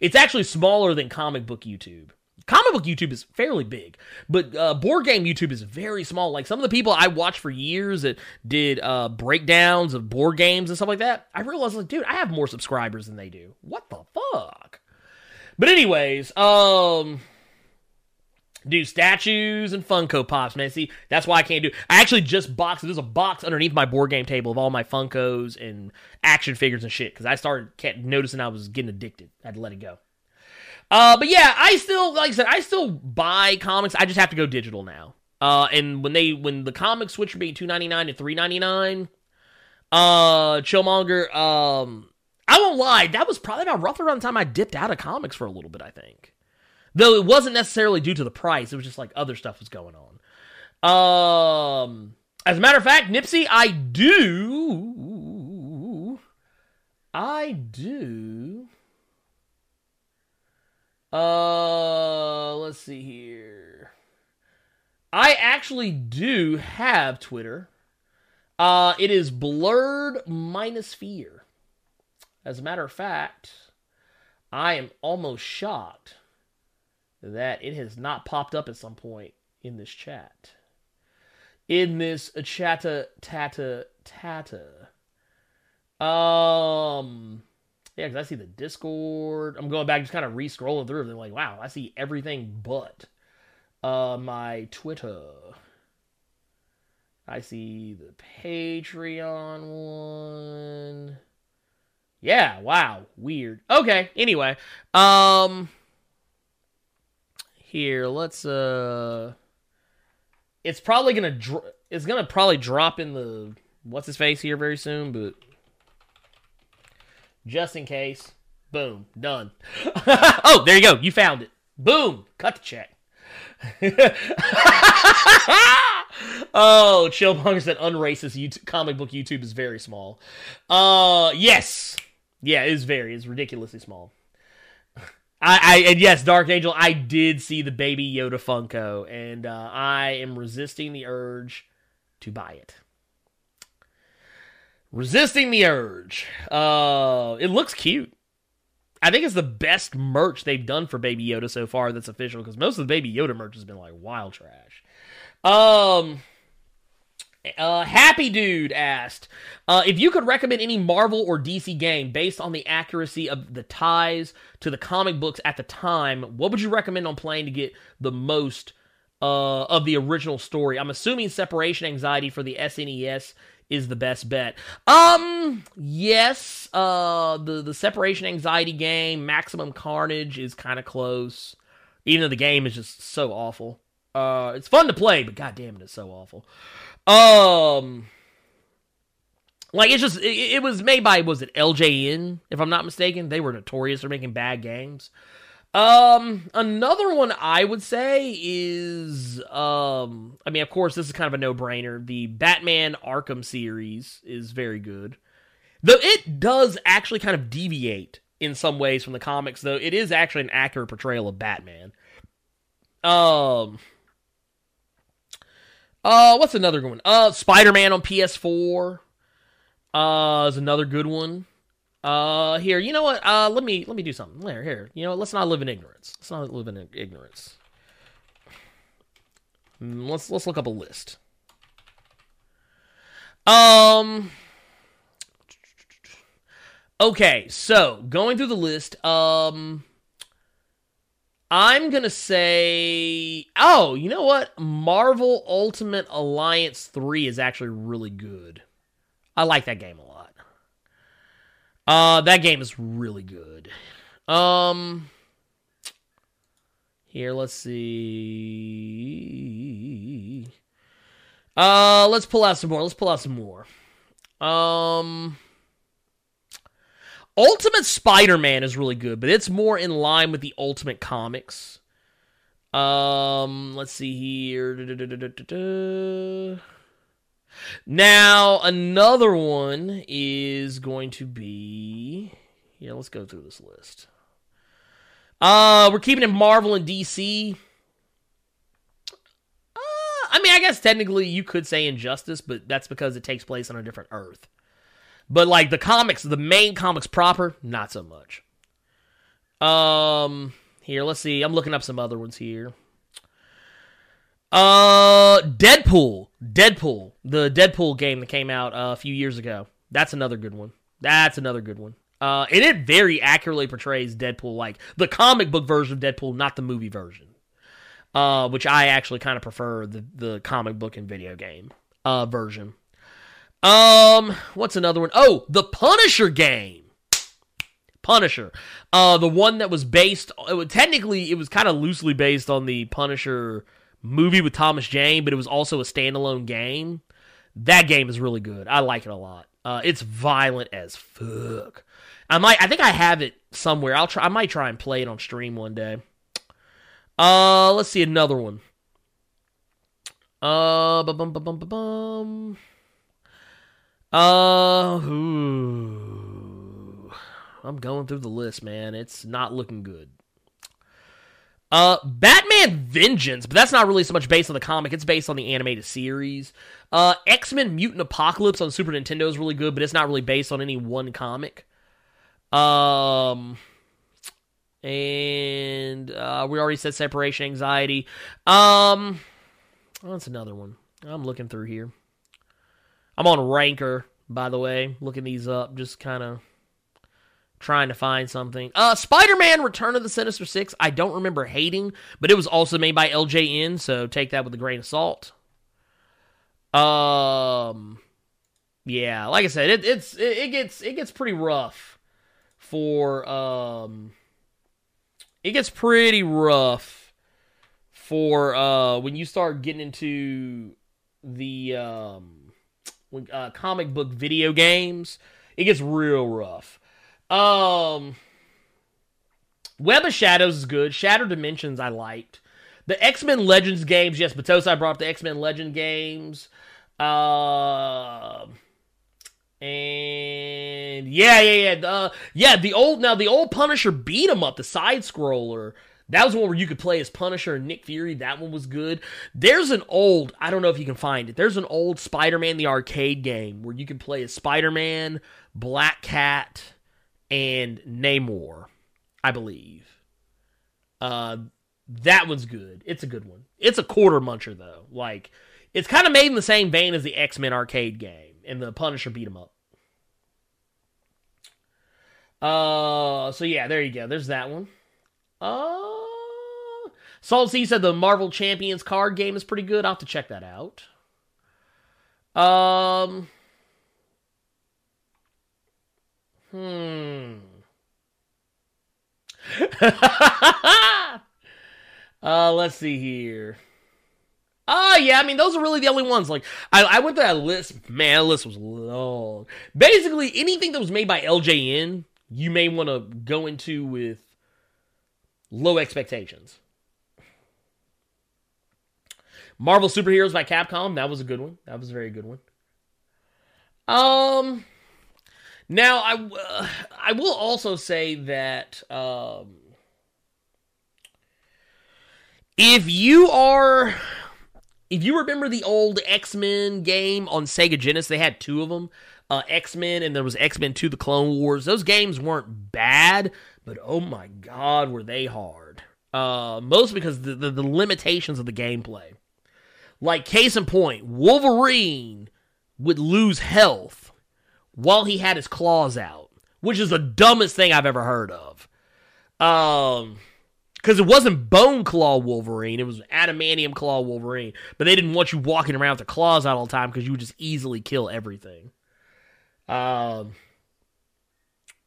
It's actually smaller than comic book YouTube comic book YouTube is fairly big, but uh, board game YouTube is very small. Like some of the people I watched for years that did uh, breakdowns of board games and stuff like that, I realized like, dude, I have more subscribers than they do. What the fuck? But anyways, um, do statues and Funko Pops, man. See, that's why I can't do. I actually just boxed. There's a box underneath my board game table of all my Funkos and action figures and shit because I started kept noticing I was getting addicted. I had to let it go. Uh, but yeah, I still, like I said, I still buy comics. I just have to go digital now. Uh, and when they when the comics switch from being two ninety nine to three ninety nine, uh, Chillmonger, um, I won't lie, that was probably about roughly around the time I dipped out of comics for a little bit. I think, though it wasn't necessarily due to the price. It was just like other stuff was going on. Um, as a matter of fact, Nipsey, I do, I do uh, let's see here. I actually do have Twitter. Uh, it is blurred minus fear. As a matter of fact, I am almost shocked that it has not popped up at some point in this chat. In this chatta tata tata. Um yeah, because I see the Discord. I'm going back, just kind of re-scrolling through. They're like, wow, I see everything but uh, my Twitter. I see the Patreon one. Yeah, wow, weird. Okay, anyway, um, here let's uh, it's probably gonna dr- it's gonna probably drop in the what's his face here very soon, but just in case. Boom, done. oh, there you go. You found it. Boom, cut the check. oh, chill, Chillmonger said unracist YouTube, comic book YouTube is very small. Uh, yes, yeah, it is very, it's ridiculously small. I, I and yes, Dark Angel, I did see the Baby Yoda Funko, and uh, I am resisting the urge to buy it. Resisting the urge. Uh, it looks cute. I think it's the best merch they've done for Baby Yoda so far that's official because most of the Baby Yoda merch has been like wild trash. Um, uh, Happy Dude asked uh, if you could recommend any Marvel or DC game based on the accuracy of the ties to the comic books at the time. What would you recommend on playing to get the most uh, of the original story? I'm assuming Separation Anxiety for the SNES is the best bet. Um, yes, uh, the the separation anxiety game, Maximum Carnage is kind of close, even though the game is just so awful. Uh, it's fun to play, but goddamn it, it's so awful. Um, like it's just it, it was made by was it LJN if I'm not mistaken. They were notorious for making bad games. Um, another one I would say is, um, I mean, of course, this is kind of a no-brainer. The Batman Arkham series is very good, though it does actually kind of deviate in some ways from the comics. Though it is actually an accurate portrayal of Batman. Um, uh, what's another good one? Uh, Spider-Man on PS4. Uh, is another good one. Uh, here, you know what? Uh, let me let me do something. Here, here. You know, let's not live in ignorance. Let's not live in ignorance. Mm, let's let's look up a list. Um. Okay, so going through the list, um, I'm gonna say, oh, you know what? Marvel Ultimate Alliance three is actually really good. I like that game a lot. Uh, that game is really good. Um, here, let's see. Uh, let's pull out some more. Let's pull out some more. Um, Ultimate Spider-Man is really good, but it's more in line with the Ultimate Comics. Um, let's see here. Da-da-da-da-da-da. Now, another one is going to be. Yeah, let's go through this list. Uh, we're keeping it Marvel and DC. Uh, I mean, I guess technically you could say Injustice, but that's because it takes place on a different Earth. But like the comics, the main comics proper, not so much. Um, here, let's see. I'm looking up some other ones here. Uh, Deadpool, Deadpool, the Deadpool game that came out uh, a few years ago. That's another good one. That's another good one. Uh, and it very accurately portrays Deadpool, like the comic book version of Deadpool, not the movie version. Uh, which I actually kind of prefer the the comic book and video game uh version. Um, what's another one? Oh, the Punisher game. Punisher. Uh, the one that was based. It was, technically, it was kind of loosely based on the Punisher movie with Thomas Jane, but it was also a standalone game. That game is really good. I like it a lot. Uh, it's violent as fuck. I might. I think I have it somewhere. I'll try. I might try and play it on stream one day. Uh, let's see another one. Uh, bum bum bum bum bum. Uh, ooh. I'm going through the list, man. It's not looking good. Uh, Batman Vengeance, but that's not really so much based on the comic. It's based on the animated series. Uh, X Men Mutant Apocalypse on Super Nintendo is really good, but it's not really based on any one comic. Um, and uh, we already said Separation Anxiety. Um, oh, that's another one. I'm looking through here. I'm on Ranker, by the way, looking these up, just kind of trying to find something. Uh, Spider-Man: Return of the Sinister Six. I don't remember hating, but it was also made by LJN, so take that with a grain of salt. Um, yeah, like I said, it, it's it, it gets it gets pretty rough for um, it gets pretty rough for uh when you start getting into the um when, uh, comic book video games. It gets real rough. Um, Web of Shadows is good. Shattered Dimensions I liked. The X Men Legends games, yes, Batosa I brought up the X Men Legend games. Uh, and yeah, yeah, yeah, uh, yeah. The old now the old Punisher beat him up, the side scroller. That was one where you could play as Punisher and Nick Fury. That one was good. There's an old, I don't know if you can find it. There's an old Spider-Man the arcade game where you can play as Spider-Man, Black Cat, and Namor, I believe. Uh, that one's good. It's a good one. It's a quarter muncher though. Like it's kind of made in the same vein as the X Men arcade game and the Punisher beat beat 'em up. Uh, so yeah, there you go. There's that one. Uh, Salt C said the Marvel Champions card game is pretty good. I'll have to check that out. Um. Hmm. uh, let's see here. Oh, yeah, I mean, those are really the only ones. Like, I, I went through that list. Man, that list was long. Basically, anything that was made by LJN, you may want to go into with low expectations. Marvel Superheroes by Capcom, that was a good one. That was a very good one. Um, now I uh, I will also say that um, if you are if you remember the old X Men game on Sega Genesis, they had two of them. Uh, X Men and there was X Men 2 The Clone Wars. Those games weren't bad, but oh my god, were they hard. Uh, most because the, the, the limitations of the gameplay. Like, case in point, Wolverine would lose health while he had his claws out, which is the dumbest thing I've ever heard of. Um, because it wasn't Bone Claw Wolverine, it was Adamantium Claw Wolverine. But they didn't want you walking around with the claws out all the time because you would just easily kill everything. Um.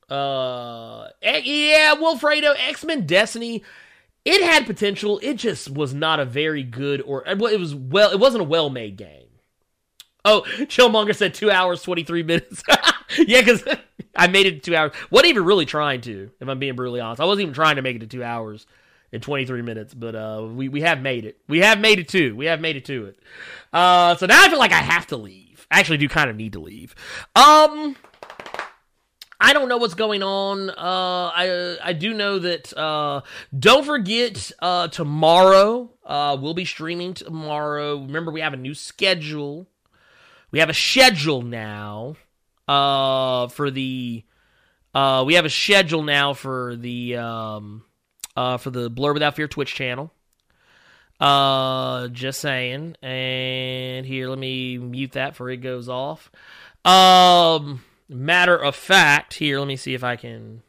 Uh. Yeah, Wilfredo X Men Destiny. It had potential. It just was not a very good or well, it was well. It wasn't a well made game. Oh, Chillmonger said two hours twenty three minutes. yeah, because I made it two hours. Wasn't even really trying to, if I'm being brutally honest. I wasn't even trying to make it to two hours in twenty three minutes, but uh, we we have made it. We have made it to. We have made it to it. Uh, so now I feel like I have to leave. I actually do kind of need to leave. Um. I don't know what's going on. Uh, I I do know that. Uh, don't forget uh, tomorrow. Uh, we'll be streaming tomorrow. Remember, we have a new schedule. We have a schedule now. Uh, for the. Uh, we have a schedule now for the um, for the Blur Without Fear Twitch channel. Just saying. And here, let me mute that before it goes off. Um. Matter of fact, here, let me see if I can.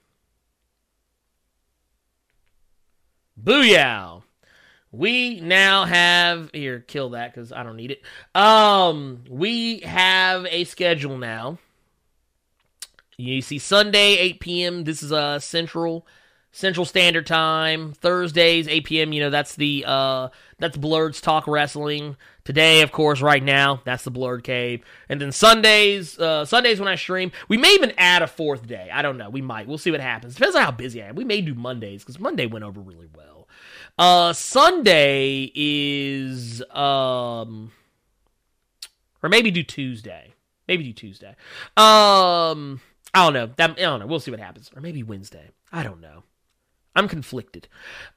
Booyah! We now have here, kill that because I don't need it. Um, we have a schedule now. You see Sunday, 8 p.m. This is uh Central Central Standard Time. Thursdays, 8 p.m. You know, that's the uh that's Blurred's Talk Wrestling. Today, of course, right now, that's the Blurred Cave. And then Sundays, uh Sundays when I stream, we may even add a fourth day. I don't know. We might. We'll see what happens. Depends on how busy I am. We may do Mondays because Monday went over really well. Uh Sunday is um or maybe do Tuesday. Maybe do Tuesday. Um I don't know. That I don't know. We'll see what happens. Or maybe Wednesday. I don't know. I'm conflicted.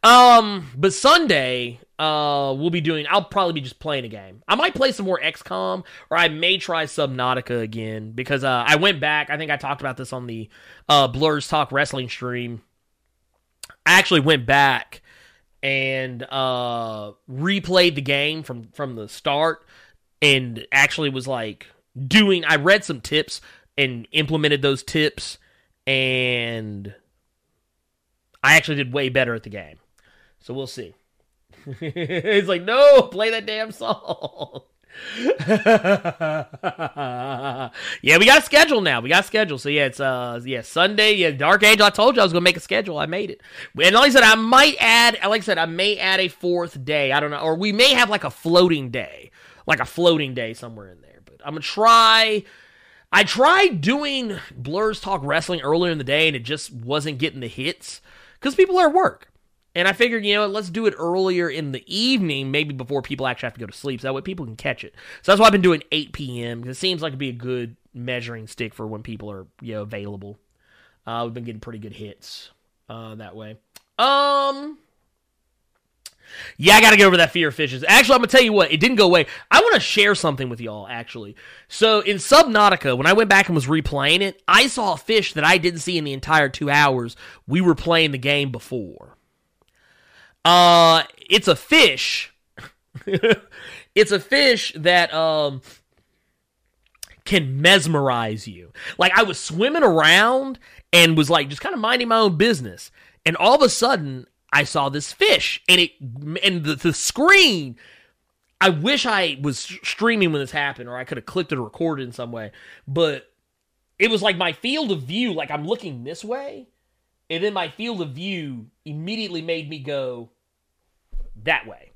Um, but Sunday, uh, we'll be doing. I'll probably be just playing a game. I might play some more XCOM, or I may try Subnautica again because uh, I went back. I think I talked about this on the uh, Blurs Talk Wrestling stream. I actually went back and uh, replayed the game from from the start, and actually was like doing. I read some tips and implemented those tips, and I actually did way better at the game. So we'll see. He's like, no, play that damn song. yeah, we got a schedule now. We got a schedule. So yeah, it's uh yeah, Sunday, yeah, Dark Angel. I told you I was gonna make a schedule. I made it. And like I said, I might add like I said, I may add a fourth day. I don't know. Or we may have like a floating day. Like a floating day somewhere in there. But I'm gonna try I tried doing Blurs Talk Wrestling earlier in the day and it just wasn't getting the hits because people are at work. And I figured, you know, let's do it earlier in the evening, maybe before people actually have to go to sleep. So that way people can catch it. So that's why I've been doing 8 p.m. because it seems like it'd be a good measuring stick for when people are, you know, available. Uh, we've been getting pretty good hits uh, that way. Um. Yeah, I got to get over that fear of fishes. Actually, I'm going to tell you what, it didn't go away. I want to share something with y'all, actually. So, in Subnautica, when I went back and was replaying it, I saw a fish that I didn't see in the entire two hours we were playing the game before. Uh, it's a fish. it's a fish that, um, can mesmerize you. Like, I was swimming around and was like just kind of minding my own business. And all of a sudden, I saw this fish and it and the, the screen. I wish I was streaming when this happened, or I could have clicked it or recorded in some way. But it was like my field of view, like I'm looking this way, and then my field of view immediately made me go that way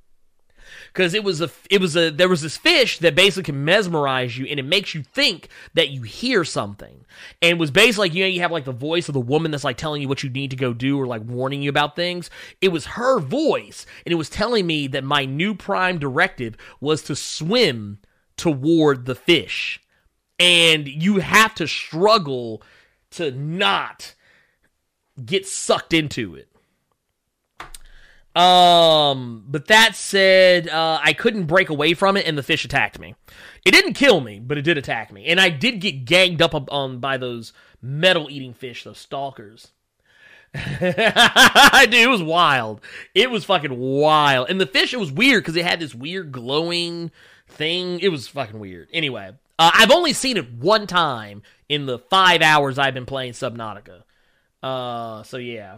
because it was a it was a there was this fish that basically can mesmerize you and it makes you think that you hear something. And was basically like you know you have like the voice of the woman that's like telling you what you need to go do or like warning you about things. It was her voice and it was telling me that my new prime directive was to swim toward the fish. And you have to struggle to not get sucked into it um, but that said, uh, I couldn't break away from it, and the fish attacked me. It didn't kill me, but it did attack me, and I did get ganged up on by those metal-eating fish, those stalkers. Dude, it was wild. It was fucking wild, and the fish it was weird because it had this weird glowing thing. It was fucking weird. Anyway, uh, I've only seen it one time in the five hours I've been playing Subnautica. Uh, so yeah.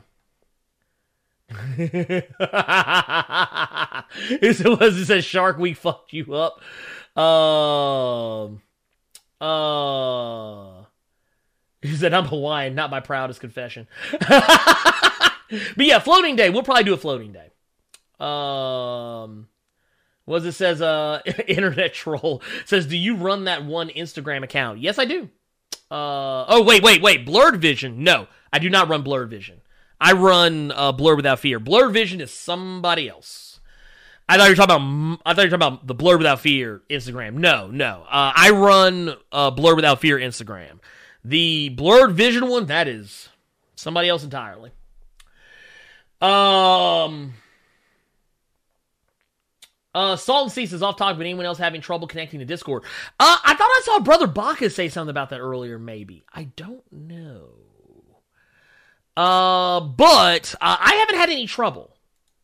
It was it says Shark Week fucked you up. Um uh He said, I'm Hawaiian, not my proudest confession. but yeah, floating day. We'll probably do a floating day. Um, does it says? Uh, internet troll says, "Do you run that one Instagram account?" Yes, I do. Uh, oh wait, wait, wait. Blurred Vision? No, I do not run Blurred Vision. I run uh, Blur Without Fear. Blur Vision is somebody else. I thought you were talking about. I thought you were talking about the Blur Without Fear Instagram. No, no. Uh, I run uh, Blur Without Fear Instagram. The Blurred Vision one, that is somebody else entirely. Um. Uh, Salt and Cease is off topic, but anyone else having trouble connecting to Discord? Uh, I thought I saw Brother Bacchus say something about that earlier, maybe. I don't know. Uh, but uh, I haven't had any trouble.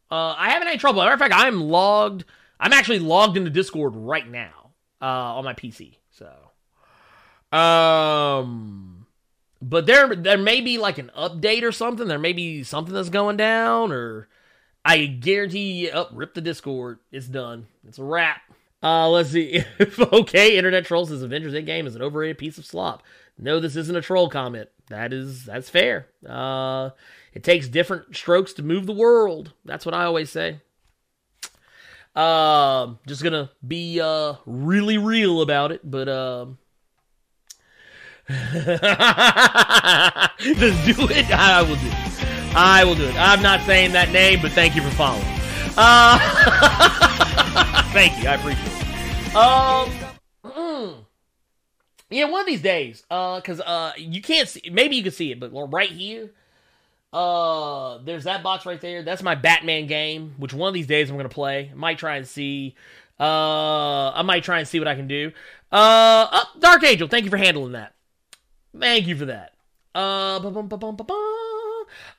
Uh, I haven't had trouble. Matter of fact, I'm logged. I'm actually logged into Discord right now uh, on my PC. So, um, but there there may be like an update or something. There may be something that's going down, or I guarantee you, oh, rip the Discord. It's done. It's a wrap. Uh, let's see. okay, Internet Trolls says Avengers Endgame is an overrated piece of slop. No, this isn't a troll comment. That is that's fair. Uh, it takes different strokes to move the world. That's what I always say. Um, just gonna be uh really real about it, but um. just do it. I will do it. I will do it. I'm not saying that name, but thank you for following. Uh, thank you. I appreciate it. Um, yeah, one of these days, uh, cause uh, you can't see. Maybe you can see it, but right here, uh, there's that box right there. That's my Batman game, which one of these days I'm gonna play. I might try and see. Uh, I might try and see what I can do. Uh, oh, Dark Angel, thank you for handling that. Thank you for that. Uh.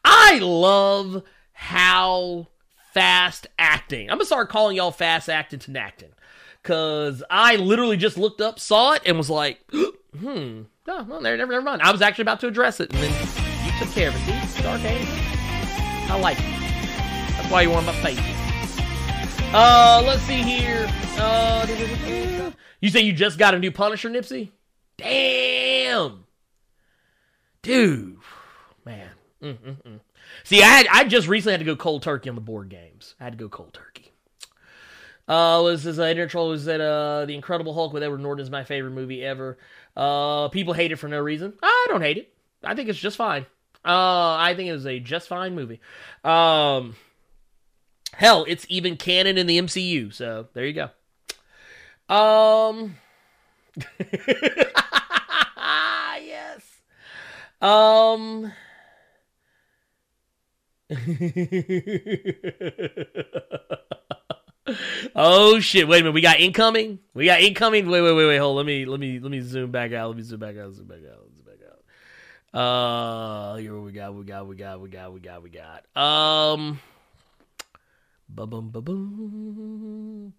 I love how fast acting. I'm gonna start calling y'all fast acting to acting. Cause I literally just looked up, saw it, and was like, hmm, no, well, never, never, mind. I was actually about to address it, and then you took care of it. See, Dark Angel. I like it. That's why you're on my face. Uh, let's see here. Uh, you say you just got a new Punisher, Nipsey? Damn, dude, man. Mm-mm-mm. See, I had I just recently had to go cold turkey on the board games. I had to go cold turkey. Uh, was this uh, Internet Troll was that uh, the Incredible Hulk with Edward Norton is my favorite movie ever. Uh, people hate it for no reason. I don't hate it. I think it's just fine. Uh, I think it was a just fine movie. Um, hell, it's even canon in the MCU. So there you go. Um, yes. Um. oh shit! Wait a minute. We got incoming. We got incoming. Wait, wait, wait, wait. Hold. Let me, let me, let me zoom back out. Let me zoom back out. Zoom back out. Zoom back out. Uh, here we got. We got. We got. We got. We got. We got. Um. Ba bum ba boom.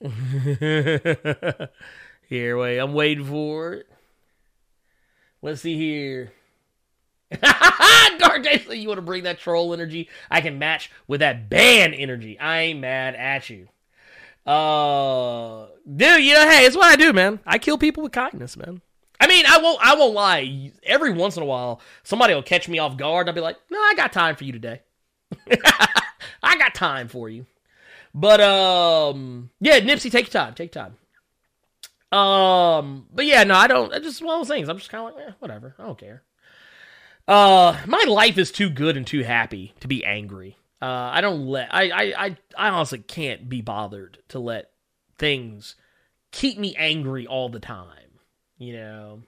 here, wait. I'm waiting for it. Let's see here. Dark Jason, you want to bring that troll energy? I can match with that ban energy. I ain't mad at you. Uh, dude, you know, hey, it's what I do, man. I kill people with kindness, man. I mean, I won't, I won't lie. Every once in a while, somebody will catch me off guard. I'll be like, no, I got time for you today. I got time for you. But um, yeah, Nipsey, take your time, take your time. Um, but yeah, no, I don't. It's just one of those things. I'm just kind of like, eh, whatever. I don't care. Uh, my life is too good and too happy to be angry. Uh, I don't let I, I I honestly can't be bothered to let things keep me angry all the time. You know.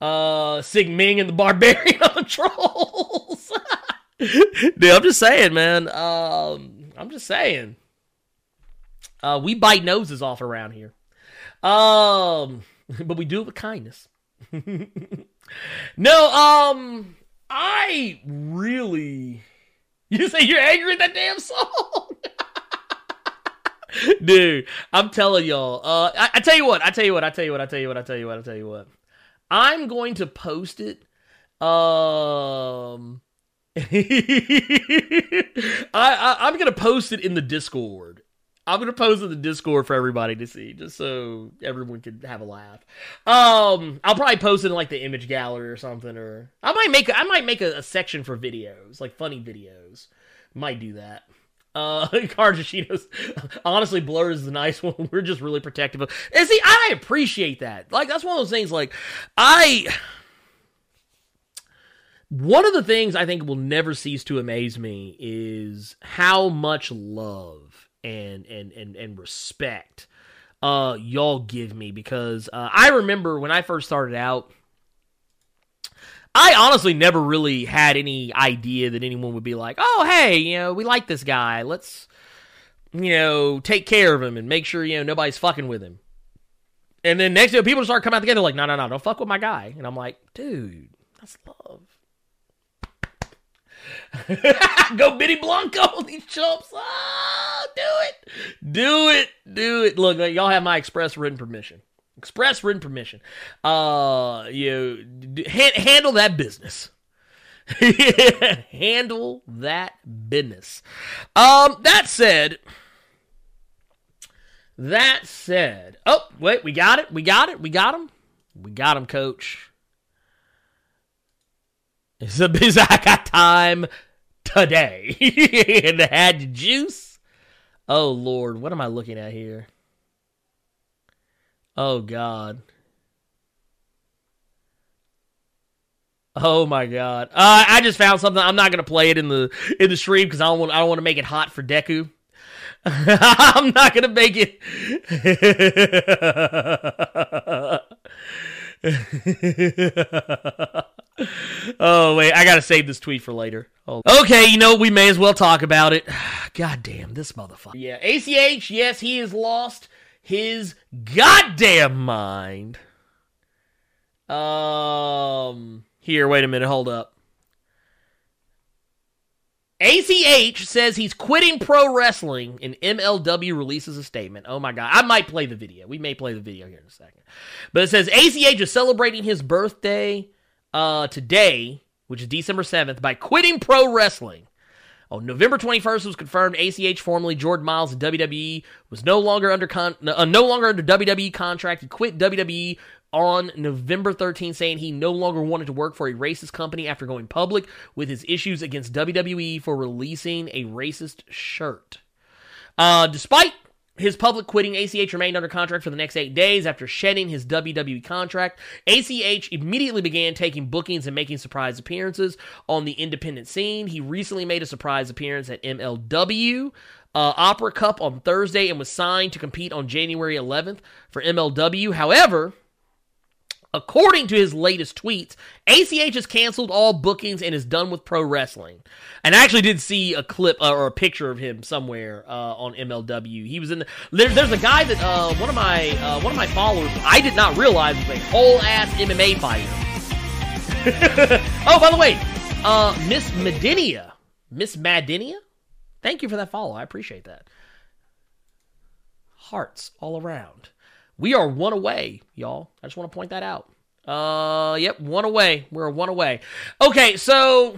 Uh, Sig Ming and the Barbarian Trolls. Dude, I'm just saying, man. Um, I'm just saying. Uh, we bite noses off around here. Um, but we do it with kindness. No, um, I really. You say you're angry at that damn song? Dude, I'm telling y'all. Uh, I, I, tell you what. I tell you what. I tell you what. I tell you what. I tell you what. I tell you what. I'm going to post it. Um, I, I I'm gonna post it in the Discord. I'm gonna post in the Discord for everybody to see, just so everyone can have a laugh. Um, I'll probably post it in like the image gallery or something, or I might make I might make a, a section for videos, like funny videos. Might do that. Uh, Carjashinos, honestly, Blur is the nice one. We're just really protective of. And see, I appreciate that. Like that's one of those things. Like I. One of the things I think will never cease to amaze me is how much love and and and and respect uh y'all give me because uh, I remember when I first started out I honestly never really had any idea that anyone would be like, "Oh, hey, you know, we like this guy. Let's you know, take care of him and make sure, you know, nobody's fucking with him." And then next day people start coming out together like, "No, no, no, don't fuck with my guy." And I'm like, "Dude, that's love." Go Biddy Blanco, these chumps. Oh, do it. Do it. Do it. Look, y'all have my express written permission. Express written permission. Uh, you ha- handle that business. handle that business. Um, that said, that said, oh, wait, we got it. We got it. We got him. We got him, coach. It's a busy. I got time today. and had juice. Oh Lord, what am I looking at here? Oh God. Oh my God! Uh, I just found something. I'm not gonna play it in the in the stream because I don't want I don't want to make it hot for Deku. I'm not gonna make it. oh wait, I gotta save this tweet for later. Okay, you know we may as well talk about it. God damn this motherfucker. Yeah, ACH. Yes, he has lost his goddamn mind. Um, here, wait a minute, hold up. ACH says he's quitting pro wrestling, and MLW releases a statement. Oh my god, I might play the video. We may play the video here in a second. But it says ACH is celebrating his birthday uh, today, which is December 7th, by quitting pro wrestling. On November 21st, it was confirmed ACH, formerly Jordan Myles of WWE, was no longer under con- uh, no longer under WWE contract. He quit WWE on November 13th, saying he no longer wanted to work for a racist company after going public with his issues against WWE for releasing a racist shirt. Uh, despite his public quitting, ACH remained under contract for the next eight days after shedding his WWE contract. ACH immediately began taking bookings and making surprise appearances on the independent scene. He recently made a surprise appearance at MLW uh, Opera Cup on Thursday and was signed to compete on January 11th for MLW. However, According to his latest tweets, ACH has canceled all bookings and is done with pro wrestling. And I actually did see a clip uh, or a picture of him somewhere uh, on MLW. He was in the, there, there's a guy that uh, one of my uh, one of my followers I did not realize was a whole ass MMA fighter. oh, by the way, uh, Miss Medinia, Miss Madinia, thank you for that follow. I appreciate that. Hearts all around. We are one away, y'all. I just want to point that out. Uh, yep, one away. We're one away. Okay, so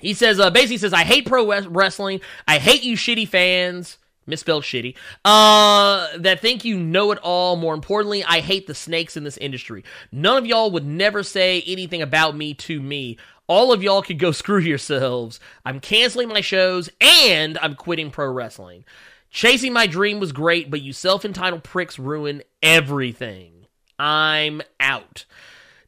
he says, uh, basically says, I hate pro wrestling. I hate you shitty fans. Misspelled shitty. Uh, that think you know it all. More importantly, I hate the snakes in this industry. None of y'all would never say anything about me to me. All of y'all could go screw yourselves. I'm canceling my shows and I'm quitting pro wrestling. Chasing my dream was great, but you self entitled pricks ruin everything. I'm out.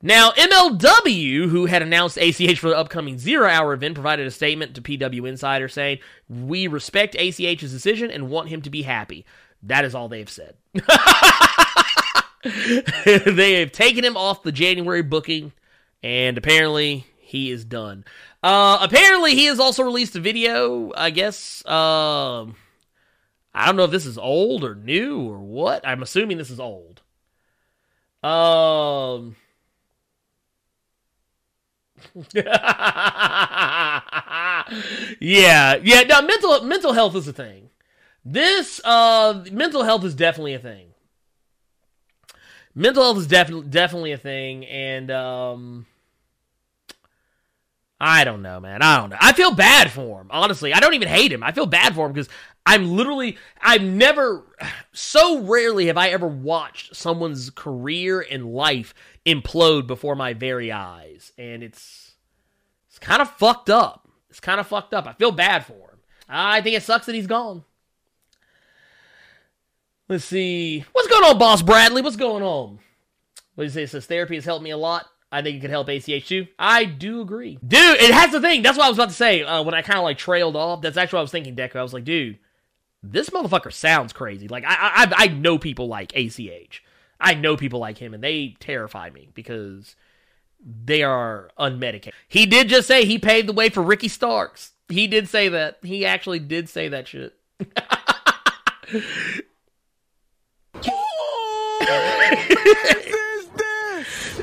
Now, MLW, who had announced ACH for the upcoming zero hour event, provided a statement to PW Insider saying, We respect ACH's decision and want him to be happy. That is all they've said. they have taken him off the January booking, and apparently he is done. Uh, apparently, he has also released a video, I guess. Uh, I don't know if this is old or new or what. I'm assuming this is old. Um. yeah, yeah. Now, mental mental health is a thing. This uh, mental health is definitely a thing. Mental health is definitely definitely a thing, and um, I don't know, man. I don't know. I feel bad for him. Honestly, I don't even hate him. I feel bad for him because I'm literally, I've never, so rarely have I ever watched someone's career and life implode before my very eyes. And it's, it's kind of fucked up. It's kind of fucked up. I feel bad for him. I think it sucks that he's gone. Let's see. What's going on, Boss Bradley? What's going on? What do you say? It says therapy has helped me a lot. I think it could help ACH too. I do agree. Dude, it has the thing. That's what I was about to say uh, when I kind of like trailed off. That's actually what I was thinking, Decker. I was like, dude, this motherfucker sounds crazy. Like, I, I, I know people like ACH. I know people like him, and they terrify me because they are unmedicated. He did just say he paved the way for Ricky Starks. He did say that. He actually did say that shit.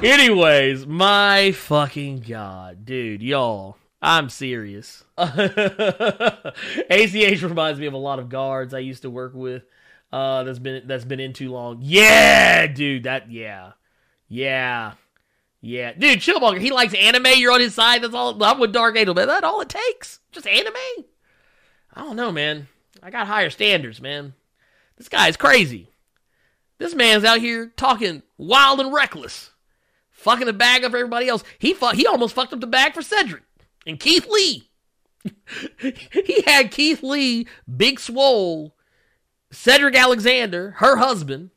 Anyways, my fucking god, dude, y'all, I'm serious. ACH reminds me of a lot of guards I used to work with. Uh, that's been that's been in too long. Yeah, dude, that yeah, yeah, yeah, dude. Chillmonger, he likes anime. You're on his side. That's all. I'm with Dark Angel, man. That's all it takes. Just anime. I don't know, man. I got higher standards, man. This guy is crazy. This man's out here talking wild and reckless, fucking the bag up for everybody else. He fu- he almost fucked up the bag for Cedric and Keith Lee. he had Keith Lee, Big Swole, Cedric Alexander, her husband,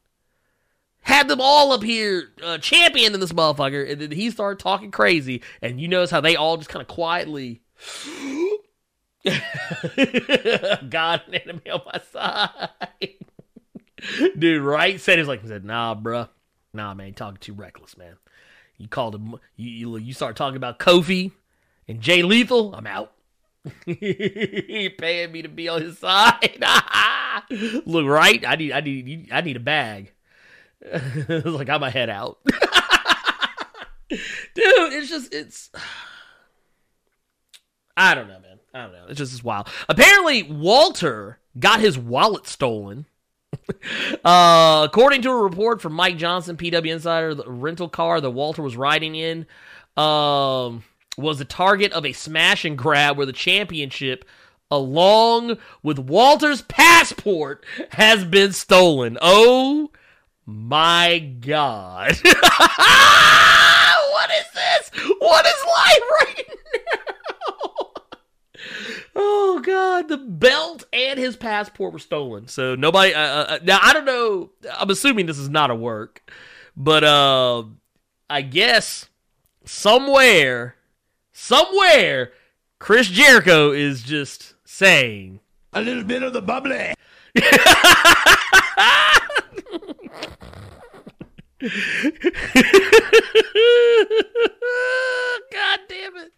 had them all up here uh, championing this motherfucker, and then he started talking crazy. And you notice how they all just kind of quietly. God and enemy on my side. Dude, right? Said he's like, he said, nah, bruh. Nah, man, talking too reckless, man. You called him, you, you, you start talking about Kofi and Jay Lethal, I'm out. he paying me to be on his side. Look, right? I need, I need, I need a bag. like I'm a head out, dude. It's just, it's. I don't know, man. I don't know. It's just it's wild. Apparently, Walter got his wallet stolen. uh, according to a report from Mike Johnson, PW Insider, the rental car that Walter was riding in um, was the target of a smash and grab where the championship, along with Walter's passport, has been stolen. Oh my God. what is this? What is life right now? Oh God, the belt and his passport were stolen. So nobody. Uh, uh, now I don't know. I'm assuming this is not a work, but uh, I guess somewhere, somewhere, Chris Jericho is just saying a little bit of the bubbly. God damn it.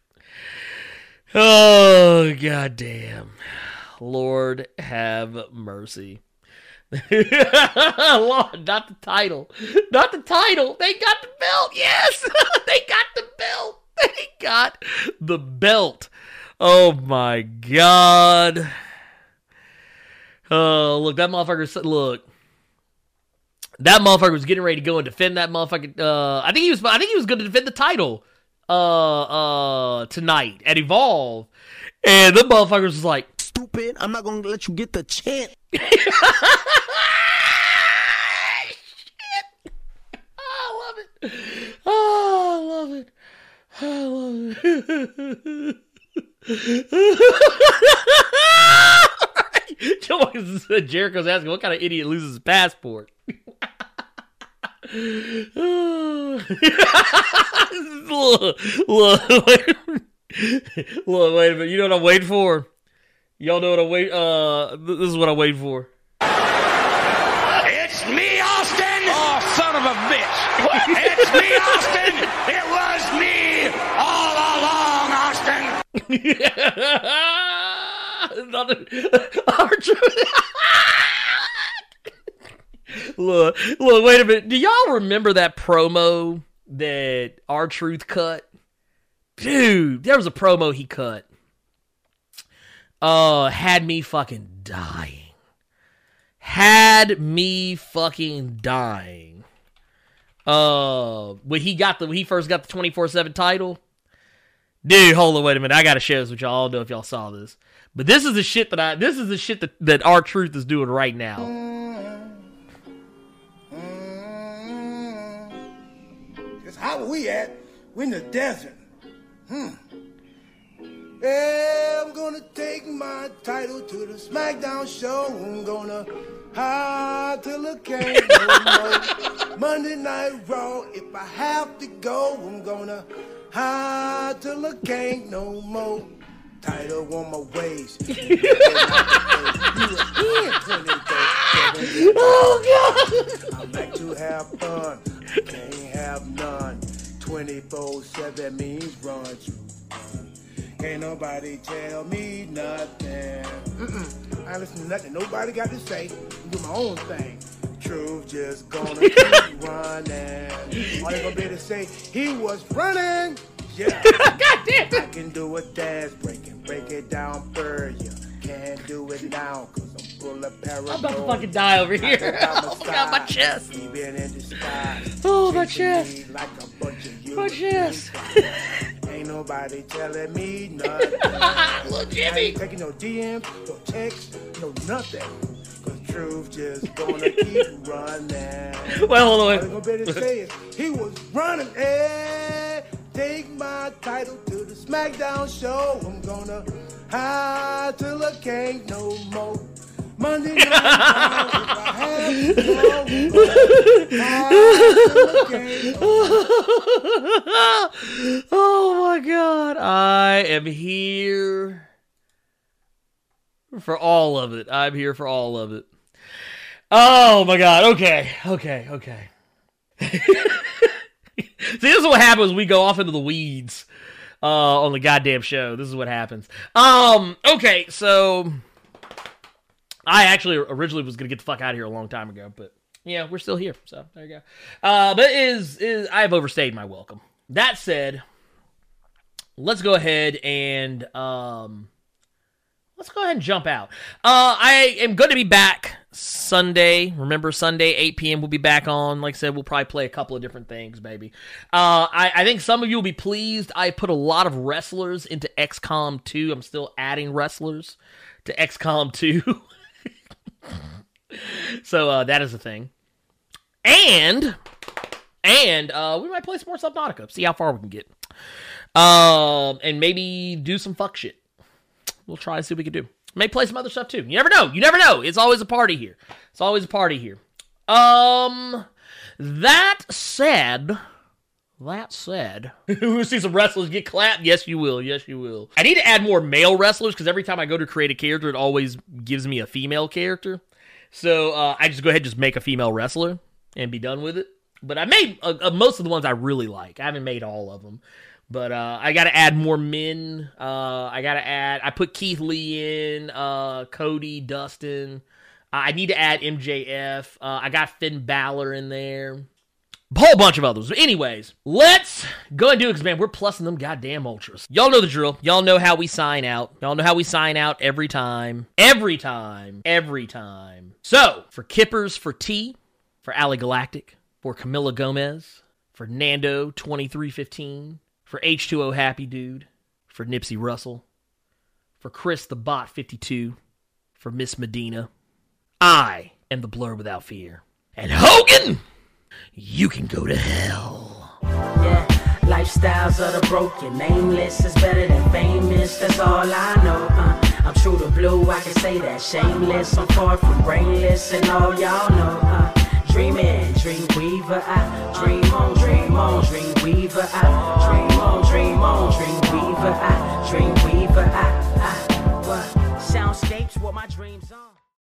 Oh, goddamn. Lord have mercy. Lord, not the title. Not the title. They got the belt. Yes. they got the belt. They got the belt. Oh my god. Oh, look, that motherfucker look. That motherfucker was getting ready to go and defend that motherfucker. Uh, I think he was I think he was going to defend the title uh uh tonight at Evolve. And the motherfuckers was like, Stupid, I'm not gonna let you get the chance. I love it. Oh, I love it. It. Jericho's asking, what kind of idiot loses his passport? look, wait, look, wait a minute. You know what I'm waiting for? Y'all know what I'm wait. Uh, this is what I'm waiting for. It's me, Austin! Oh, son of a bitch! it's me, Austin! It was me all along, Austin! look, look, wait a minute. Do y'all remember that promo that R Truth cut? Dude, there was a promo he cut. Uh, had me fucking dying. Had me fucking dying. Uh, when he got the when he first got the twenty four seven title. Dude, hold on, wait a minute. I gotta share this with y'all. I don't know if y'all saw this. But this is the shit that I this is the shit that, that R Truth is doing right now. Cause how we at? We in the desert. Hmm. Yeah, I'm gonna take my title to the SmackDown show. I'm gonna hide till the can't no more. Monday Night Raw, if I have to go, I'm gonna hide till the can't no more. Title on my waist. oh God! I like to have fun, can't have none. 24/7 means run through. Can't nobody tell me nothing. Mm-mm. I listen to nothing nobody got to say. I do my own thing. Truth just gonna keep running. All they gonna be to say, he was running. Yeah. God damn it. I can do a dance break and break it down for you. Can't do it now cause I'm full of paranoia. I'm about to fucking die over here. Oh my god, my chest. Even in disguise. Oh, my chest. Like a bunch of. My chest. Ain't nobody telling me nothing. Little Jimmy. I ain't taking no DMs, no texts, no nothing. Cause truth just gonna keep running. Well, hold on. All they gonna say is, he was running. Eh, take my title to the SmackDown show. I'm gonna hide till I can't no more. Monday night, Raw, if I have to go, I'm gonna hide till I can't no more. oh my god. I am here for all of it. I'm here for all of it. Oh my god. Okay. Okay. Okay. See, this is what happens when we go off into the weeds uh, on the goddamn show. This is what happens. Um. Okay. So I actually originally was gonna get the fuck out of here a long time ago, but yeah, we're still here. So there you go. Uh, but is is I've overstayed my welcome. That said, let's go ahead and um, let's go ahead and jump out. Uh, I am going to be back Sunday. Remember Sunday, 8 p.m. We'll be back on. Like I said, we'll probably play a couple of different things, maybe. Uh, I, I think some of you will be pleased. I put a lot of wrestlers into XCOM 2. I'm still adding wrestlers to XCOM 2. so uh, that is a thing. And and uh, we might play some more Subnautica. See how far we can get. Um, and maybe do some fuck shit. We'll try and see what we can do. May play some other stuff too. You never know. You never know. It's always a party here. It's always a party here. Um, that said, that said, we will see some wrestlers get clapped. Yes, you will. Yes, you will. I need to add more male wrestlers because every time I go to create a character, it always gives me a female character. So uh, I just go ahead and just make a female wrestler and be done with it. But I made uh, uh, most of the ones I really like. I haven't made all of them. But uh, I got to add more men. Uh, I got to add. I put Keith Lee in, uh, Cody, Dustin. I need to add MJF. I got Finn Balor in there. A whole bunch of others. But anyways, let's go and do it because, man, we're plussing them goddamn ultras. Y'all know the drill. Y'all know how we sign out. Y'all know how we sign out every time. Every time. Every time. So, for Kippers, for T, for Ali Galactic, for Camilla Gomez, for Nando 2315, for H2O Happy Dude, for Nipsey Russell, for Chris the Bot 52, for Miss Medina. I am the Blur Without Fear. And Hogan, you can go to hell. Yeah. Lifestyles of the broken, nameless is better than famous. That's all I know. Uh, I'm true to blue, I can say that. Shameless, I'm far from brainless, and all y'all know. Uh, dreaming, dream weaver, I dream on, dream on, dream weaver, I dream on, dream on, dream weaver, I dream weaver, I, I, what? Soundscapes, what my dreams are.